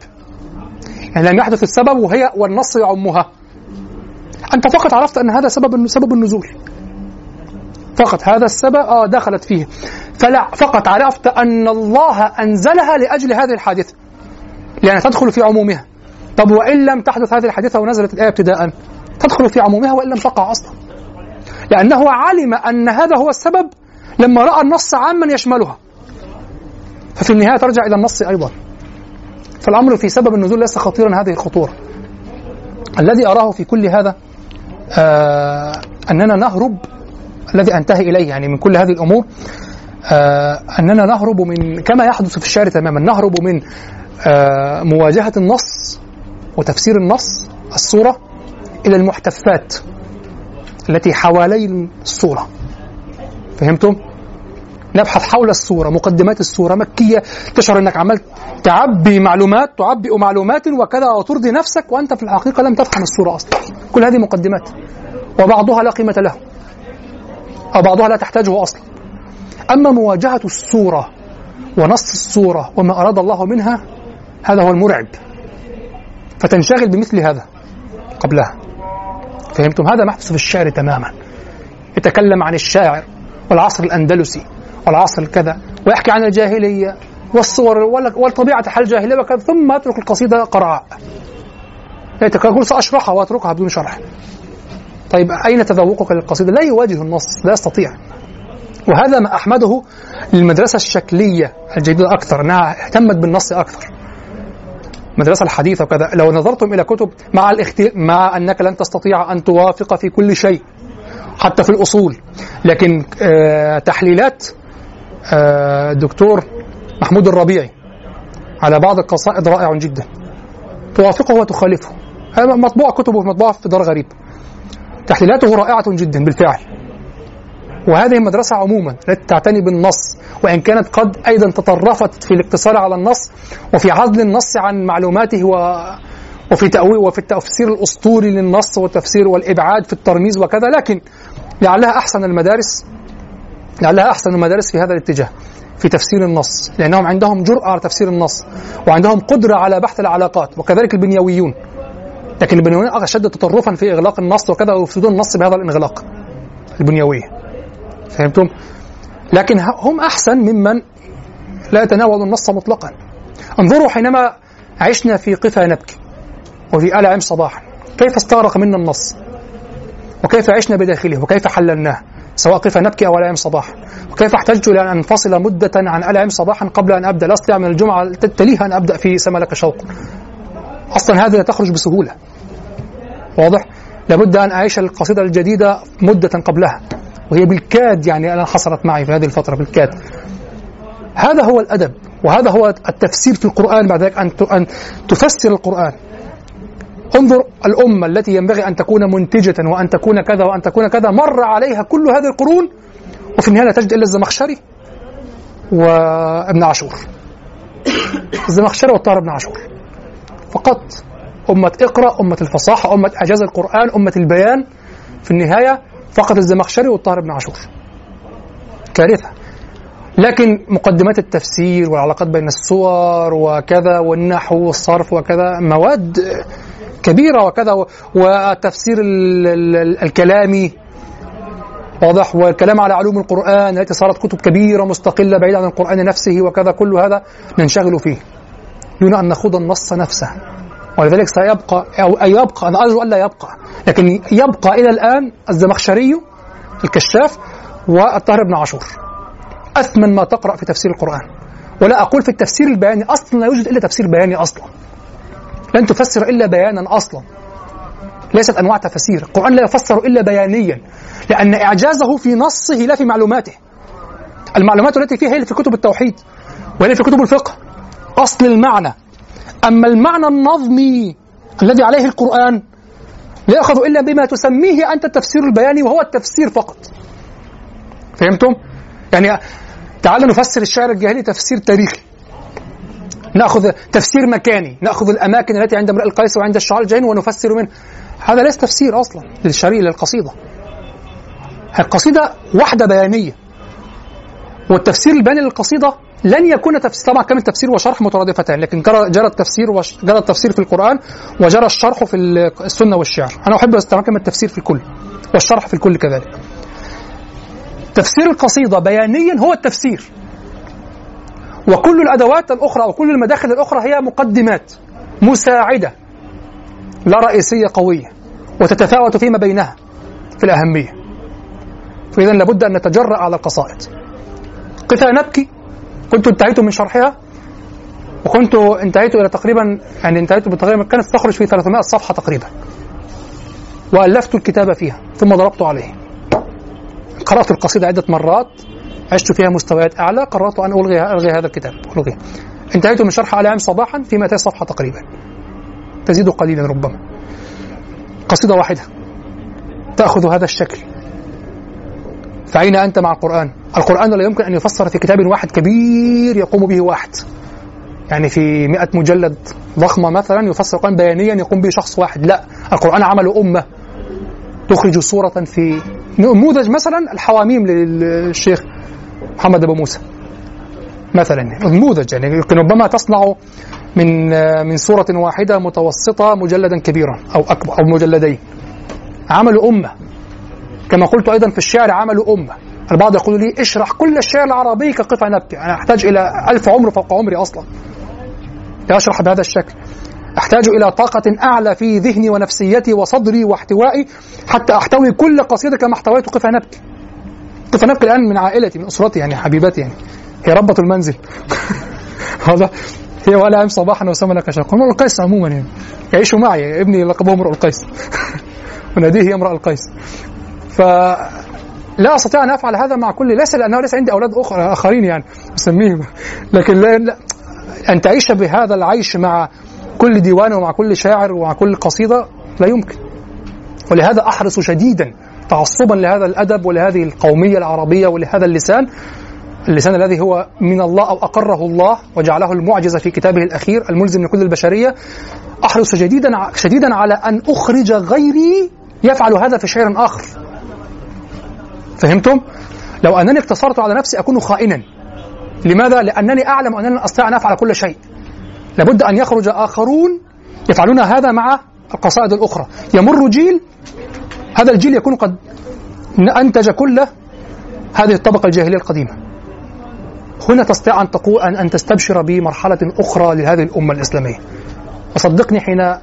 يعني لم يحدث السبب وهي والنص يعمها. أنت فقط عرفت أن هذا سبب سبب النزول. فقط هذا السبب آه دخلت فيه. فلا فقط عرفت أن الله أنزلها لأجل هذه الحادثة. لأن تدخل في عمومها. طب وإن لم تحدث هذه الحادثة ونزلت الآية ابتداء؟ تدخل في عمومها وإن لم تقع أصلا. لأنه علم أن هذا هو السبب لما رأى النص عاما يشملها. ففي النهاية ترجع إلى النص أيضا. فالأمر في سبب النزول ليس خطيرا هذه الخطورة. الذي أراه في كل هذا آه أننا نهرب الذي أنتهي إليه يعني من كل هذه الأمور آه أننا نهرب من كما يحدث في الشارع تماما نهرب من مواجهة النص وتفسير النص الصورة إلى المحتفات التي حوالي الصورة. فهمتم؟ نبحث حول السورة مقدمات السورة مكية تشعر أنك عملت تعبي معلومات تعبئ معلومات وكذا وترضي نفسك وأنت في الحقيقة لم تفهم السورة أصلا. كل هذه مقدمات. وبعضها لا قيمة له أو بعضها لا تحتاجه أصلا. أما مواجهة السورة ونص السورة وما أراد الله منها هذا هو المرعب. فتنشغل بمثل هذا قبلها. فهمتم؟ هذا محدث في الشعر تماما. يتكلم عن الشاعر والعصر الأندلسي والعصر الكذا ويحكي عن الجاهلية والصور والطبيعة حال الجاهلية وكذا ثم يترك القصيدة قراء يقول سأشرحها وأتركها بدون شرح. طيب أين تذوقك للقصيدة؟ لا يواجه النص لا يستطيع. وهذا ما أحمده للمدرسة الشكلية الجديدة أكثر أنها اهتمت بالنص أكثر. المدرسة الحديثة وكذا. لو نظرتم إلى كتب مع الاختي... مع أنك لن تستطيع أن توافق في كل شيء حتى في الأصول. لكن آه تحليلات آه دكتور محمود الربيعي على بعض القصائد رائع جدا. توافقه وتخالفه. هذا مطبوع كتبه مطبوعة في دار غريب. تحليلاته رائعة جدا بالفعل. وهذه المدرسة عموما التي تعتني بالنص وإن كانت قد أيضا تطرفت في الاقتصار على النص وفي عزل النص عن معلوماته و وفي تأويل وفي التفسير الأسطوري للنص والتفسير والإبعاد في الترميز وكذا لكن لعلها أحسن المدارس لعلها أحسن المدارس في هذا الاتجاه في تفسير النص لأنهم عندهم جرأة على تفسير النص وعندهم قدرة على بحث العلاقات وكذلك البنيويون لكن البنيويون أشد تطرفا في إغلاق النص وكذا ويفسدون النص بهذا الإنغلاق البنيوية فهمتم؟ لكن هم أحسن ممن لا يتناول النص مطلقا. انظروا حينما عشنا في قفا نبكي وفي آل عم صباحا. كيف استغرق منا النص؟ وكيف عشنا بداخله؟ وكيف حللناه؟ سواء قفا نبكي أو العم صباحا. وكيف احتجت إلى أن أنفصل مدة عن العم صباحا قبل أن أبدأ؟ استطيع من الجمعة تليها أن أبدأ في سملك شوق. أصلا هذه لا تخرج بسهولة. واضح؟ لابد أن أعيش القصيدة الجديدة مدة قبلها. وهي بالكاد يعني أنا حصلت معي في هذه الفترة بالكاد. هذا هو الأدب وهذا هو التفسير في القرآن بعد ذلك أن أن تفسر القرآن. انظر الأمة التي ينبغي أن تكون منتجة وأن تكون كذا وأن تكون كذا مر عليها كل هذه القرون وفي النهاية لا تجد إلا الزمخشري وابن عاشور. الزمخشري والطاهر بن عاشور. فقط أمة اقرأ أمة الفصاحة أمة إعجاز القرآن أمة البيان. في النهاية فقط الزمخشري والطاهر بن عاشور. كارثة. لكن مقدمات التفسير والعلاقات بين الصور وكذا والنحو والصرف وكذا مواد كبيرة وكذا والتفسير الكلامي واضح والكلام على علوم القرآن التي صارت كتب كبيرة مستقلة بعيدة عن القرآن نفسه وكذا كل هذا ننشغل فيه. دون أن نخوض النص نفسه. ولذلك سيبقى أو يبقى أنا أرجو ألا يبقى. لكن يبقى إلى الآن الزمخشري الكشاف والطاهر بن عاشور. أثمن ما تقرأ في تفسير القرآن. ولا أقول في التفسير البياني أصلا لا يوجد إلا تفسير بياني أصلا. لن تفسر إلا بيانا أصلا. ليست أنواع تفسير. القرآن لا يفسر إلا بيانيا. لأن إعجازه في نصه لا في معلوماته. المعلومات التي فيها هي في كتب التوحيد وهي في كتب الفقه. أصل المعنى. أما المعنى النظمي الذي عليه القرآن لا يأخذ إلا بما تسميه أنت التفسير البياني وهو التفسير فقط. فهمتم؟ يعني تعال نفسر الشعر الجاهلي تفسير تاريخي. نأخذ تفسير مكاني نأخذ الأماكن التي عند امرئ القيس وعند الشعر الجاهلي ونفسر منه. هذا ليس تفسير أصلا للشريعة للقصيدة. القصيدة وحدة بيانية. والتفسير البياني للقصيدة لن يكون تفسير طبعا كان التفسير وشرح مترادفتان لكن جرى التفسير وجرى التفسير في القرآن وجرى الشرح في السنة والشعر. أنا أحب استمكن من التفسير في الكل والشرح في الكل كذلك. تفسير القصيدة بيانيا هو التفسير. وكل الأدوات الأخرى وكل المداخل الأخرى هي مقدمات مساعدة لا رئيسية قوية وتتفاوت فيما بينها في الأهمية. فاذا لابد أن نتجرأ على القصائد. قفا نبكي كنت انتهيت من شرحها؟ وكنت انتهيت إلى تقريبا يعني انتهيت تقريبا كانت تخرج في 300 صفحة تقريبا. وألفت الكتاب فيها ثم ضربت عليه. قرأت القصيدة عدة مرات عشت فيها مستويات أعلى قررت أن ألغي ألغي هذا الكتاب. الغيه انتهيت من شرح على صباحا في 200 صفحة تقريبا. تزيد قليلا ربما. قصيدة واحدة. تأخذ هذا الشكل. فأين أنت مع القرآن؟ القرآن لا يمكن أن يفسر في كتاب واحد كبير يقوم به واحد. يعني في مئة مجلد ضخمة مثلا يفسر القرآن بيانيا يقوم به شخص واحد. لا القرآن عمل أمة تخرج صورة في نموذج مثلا الحواميم للشيخ محمد أبو موسى. مثلا نموذج يعني يمكن ربما تصنع من من سورة واحدة متوسطة مجلدا كبيرا أو أكبر أو مجلدين. عملوا أمة. كما قلت أيضا في الشعر عملوا أمة. البعض يقول لي اشرح كل الشعر العربي كقطع نبكي. أنا أحتاج إلى ألف عمر فوق عمري أصلا. لأشرح بهذا الشكل. أحتاج إلى طاقة أعلى في ذهني ونفسيتي وصدري واحتوائي حتى أحتوي كل قصيدة كما احتويت قفا نبكي. قفا نبكي الآن من عائلتي من أسرتي يعني حبيبتي يعني. هي ربة المنزل. هذا هي ولا أم صباحا وسمى لك شرقا امرؤ القيس عموما يعني. يعيشوا معي ابني لقبه امرؤ القيس. وناديه امرأ القيس. ف لا أستطيع أن أفعل هذا مع كل ليس لأنه ليس عندي أولاد أخر آخرين يعني أسميهم. لكن لا, لا أن تعيش بهذا العيش مع كل ديوان ومع كل شاعر ومع كل قصيدة لا يمكن. ولهذا أحرص شديدا تعصبا لهذا الأدب ولهذه القومية العربية ولهذا اللسان اللسان الذي هو من الله أو أقره الله وجعله المعجزة في كتابه الأخير الملزم لكل البشرية. أحرص شديدا شديدا على أن أخرج غيري يفعل هذا في شعر آخر. فهمتم؟ لو أنني اقتصرت على نفسي أكون خائنا. لماذا؟ لأنني أعلم انني لن أستطيع أن أفعل كل شيء. لابد أن يخرج آخرون يفعلون هذا مع القصائد الأخرى. يمر جيل هذا الجيل يكون قد أنتج كل هذه الطبقة الجاهلية القديمة. هنا تستطيع أن تقول ان أن تستبشر بمرحلة أخرى لهذه الأمة الإسلامية. وصدقني حين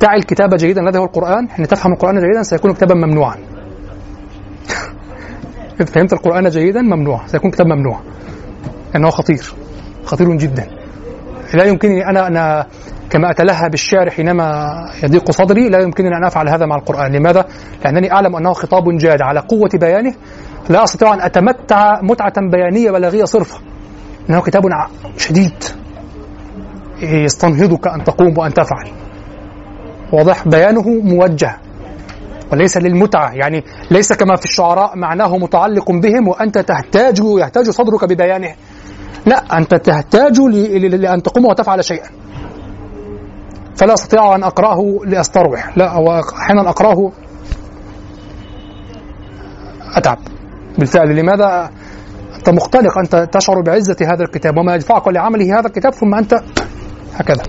تعي الكتاب جيدا الذي هو القرآن حين تفهم القرآن جيدا سيكون كتابا ممنوعا. إذا فهمت القرآن جيدا ممنوع. سيكون كتاب ممنوع. لأنه خطير. خطير جدا. لا يمكنني أنا أنا كما أتلهى بالشعر حينما يضيق صدري لا يمكنني أن أفعل هذا مع القرآن. لماذا؟ لأنني أعلم أنه خطاب جاد على قوة بيانه. لا أستطيع أن أتمتع متعة بيانية بلاغية صرفة إنه كتاب شديد. يستنهضك أن تقوم وأن تفعل. واضح؟ بيانه موجه. وليس للمتعة. يعني ليس كما في الشعراء معناه متعلق بهم وأنت تحتاج يحتاج صدرك ببيانه. لا أنت تحتاج لأن تقوم وتفعل شيئا. فلا أستطيع أن أقرأه لأستروح. لا وأحيانا أقرأه. أتعب. بالفعل. لماذا؟ أنت مختلق. أنت تشعر بعزة هذا الكتاب وما يدفعك لعمله هذا الكتاب ثم أنت هكذا.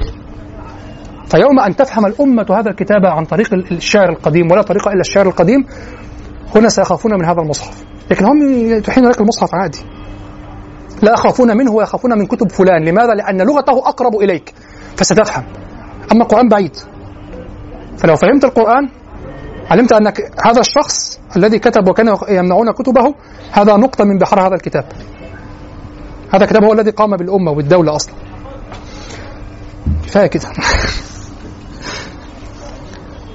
فيوم أن تفهم الأمة هذا الكتاب عن طريق الشعر القديم ولا طريق إلا الشعر القديم هنا سيخافون من هذا المصحف. لكن هم يتوحين لك المصحف عادي. لا يخافون منه ويخافون من كتب فلان. لماذا؟ لأن لغته أقرب إليك. فستفهم. أما القرآن بعيد. فلو فهمت القرآن علمت أنك هذا الشخص الذي كتب وكان يمنعون كتبه هذا نقطة من بحر هذا الكتاب. هذا الكتاب هو الذي قام بالأمة والدولة أصلا. كفاية كده.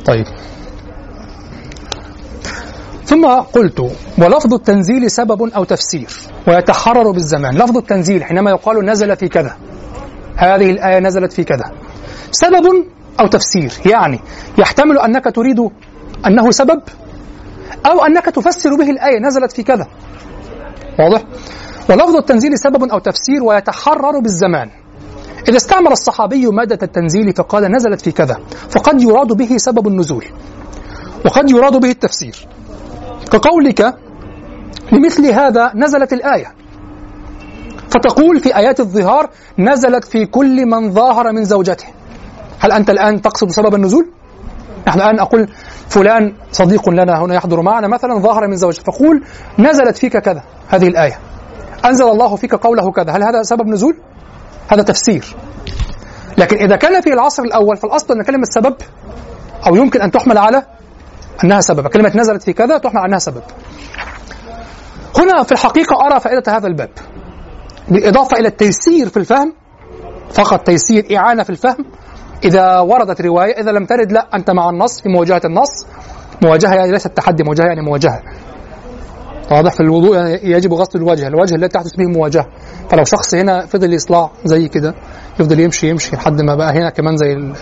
طيب. ثم قلت ولفظ التنزيل سبب أو تفسير ويتحرر بالزمان. لفظ التنزيل حينما يقال نزل في كذا هذه الآية نزلت في كذا. سبب أو تفسير يعني يحتمل أنك تريد أنه سبب أو أنك تفسر به الآية نزلت في كذا. واضح؟ ولفظ التنزيل سبب أو تفسير ويتحرر بالزمان. إذا استعمل الصحابي مادة التنزيل فقال نزلت في كذا فقد يراد به سبب النزول وقد يراد به التفسير كقولك لمثل هذا نزلت الآية فتقول في آيات الظهار نزلت في كل من ظاهر من زوجته هل أنت الآن تقصد سبب النزول؟ نحن الآن أقول فلان صديق لنا هنا يحضر معنا مثلا ظاهر من زوجته فقول نزلت فيك كذا هذه الآية أنزل الله فيك قوله كذا هل هذا سبب نزول؟ هذا تفسير. لكن إذا كان في العصر الأول فالأصل أن كلمة سبب أو يمكن أن تحمل على أنها سبب. كلمة نزلت في كذا تحمل على أنها سبب. هنا في الحقيقة أرى فائدة هذا الباب. بالإضافة إلى التيسير في الفهم فقط تيسير إعانة في الفهم. إذا وردت رواية إذا لم ترد لا أنت مع النص في مواجهة النص. مواجهة يعني ليست تحدي مواجهة يعني مواجهة. واضح في الوضوء يعني يجب غسل الوجه الوجه الذي تحدث به مواجهة. فلو شخص هنا فضل يصلع زي كده يفضل يمشي يمشي لحد ما بقى هنا كمان زي ال...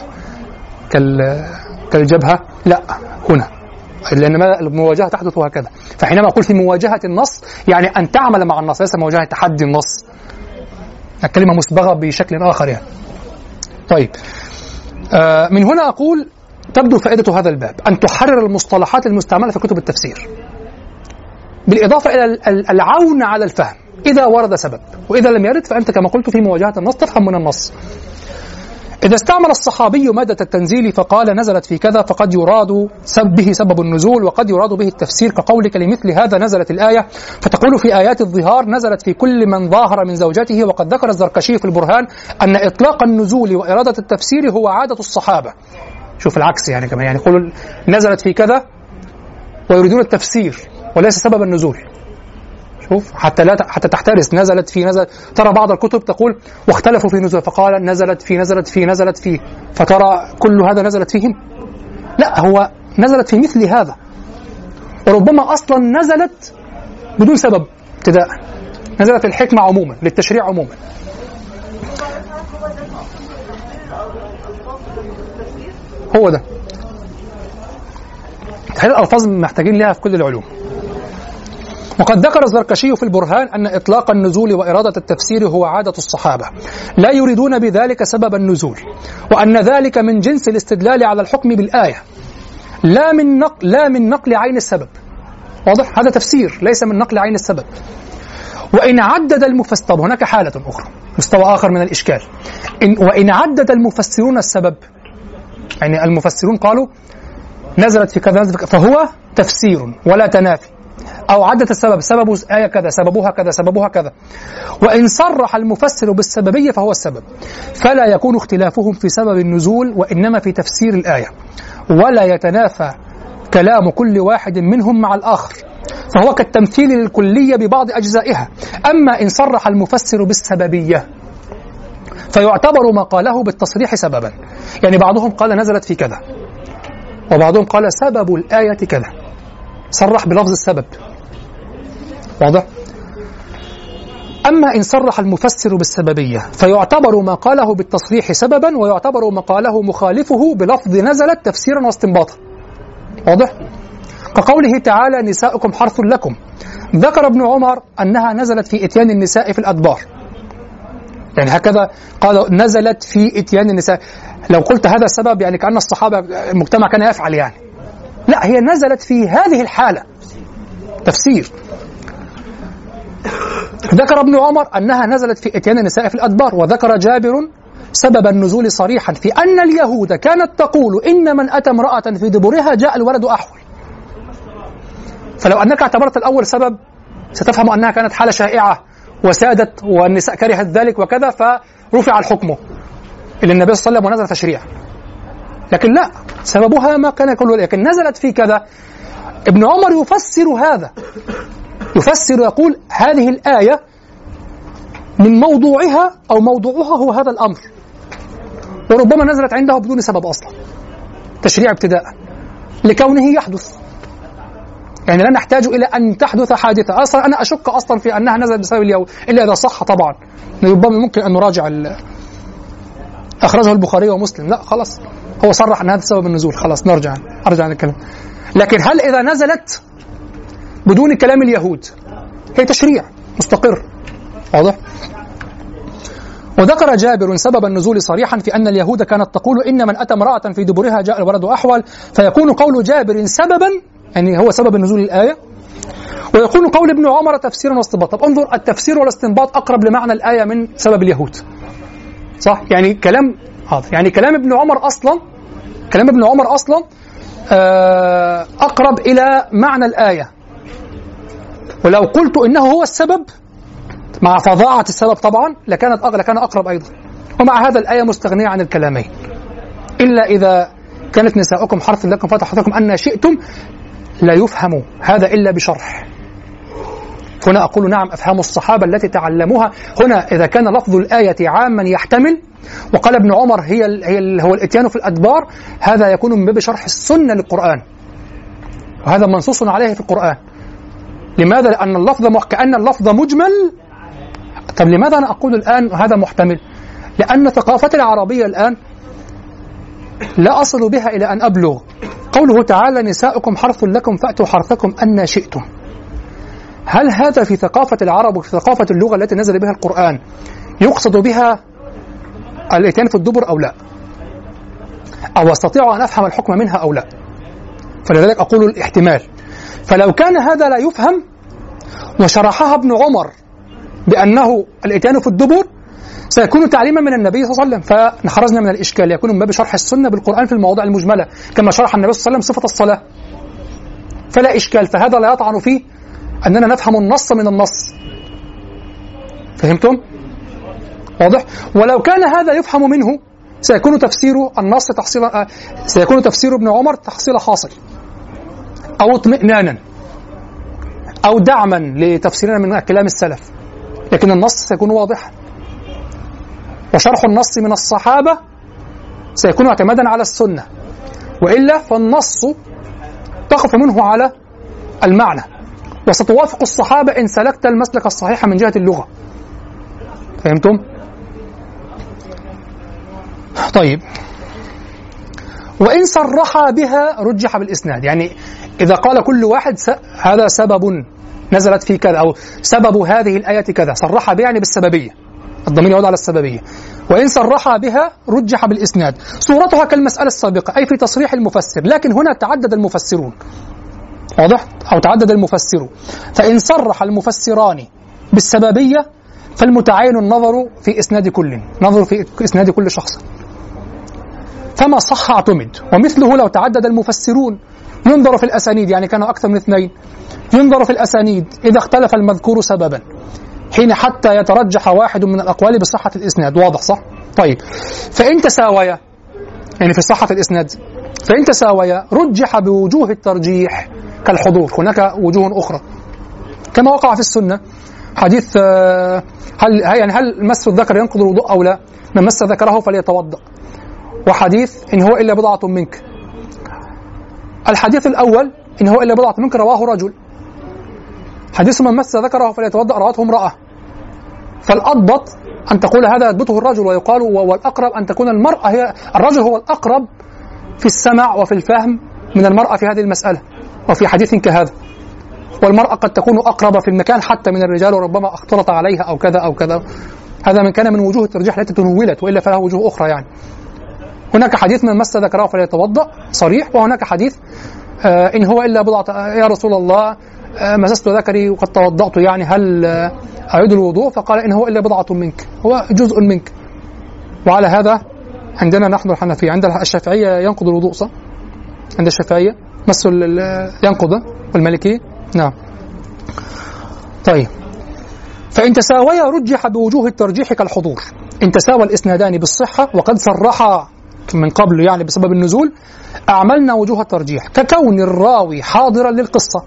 كال... كالجبهة لا هنا. لأن المواجهة تحدث هكذا فحينما أقول في مواجهة النص يعني أن تعمل مع النص ليس مواجهة تحدي النص. الكلمة مسبغه بشكل آخر يعني. طيب. آه من هنا أقول تبدو فائدة هذا الباب أن تحرر المصطلحات المستعملة في كتب التفسير. بالإضافة إلى ال- ال- العون على الفهم. إذا ورد سبب وإذا لم يرد فأنت كما قلت في مواجهة النص تفهم من النص. إذا استعمل الصحابي مادة التنزيل فقال نزلت في كذا فقد يراد سب به سبب النزول وقد يراد به التفسير كقولك لمثل هذا نزلت الآية. فتقول في آيات الظهار نزلت في كل من ظاهر من زوجته وقد ذكر الزركشي في البرهان أن إطلاق النزول وإرادة التفسير هو عادة الصحابة. شوف العكس يعني كمان يعني يقولوا نزلت في كذا ويريدون التفسير. وليس سبب النزول. شوف حتى لا حتى تحترس نزلت في نزل ترى بعض الكتب تقول واختلفوا في نزول فقال نزلت في نزلت في نزلت في فترى كل هذا نزلت فيهم؟ لا هو نزلت في مثل هذا. وربما أصلا نزلت بدون سبب. ابتداء. نزلت الحكمة عموما للتشريع عموما. هو ده. تحليل الألفاظ محتاجين لها في كل العلوم. وقد ذكر الزركشي في البرهان أن إطلاق النزول وإرادة التفسير هو عادة الصحابة. لا يريدون بذلك سبب النزول وأن ذلك من جنس الاستدلال على الحكم بالآية. لا من نقل لا من نقل عين السبب. واضح؟ هذا تفسير ليس من نقل عين السبب. وإن عدد المفسر طب هناك حالة أخرى مستوى آخر من الإشكال. إن وإن عدد المفسرون السبب يعني المفسرون قالوا نزلت في كذا فهو تفسير ولا تنافي. أو عدة السبب سبب آية كذا سببها كذا سببها كذا. وإن صرح المفسر بالسببية فهو السبب. فلا يكون اختلافهم في سبب النزول وإنما في تفسير الآية. ولا يتنافى كلام كل واحد منهم مع الآخر. فهو كالتمثيل للكلية ببعض أجزائها. أما إن صرح المفسر بالسببية فيعتبر ما قاله بالتصريح سببا. يعني بعضهم قال نزلت في كذا. وبعضهم قال سبب الآية كذا. صرح بلفظ السبب. واضح؟ أما إن صرح المفسر بالسببية فيعتبر ما قاله بالتصريح سببا ويعتبر ما قاله مخالفه بلفظ نزلت تفسيرا واستنباطا. واضح؟ كقوله تعالى نساؤكم حرث لكم. ذكر ابن عمر أنها نزلت في إتيان النساء في الأدبار. يعني هكذا قال نزلت في إتيان النساء. لو قلت هذا السبب يعني كأن الصحابة المجتمع كان يفعل يعني. لا هي نزلت في هذه الحالة. تفسير. ذكر ابن عمر أنها نزلت في إتيان النساء في الأدبار وذكر جابر سبب النزول صريحا في أن اليهود كانت تقول إن من أتى امرأة في دبرها جاء الولد أحول. فلو أنك اعتبرت الأول سبب ستفهم أنها كانت حالة شائعة وسادت والنساء كرهت ذلك وكذا فرفع الحكم إلى النبي صلى الله عليه وسلم ونزل تشريع لكن لا سببها ما كان يقول لكن نزلت في كذا. ابن عمر يفسر هذا. يفسر يقول هذه الآية من موضوعها أو موضوعها هو هذا الأمر. وربما نزلت عنده بدون سبب أصلا. تشريع ابتداء. لكونه يحدث. يعني لا نحتاج إلى أن تحدث حادثة. أصلا أنا أشك أصلا في أنها نزلت بسبب اليهود إلا إذا صح طبعا. ربما ممكن أن نراجع أخرجه البخاري ومسلم. لا خلاص. هو صرح أن هذا سبب النزول. خلاص نرجع أرجع نتكلم. لكن هل إذا نزلت بدون كلام اليهود هي تشريع مستقر. واضح؟ وذكر جابر سبب النزول صريحا في أن اليهود كانت تقول إن من أتى امرأة في دبرها جاء الولد أحول. فيكون قول جابر سببا يعني هو سبب نزول الآية. ويكون قول ابن عمر تفسيرا واستنباطا. طب انظر التفسير والاستنباط أقرب لمعنى الآية من سبب اليهود. صح؟ يعني كلام هذا يعني كلام ابن عمر أصلا كلام ابن عمر أصلا آه، أقرب إلى معنى الآية. ولو قلت إنه هو السبب مع فظاعة السبب طبعا لكانت لكان أقرب أيضا. ومع هذا الآية مستغنية عن الكلامين. إلا إذا كانت نساؤكم حرث لكم فتحتكم أن شئتم لا يفهم هذا إلا بشرح. هنا أقول نعم أفهام الصحابة التي تعلموها. هنا إذا كان لفظ الآية عاما يحتمل وقال ابن عمر هي ال هي ال هو الإتيان في الأدبار هذا يكون من باب شرح السنة للقرآن. وهذا منصوص عليه في القرآن. لماذا؟ لأن اللفظ مح... كأن اللفظ مجمل. طب لماذا أنا أقول الآن هذا محتمل؟ لأن ثقافتي العربية الآن لا أصل بها إلى أن أبلغ. قوله تعالى نساؤكم حرث لكم فأتوا حرثكم أن شئتم. هل هذا في ثقافة العرب وفي ثقافة اللغة التي نزل بها القرآن يقصد بها الإتيان في الدبر أو لا؟ أو أستطيع أن أفهم الحكم منها أو لا؟ فلذلك أقول الاحتمال. فلو كان هذا لا يفهم وشرحها ابن عمر بأنه الإتيان في الدبر سيكون تعليما من النبي صلى الله عليه وسلم. فخرجنا من الإشكال. يكون من باب شرح السنة بالقرآن في المواضع المجملة كما شرح النبي صلى الله عليه وسلم صفة الصلاة. فلا إشكال. فهذا لا يطعن فيه أننا نفهم النص من النص. فهمتم؟ واضح؟ ولو كان هذا يفهم منه سيكون تفسير النص تحصيل آه، سيكون تفسير ابن عمر تحصيل حاصل. أو اطمئنانا. أو دعما لتفسيرنا من كلام السلف. لكن النص سيكون واضحا. وشرح النص من الصحابة سيكون اعتمادا على السنة. وإلا فالنص تقف منه على المعنى. وستوافق الصحابة إن سلكت المسلك الصحيح من جهة اللغة. فهمتم؟ طيب. وإن صرح بها رجح بالإسناد. يعني إذا قال كل واحد س... هذا سبب نزلت في كذا أو سبب هذه الآية كذا. صرح بها يعني بالسببية. الضمير يعود على السببية. وإن صرح بها رجح بالإسناد. صورتها كالمسألة السابقة أي في تصريح المفسر. لكن هنا تعدد المفسرون. واضح؟ أو تعدد المفسر فإن صرح المفسران بالسببية فالمتعين النظر في إسناد كل نظر في إسناد كل شخص. فما صح اعتمد. ومثله لو تعدد المفسرون. ينظر في الأسانيد يعني كانوا أكثر من اثنين. ينظر في الأسانيد إذا اختلف المذكور سببا. حين حتى يترجح واحد من الأقوال بصحة الإسناد. واضح صح؟ طيب. فإن تساويا يعني في صحة الإسناد فإن تساويا رجح بوجوه الترجيح كالحضور. هناك وجوه أخرى. كما وقع في السنة حديث آه، هل يعني هل مس الذكر ينقض الوضوء أو لا؟ من مس ذكره فليتوضأ. وحديث إن هو إلا بضعة منك. الحديث الأول إن هو إلا بضعة منك رواه رجل. حديث من مس ذكره فليتوضأ رواته امرأة. فالأضبط أن تقول هذا يثبته الرجل ويقال والأقرب أن تكون المرأة هي الرجل هو الأقرب في السمع وفي الفهم من المرأة في هذه المسألة. وفي حديث كهذا. والمرأة قد تكون أقرب في المكان حتى من الرجال وربما اختلط عليها أو كذا أو كذا. هذا من كان من وجوه الترجيح التي تنولت وإلا فلها وجوه أخرى يعني. هناك حديث من مس ذكره فليتوضأ صريح. وهناك حديث آه إن هو إلا بضعة يا رسول الله آه مسست ذكري وقد توضأت يعني هل آه أعيد الوضوء؟ فقال إن هو إلا بضعة منك هو جزء منك. وعلى هذا عندنا نحن الحنفية عند الشافعية ينقض الوضوء صح؟ عند الشافعية. مس ينقض والمالكية نعم. طيب. فإن تساويا رجح بوجوه الترجيح كالحضور. إن تساوى الإسنادان بالصحة وقد صرحا من قبل يعني بسبب النزول أعملنا وجوه الترجيح. ككون الراوي حاضرا للقصة.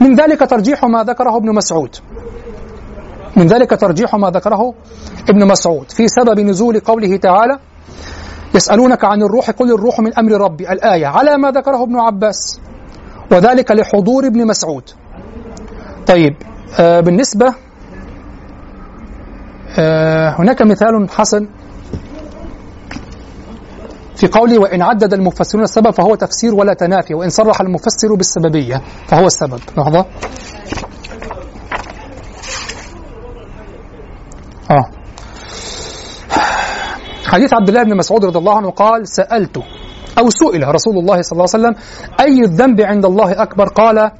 من ذلك ترجيح ما ذكره ابن مسعود. من ذلك ترجيح ما ذكره ابن مسعود في سبب نزول قوله تعالى يسألونك عن الروح قل الروح من أمر ربي. الآية على ما ذكره ابن عباس وذلك لحضور ابن مسعود. طيب آه بالنسبة آه هناك مثال حسن في قوله وإن عدد المفسرون السبب فهو تفسير ولا تنافي وإن صرح المفسر بالسببية فهو السبب. لحظة. آه. حديث عبد الله بن مسعود رضي الله عنه قال سألت أو سئل رسول الله صلى الله عليه وسلم أي الذنب عند الله أكبر؟ قال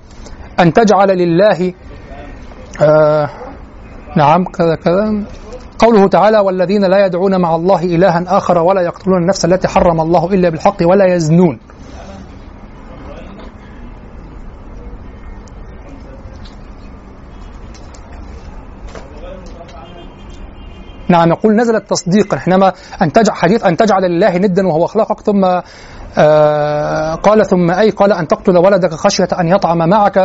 أن تجعل لله آه نعم كذا كذا. قوله تعالى والذين لا يدعون مع الله إلها آخر ولا يقتلون النفس التي حرم الله إلا بالحق ولا يزنون. نعم يقول نزلت تصديقا حينما أن تجعل حديث أن تجعل لله ندا وهو خلقك ثم آه قال ثم أي قال أن تقتل ولدك خشية أن يطعم معك.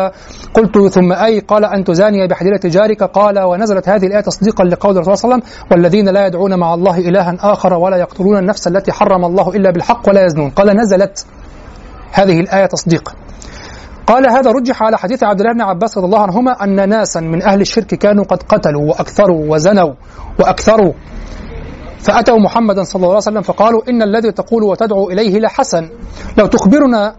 قلت ثم أي قال أن تزاني بحليلة جارك. قال ونزلت هذه الآية تصديقا لقول الرسول صلى الله عليه وسلم والذين لا يدعون مع الله إلها آخر ولا يقتلون النفس التي حرم الله إلا بالحق ولا يزنون. قال نزلت هذه الآية تصديقا. قال هذا رجح على حديث عبد الله بن عباس رضي الله عنهما أن ناسا من أهل الشرك كانوا قد قتلوا وأكثروا وزنوا وأكثروا. فأتوا محمدا صلى الله عليه وسلم فقالوا إن الذي تقول وتدعو إليه لحسن. لو تخبرنا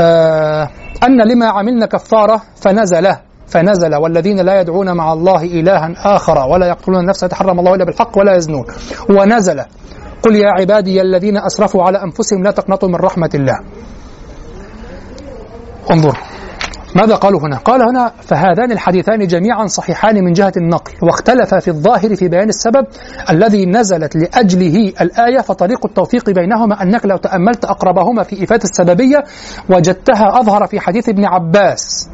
آه أن لما عملنا كفارة فنزل فنزل والذين لا يدعون مع الله إلها آخر ولا يقتلون النفس التي حرم الله إلا بالحق ولا يزنون. ونزل. قل يا عبادي الذين أسرفوا على أنفسهم لا تقنطوا من رحمة الله. انظر. ماذا قالوا هنا؟ قال هنا فهذان الحديثان جميعا صحيحان من جهة النقل واختلف في الظاهر في بيان السبب الذي نزلت لأجله الآية فطريق التوفيق بينهما أنك لو تأملت أقربهما في إفادة السببية وجدتها أظهر في حديث ابن عباس.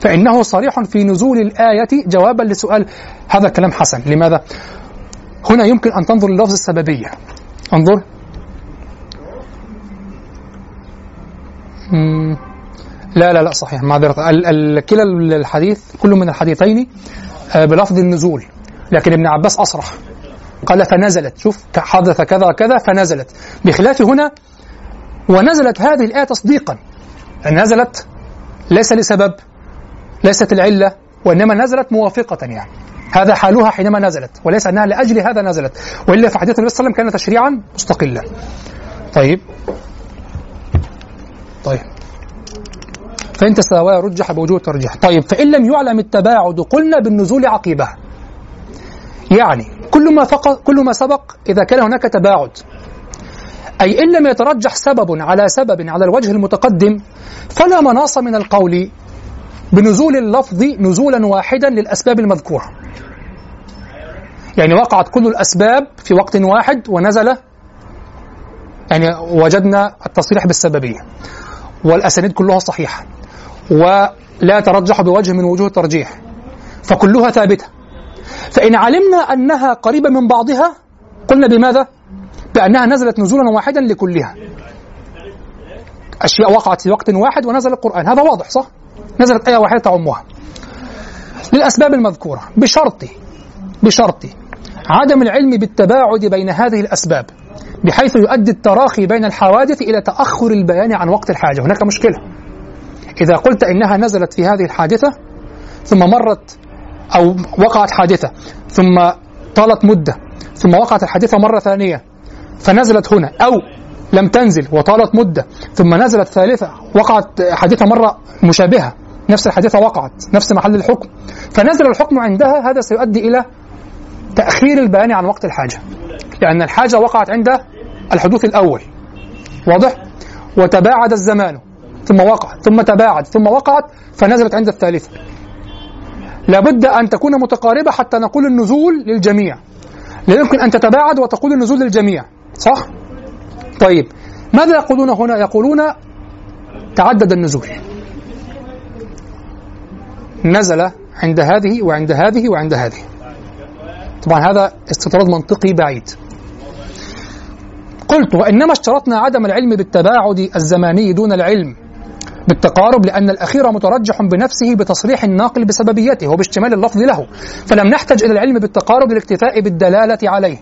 فإنه صريح في نزول الآية. جوابا لسؤال هذا الكلام حسن. لماذا؟ هنا يمكن أن تنظر للفظ السببية. انظر. لا لا لا صحيح معذرة ال- ال- كلا الحديث كل من الحديثين آه، بلفظ النزول. لكن ابن عباس أصرح. قال فنزلت. شوف حدث كذا كذا فنزلت. بخلاف هنا ونزلت هذه الآية تصديقا. نزلت ليس لسبب ليست العلة وإنما نزلت موافقة يعني. هذا حالها حينما نزلت وليس أنها لأجل هذا نزلت. وإلا في حديث النبي صلى الله عليه وسلم كان تشريعا مستقلا. طيب. طيب. فإن تساوى رجح بوجوه الترجيح طيب فإن لم يعلم التباعد قلنا بالنزول عقيبة. يعني كل ما فقط كل ما سبق إذا كان هناك تباعد. أي إن لم يترجح سبب على سبب على الوجه المتقدم فلا مناص من القول بنزول اللفظ نزولا واحدا للأسباب المذكورة. يعني وقعت كل الأسباب في وقت واحد ونزل يعني وجدنا التصريح بالسببية. والأسانيد كلها صحيحة ولا ترجح بوجه من وجوه الترجيح فكلها ثابتة. فإن علمنا أنها قريبة من بعضها قلنا بماذا؟ بأنها نزلت نزولا واحدا لكلها. أشياء وقعت في وقت واحد ونزل القرآن. هذا واضح صح؟ نزلت آية واحدة تعمها. للأسباب المذكورة بشرط بشرط عدم العلم بالتباعد بين هذه الأسباب. بحيث يؤدي التراخي بين الحوادث إلى تأخر البيان عن وقت الحاجة. هناك مشكلة. إذا قلت إنها نزلت في هذه الحادثة ثم مرت أو وقعت حادثة ثم طالت مدة ثم وقعت الحادثة مرة ثانية فنزلت هنا أو لم تنزل وطالت مدة ثم نزلت ثالثة وقعت حادثة مرة مشابهة نفس الحادثة وقعت نفس محل الحكم فنزل الحكم عندها هذا سيؤدي إلى تأخير البيان عن وقت الحاجة. لأن الحاجة وقعت عند الحدوث الأول. واضح؟ وتباعد الزمان. ثم وقع. ثم تباعد. ثم وقعت فنزلت عند الثالثة. لابد أن تكون متقاربة حتى نقول النزول للجميع. لا يمكن أن تتباعد وتقول النزول للجميع. صح؟ طيب. ماذا يقولون هنا؟ يقولون تعدد النزول. نزل عند هذه وعند هذه وعند هذه. طبعا هذا استطراد منطقي بعيد. قلت وإنما اشترطنا عدم العلم بالتباعد الزماني دون العلم بالتقارب لأن الأخير مترجح بنفسه بتصريح الناقل بسببيته وباشتمال اللفظ له فلم نحتج إلى العلم بالتقارب للاكتفاء بالدلالة عليه.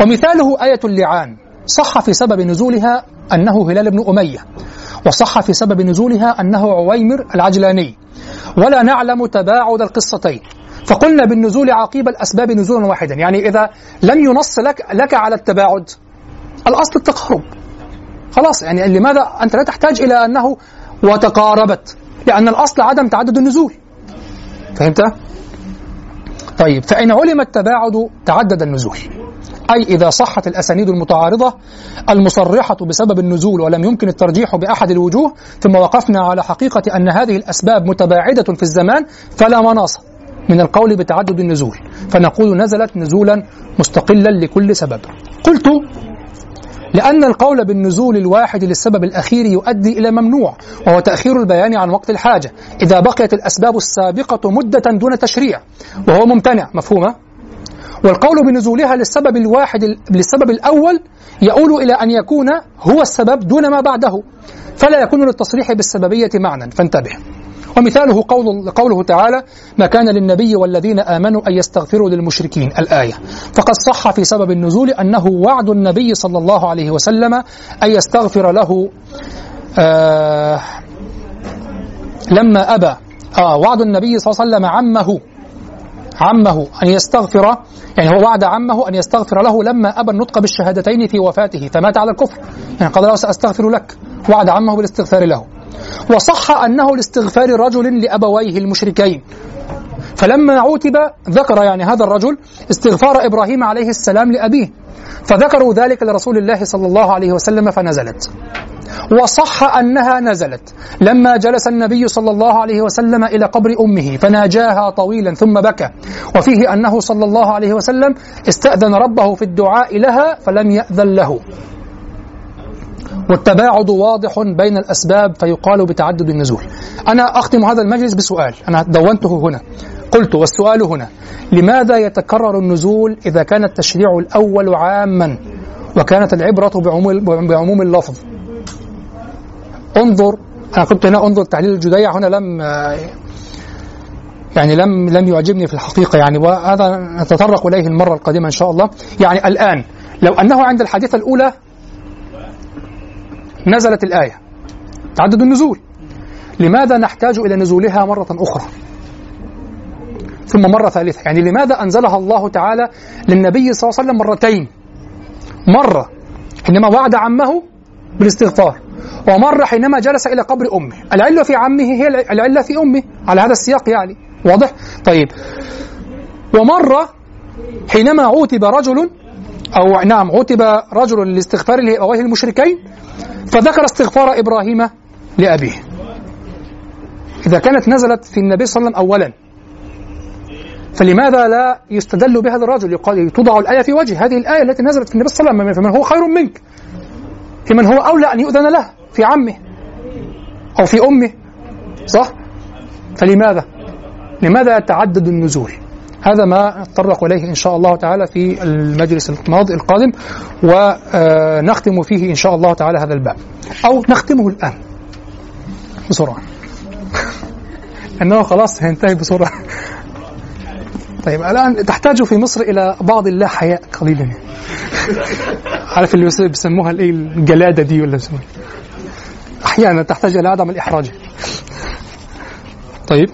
ومثاله آية اللعان صح في سبب نزولها أنه هلال بن أمية وصح في سبب نزولها أنه عويمر العجلاني ولا نعلم تباعد القصتين. فقلنا بالنزول عقيب الأسباب نزولا واحدا. يعني إذا لم ينص لك, لك على التباعد الأصل التقارب خلاص يعني لماذا أنت لا تحتاج إلى أنه وتقاربت؟ لأن الأصل عدم تعدد النزول. فهمت؟ طيب فإن علم التباعد تعدد النزول. أي إذا صحت الأسانيد المتعارضة المصرحة بسبب النزول ولم يمكن الترجيح بأحد الوجوه ثم وقفنا على حقيقة أن هذه الأسباب متباعدة في الزمان فلا مناص. من القول بتعدد النزول فنقول نزلت نزولا مستقلا لكل سبب. قلت لأن القول بالنزول الواحد للسبب الأخير يؤدي إلى ممنوع وهو تأخير البيان عن وقت الحاجة إذا بقيت الأسباب السابقة مدة دون تشريع وهو ممتنع مفهومة؟ والقول بنزولها للسبب الواحد للسبب الأول يؤول إلى أن يكون هو السبب دون ما بعده فلا يكون للتصريح بالسببية معنى فانتبه. ومثاله قول قوله تعالى ما كان للنبي والذين آمنوا أن يستغفروا للمشركين الآية. فقد صح في سبب النزول أنه وعد النبي صلى الله عليه وسلم أن يستغفر له آه لما أبى. آه وعد النبي صلى الله عليه وسلم عمه عمه أن يستغفر يعني هو وعد عمه أن يستغفر له لما أبى النطق بالشهادتين في وفاته. فمات على الكفر. يعني قال له سأستغفر لك. وعد عمه بالاستغفار له. وصح أنه لاستغفار رجل لأبويه المشركين. فلما عوتب ذكر يعني هذا الرجل استغفار إبراهيم عليه السلام لأبيه. فذكروا ذلك لرسول الله صلى الله عليه وسلم فنزلت. وصح أنها نزلت. لما جلس النبي صلى الله عليه وسلم إلى قبر أمه فناجاها طويلا ثم بكى. وفيه أنه صلى الله عليه وسلم استأذن ربه في الدعاء لها فلم يأذن له. والتباعد واضح بين الأسباب فيقال بتعدد النزول. أنا أختم هذا المجلس بسؤال. أنا دونته هنا. قلت والسؤال هنا لماذا يتكرر النزول إذا كان التشريع الأول عاما وكانت العبرة بعموم اللفظ؟ انظر أنا كنت هنا انظر تحليل الجديع هنا لم يعني لم لم يعجبني في الحقيقة. يعني وهذا نتطرق إليه المرة القادمة إن شاء الله. يعني الآن لو أنه عند الحادثة الأولى نزلت الآية. تعدد النزول. لماذا نحتاج إلى نزولها مرة أخرى؟ ثم مرة ثالثة. يعني لماذا أنزلها الله تعالى للنبي صلى الله عليه وسلم مرتين؟ مرة حينما وعد عمه بالاستغفار ومرة حينما جلس إلى قبر أمه. العلة في عمه هي العلة في أمه. على هذا السياق يعني. واضح؟ طيب. ومرة حينما عوتب رجل أو نعم عوتب رجل لاستغفار لأبويه المشركين فذكر استغفار إبراهيم لأبيه إذا كانت نزلت في النبي صلى الله عليه وسلم أولا فلماذا لا يستدل بهذا الرجل يقال توضع الآية في وجه هذه الآية التي نزلت في النبي صلى الله عليه وسلم فمن هو خير منك في من هو أولى أن يؤذن له في عمه أو في أمه صح؟ فلماذا؟ لماذا يتعدد النزول؟ هذا ما نتطرق إليه إن شاء الله تعالى في المجلس الماضي القادم ونختم فيه إن شاء الله تعالى هذا الباب. أو نختمه الآن. بسرعة. أنه خلاص هينتهي بسرعة. طيب الآن تحتاج في مصر إلى بعض اللا حياء قليلا. عارف اللي بيسموها الايه الجلاده دي ولا أحيانا تحتاج إلى عدم الإحراج. طيب.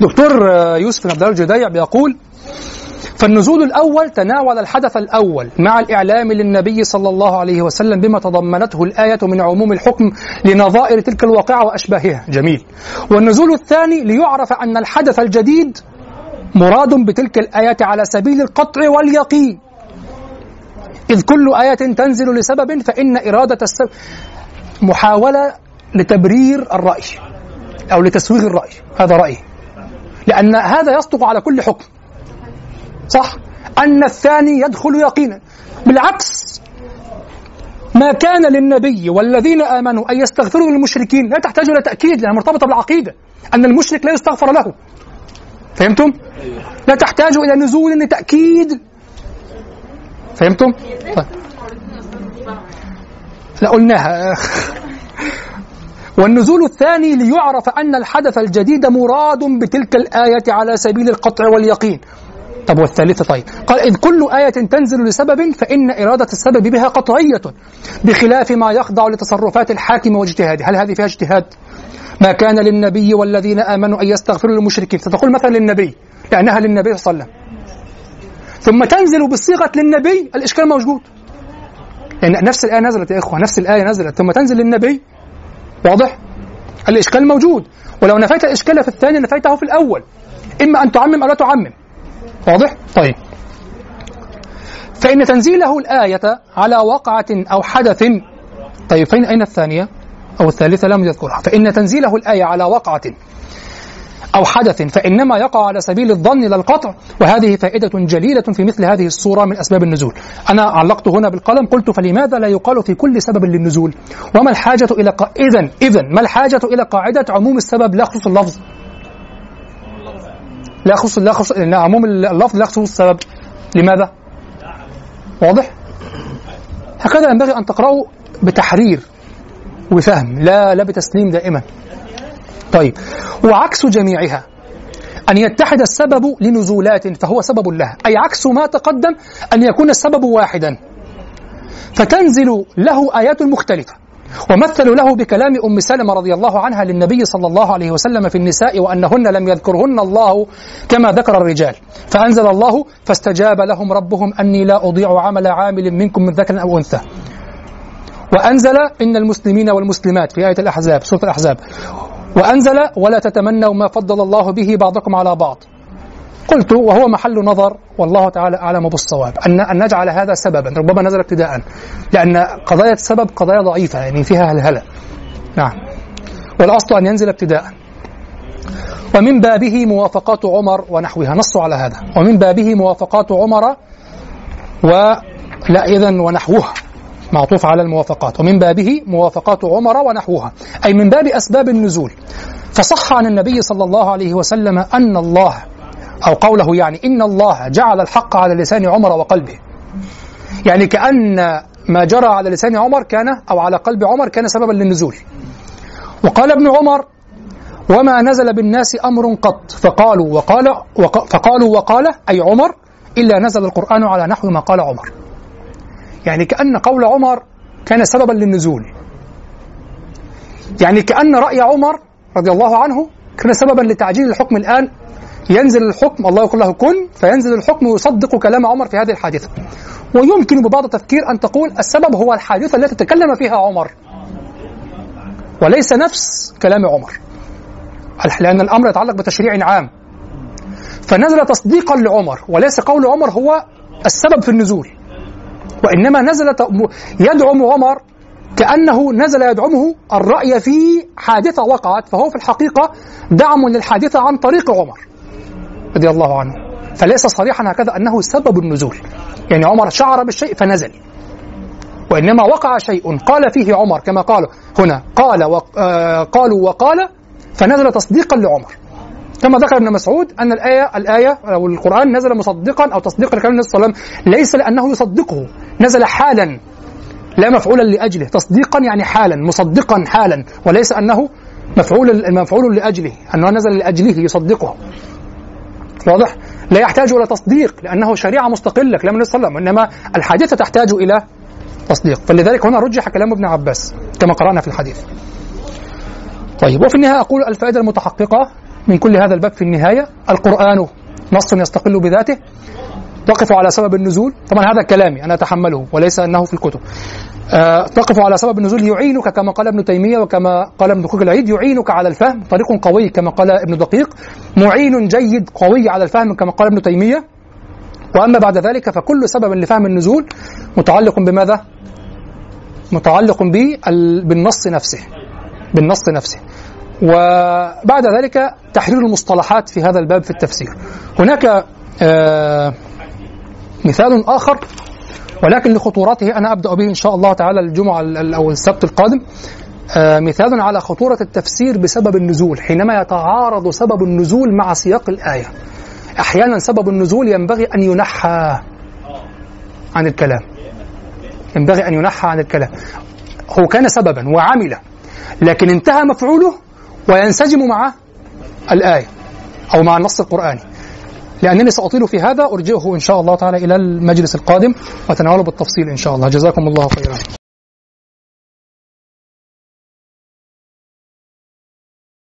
دكتور يوسف عبد الله الجديع بيقول فالنزول الأول تناول الحدث الأول مع الإعلام للنبي صلى الله عليه وسلم بما تضمنته الآية من عموم الحكم لنظائر تلك الواقعة وأشباهها. جميل. والنزول الثاني ليعرف أن الحدث الجديد مراد بتلك الآية على سبيل القطع واليقين. إذ كل آية تنزل لسبب فإن إرادة السبب محاولة لتبرير الرأي أو لتسويغ الرأي. هذا رأيي. لأن هذا يصدق على كل حكم صح أن الثاني يدخل يقينا بالعكس ما كان للنبي والذين آمنوا أن يستغفروا للمشركين لا تحتاج إلى تأكيد لأنها مرتبطة بالعقيدة أن المشرك لا يستغفر له فهمتم؟ لا تحتاج إلى نزول لتأكيد فهمتم؟ طيب. لا قلناها والنزول الثاني ليعرف أن الحدث الجديد مراد بتلك الآية على سبيل القطع واليقين. طب والثالثة طيب. قال إذ كل آية تنزل لسبب فإن إرادة السبب بها قطعية بخلاف ما يخضع لتصرفات الحاكم واجتهاده هل هذه فيها اجتهاد؟ ما كان للنبي والذين آمنوا أن يستغفروا للمشركين. ستقول مثلا للنبي لأنها للنبي صلى الله عليه وسلم. ثم تنزل بصيغة للنبي الإشكال موجود. يعني نفس الآية نزلت يا إخوة نفس الآية نزلت. ثم تنزل للنبي واضح؟ الإشكال موجود ولو نفيت الإشكال في الثاني نفيته في الأول إما أن تعمم أو لا تعمم واضح؟ طيب فإن تنزيله الآية على وقعة أو حدث طيب فين أين الثانية؟ أو الثالثة لم يذكرها فإن تنزيله الآية على وقعة أو حدث فإنما يقع على سبيل الظن لا القطع. وهذه فائدة جليلة في مثل هذه الصورة من أسباب النزول. أنا علقت هنا بالقلم قلت فلماذا لا يقال في كل سبب للنزول؟ وما الحاجة إلى قا... إذن إذن ما الحاجة إلى قاعدة عموم السبب لا خصوص اللفظ؟ لا خصوص لا خصوص عموم اللفظ لا خصوص السبب. لماذا؟ واضح؟ هكذا ينبغي أن تقرأوا بتحرير وبفهم لا لا بتسليم دائما. طيب. وعكس جميعها. أن يتحد السبب لنزولات فهو سبب لها. أي عكس ما تقدم أن يكون السبب واحدا. فتنزل له آيات مختلفة. ومثلوا له بكلام أم سلمة رضي الله عنها للنبي صلى الله عليه وسلم في النساء وأنهن لم يذكرهن الله كما ذكر الرجال. فأنزل الله فاستجاب لهم ربهم أني لا أضيع عمل عامل منكم من ذكر أو أنثى. وأنزل إن المسلمين والمسلمات في آية الأحزاب سورة الأحزاب. وأنزل ولا تتمنوا ما فضل الله به بعضكم على بعض. قلت وهو محل نظر والله تعالى أعلم بالصواب أن أن نجعل هذا سببا ربما نزل ابتداء لأن قضايا السبب قضايا ضعيفة يعني فيها هلهلة. نعم. والأصل أن ينزل ابتداء ومن بابه موافقات عمر ونحوها. نصوا على هذا. ومن بابه موافقات عمر و لا إذا ونحوها. معطوف على الموافقات ومن بابه موافقات عمر ونحوها أي من باب أسباب النزول. فصح عن النبي صلى الله عليه وسلم أن الله أو قوله يعني إن الله جعل الحق على لسان عمر وقلبه. يعني كأن ما جرى على لسان عمر كان أو على قلب عمر كان سببا للنزول. وقال ابن عمر وما نزل بالناس أمر قط. فقالوا وقال وق فقالوا وقال أي عمر إلا نزل القرآن على نحو ما قال عمر. يعني كأن قول عمر كان سببا للنزول. يعني كأن رأي عمر رضي الله عنه كان سببا لتعجيل الحكم الآن. ينزل الحكم الله يقول له كن فينزل الحكم ويصدق كلام عمر في هذه الحادثة. ويمكن ببعض التفكير أن تقول السبب هو الحادثة التي تكلم فيها عمر. وليس نفس كلام عمر. لأن الأمر يتعلق بتشريع عام. فنزل تصديقا لعمر وليس قول عمر هو السبب في النزول. وإنما نزل يدعم عمر كأنه نزل يدعمه الرأي في حادثة وقعت فهو في الحقيقة دعم للحادثة عن طريق عمر رضي الله عنه. فليس صريحا هكذا أنه سبب النزول. يعني عمر شعر بالشيء فنزل. وإنما وقع شيء قال فيه عمر كما قال هنا قال آه قالوا وقال فنزل تصديقا لعمر. كما ذكر ابن مسعود أن الآية الآية أو القرآن نزل مصدقا أو تصديقا لكلام النبي صلى الله عليه وسلم ليس لأنه يصدقه. نزل حالا لا مفعولا لأجله. تصديقا يعني حالا مصدقا حالا وليس أنه مفعول مفعول لأجله أنه نزل لأجله يصدقه. واضح؟ لا يحتاج إلى تصديق لأنه شريعة مستقلة كلام النبي صلى الله عليه وسلم. إنما الحادثة تحتاج إلى تصديق. فلذلك هنا رجح كلام ابن عباس كما قرأنا في الحديث. طيب وفي النهاية أقول الفائدة المتحققة من كل هذا الباب في النهاية. القرآن نص يستقل بذاته. تقف على سبب النزول. طبعا هذا كلامي أنا أتحمله وليس أنه في الكتب. أه تقف على سبب النزول يعينك كما قال ابن تيمية وكما قال ابن دقيق العيد يعينك على الفهم. طريق قوي كما قال ابن دقيق. معين جيد قوي على الفهم كما قال ابن تيمية. وأما بعد ذلك فكل سبب لفهم النزول متعلق بماذا؟ متعلق بالنص نفسه. بالنص نفسه. وبعد ذلك تحرير المصطلحات في هذا الباب في التفسير. هناك آه مثال آخر ولكن لخطورته أنا أبدأ به إن شاء الله تعالى الجمعة أو السبت القادم. آه مثال على خطورة التفسير بسبب النزول حينما يتعارض سبب النزول مع سياق الآية. أحيانا سبب النزول ينبغي أن ينحى عن الكلام. ينبغي أن ينحى عن الكلام. هو كان سببا وعمل لكن انتهى مفعوله وينسجم مع الآية أو مع النص القرآني لأنني سأطيل في هذا. أرجئه إن شاء الله تعالى إلى المجلس القادم. وتناوله بالتفصيل إن شاء الله. جزاكم الله خيرا.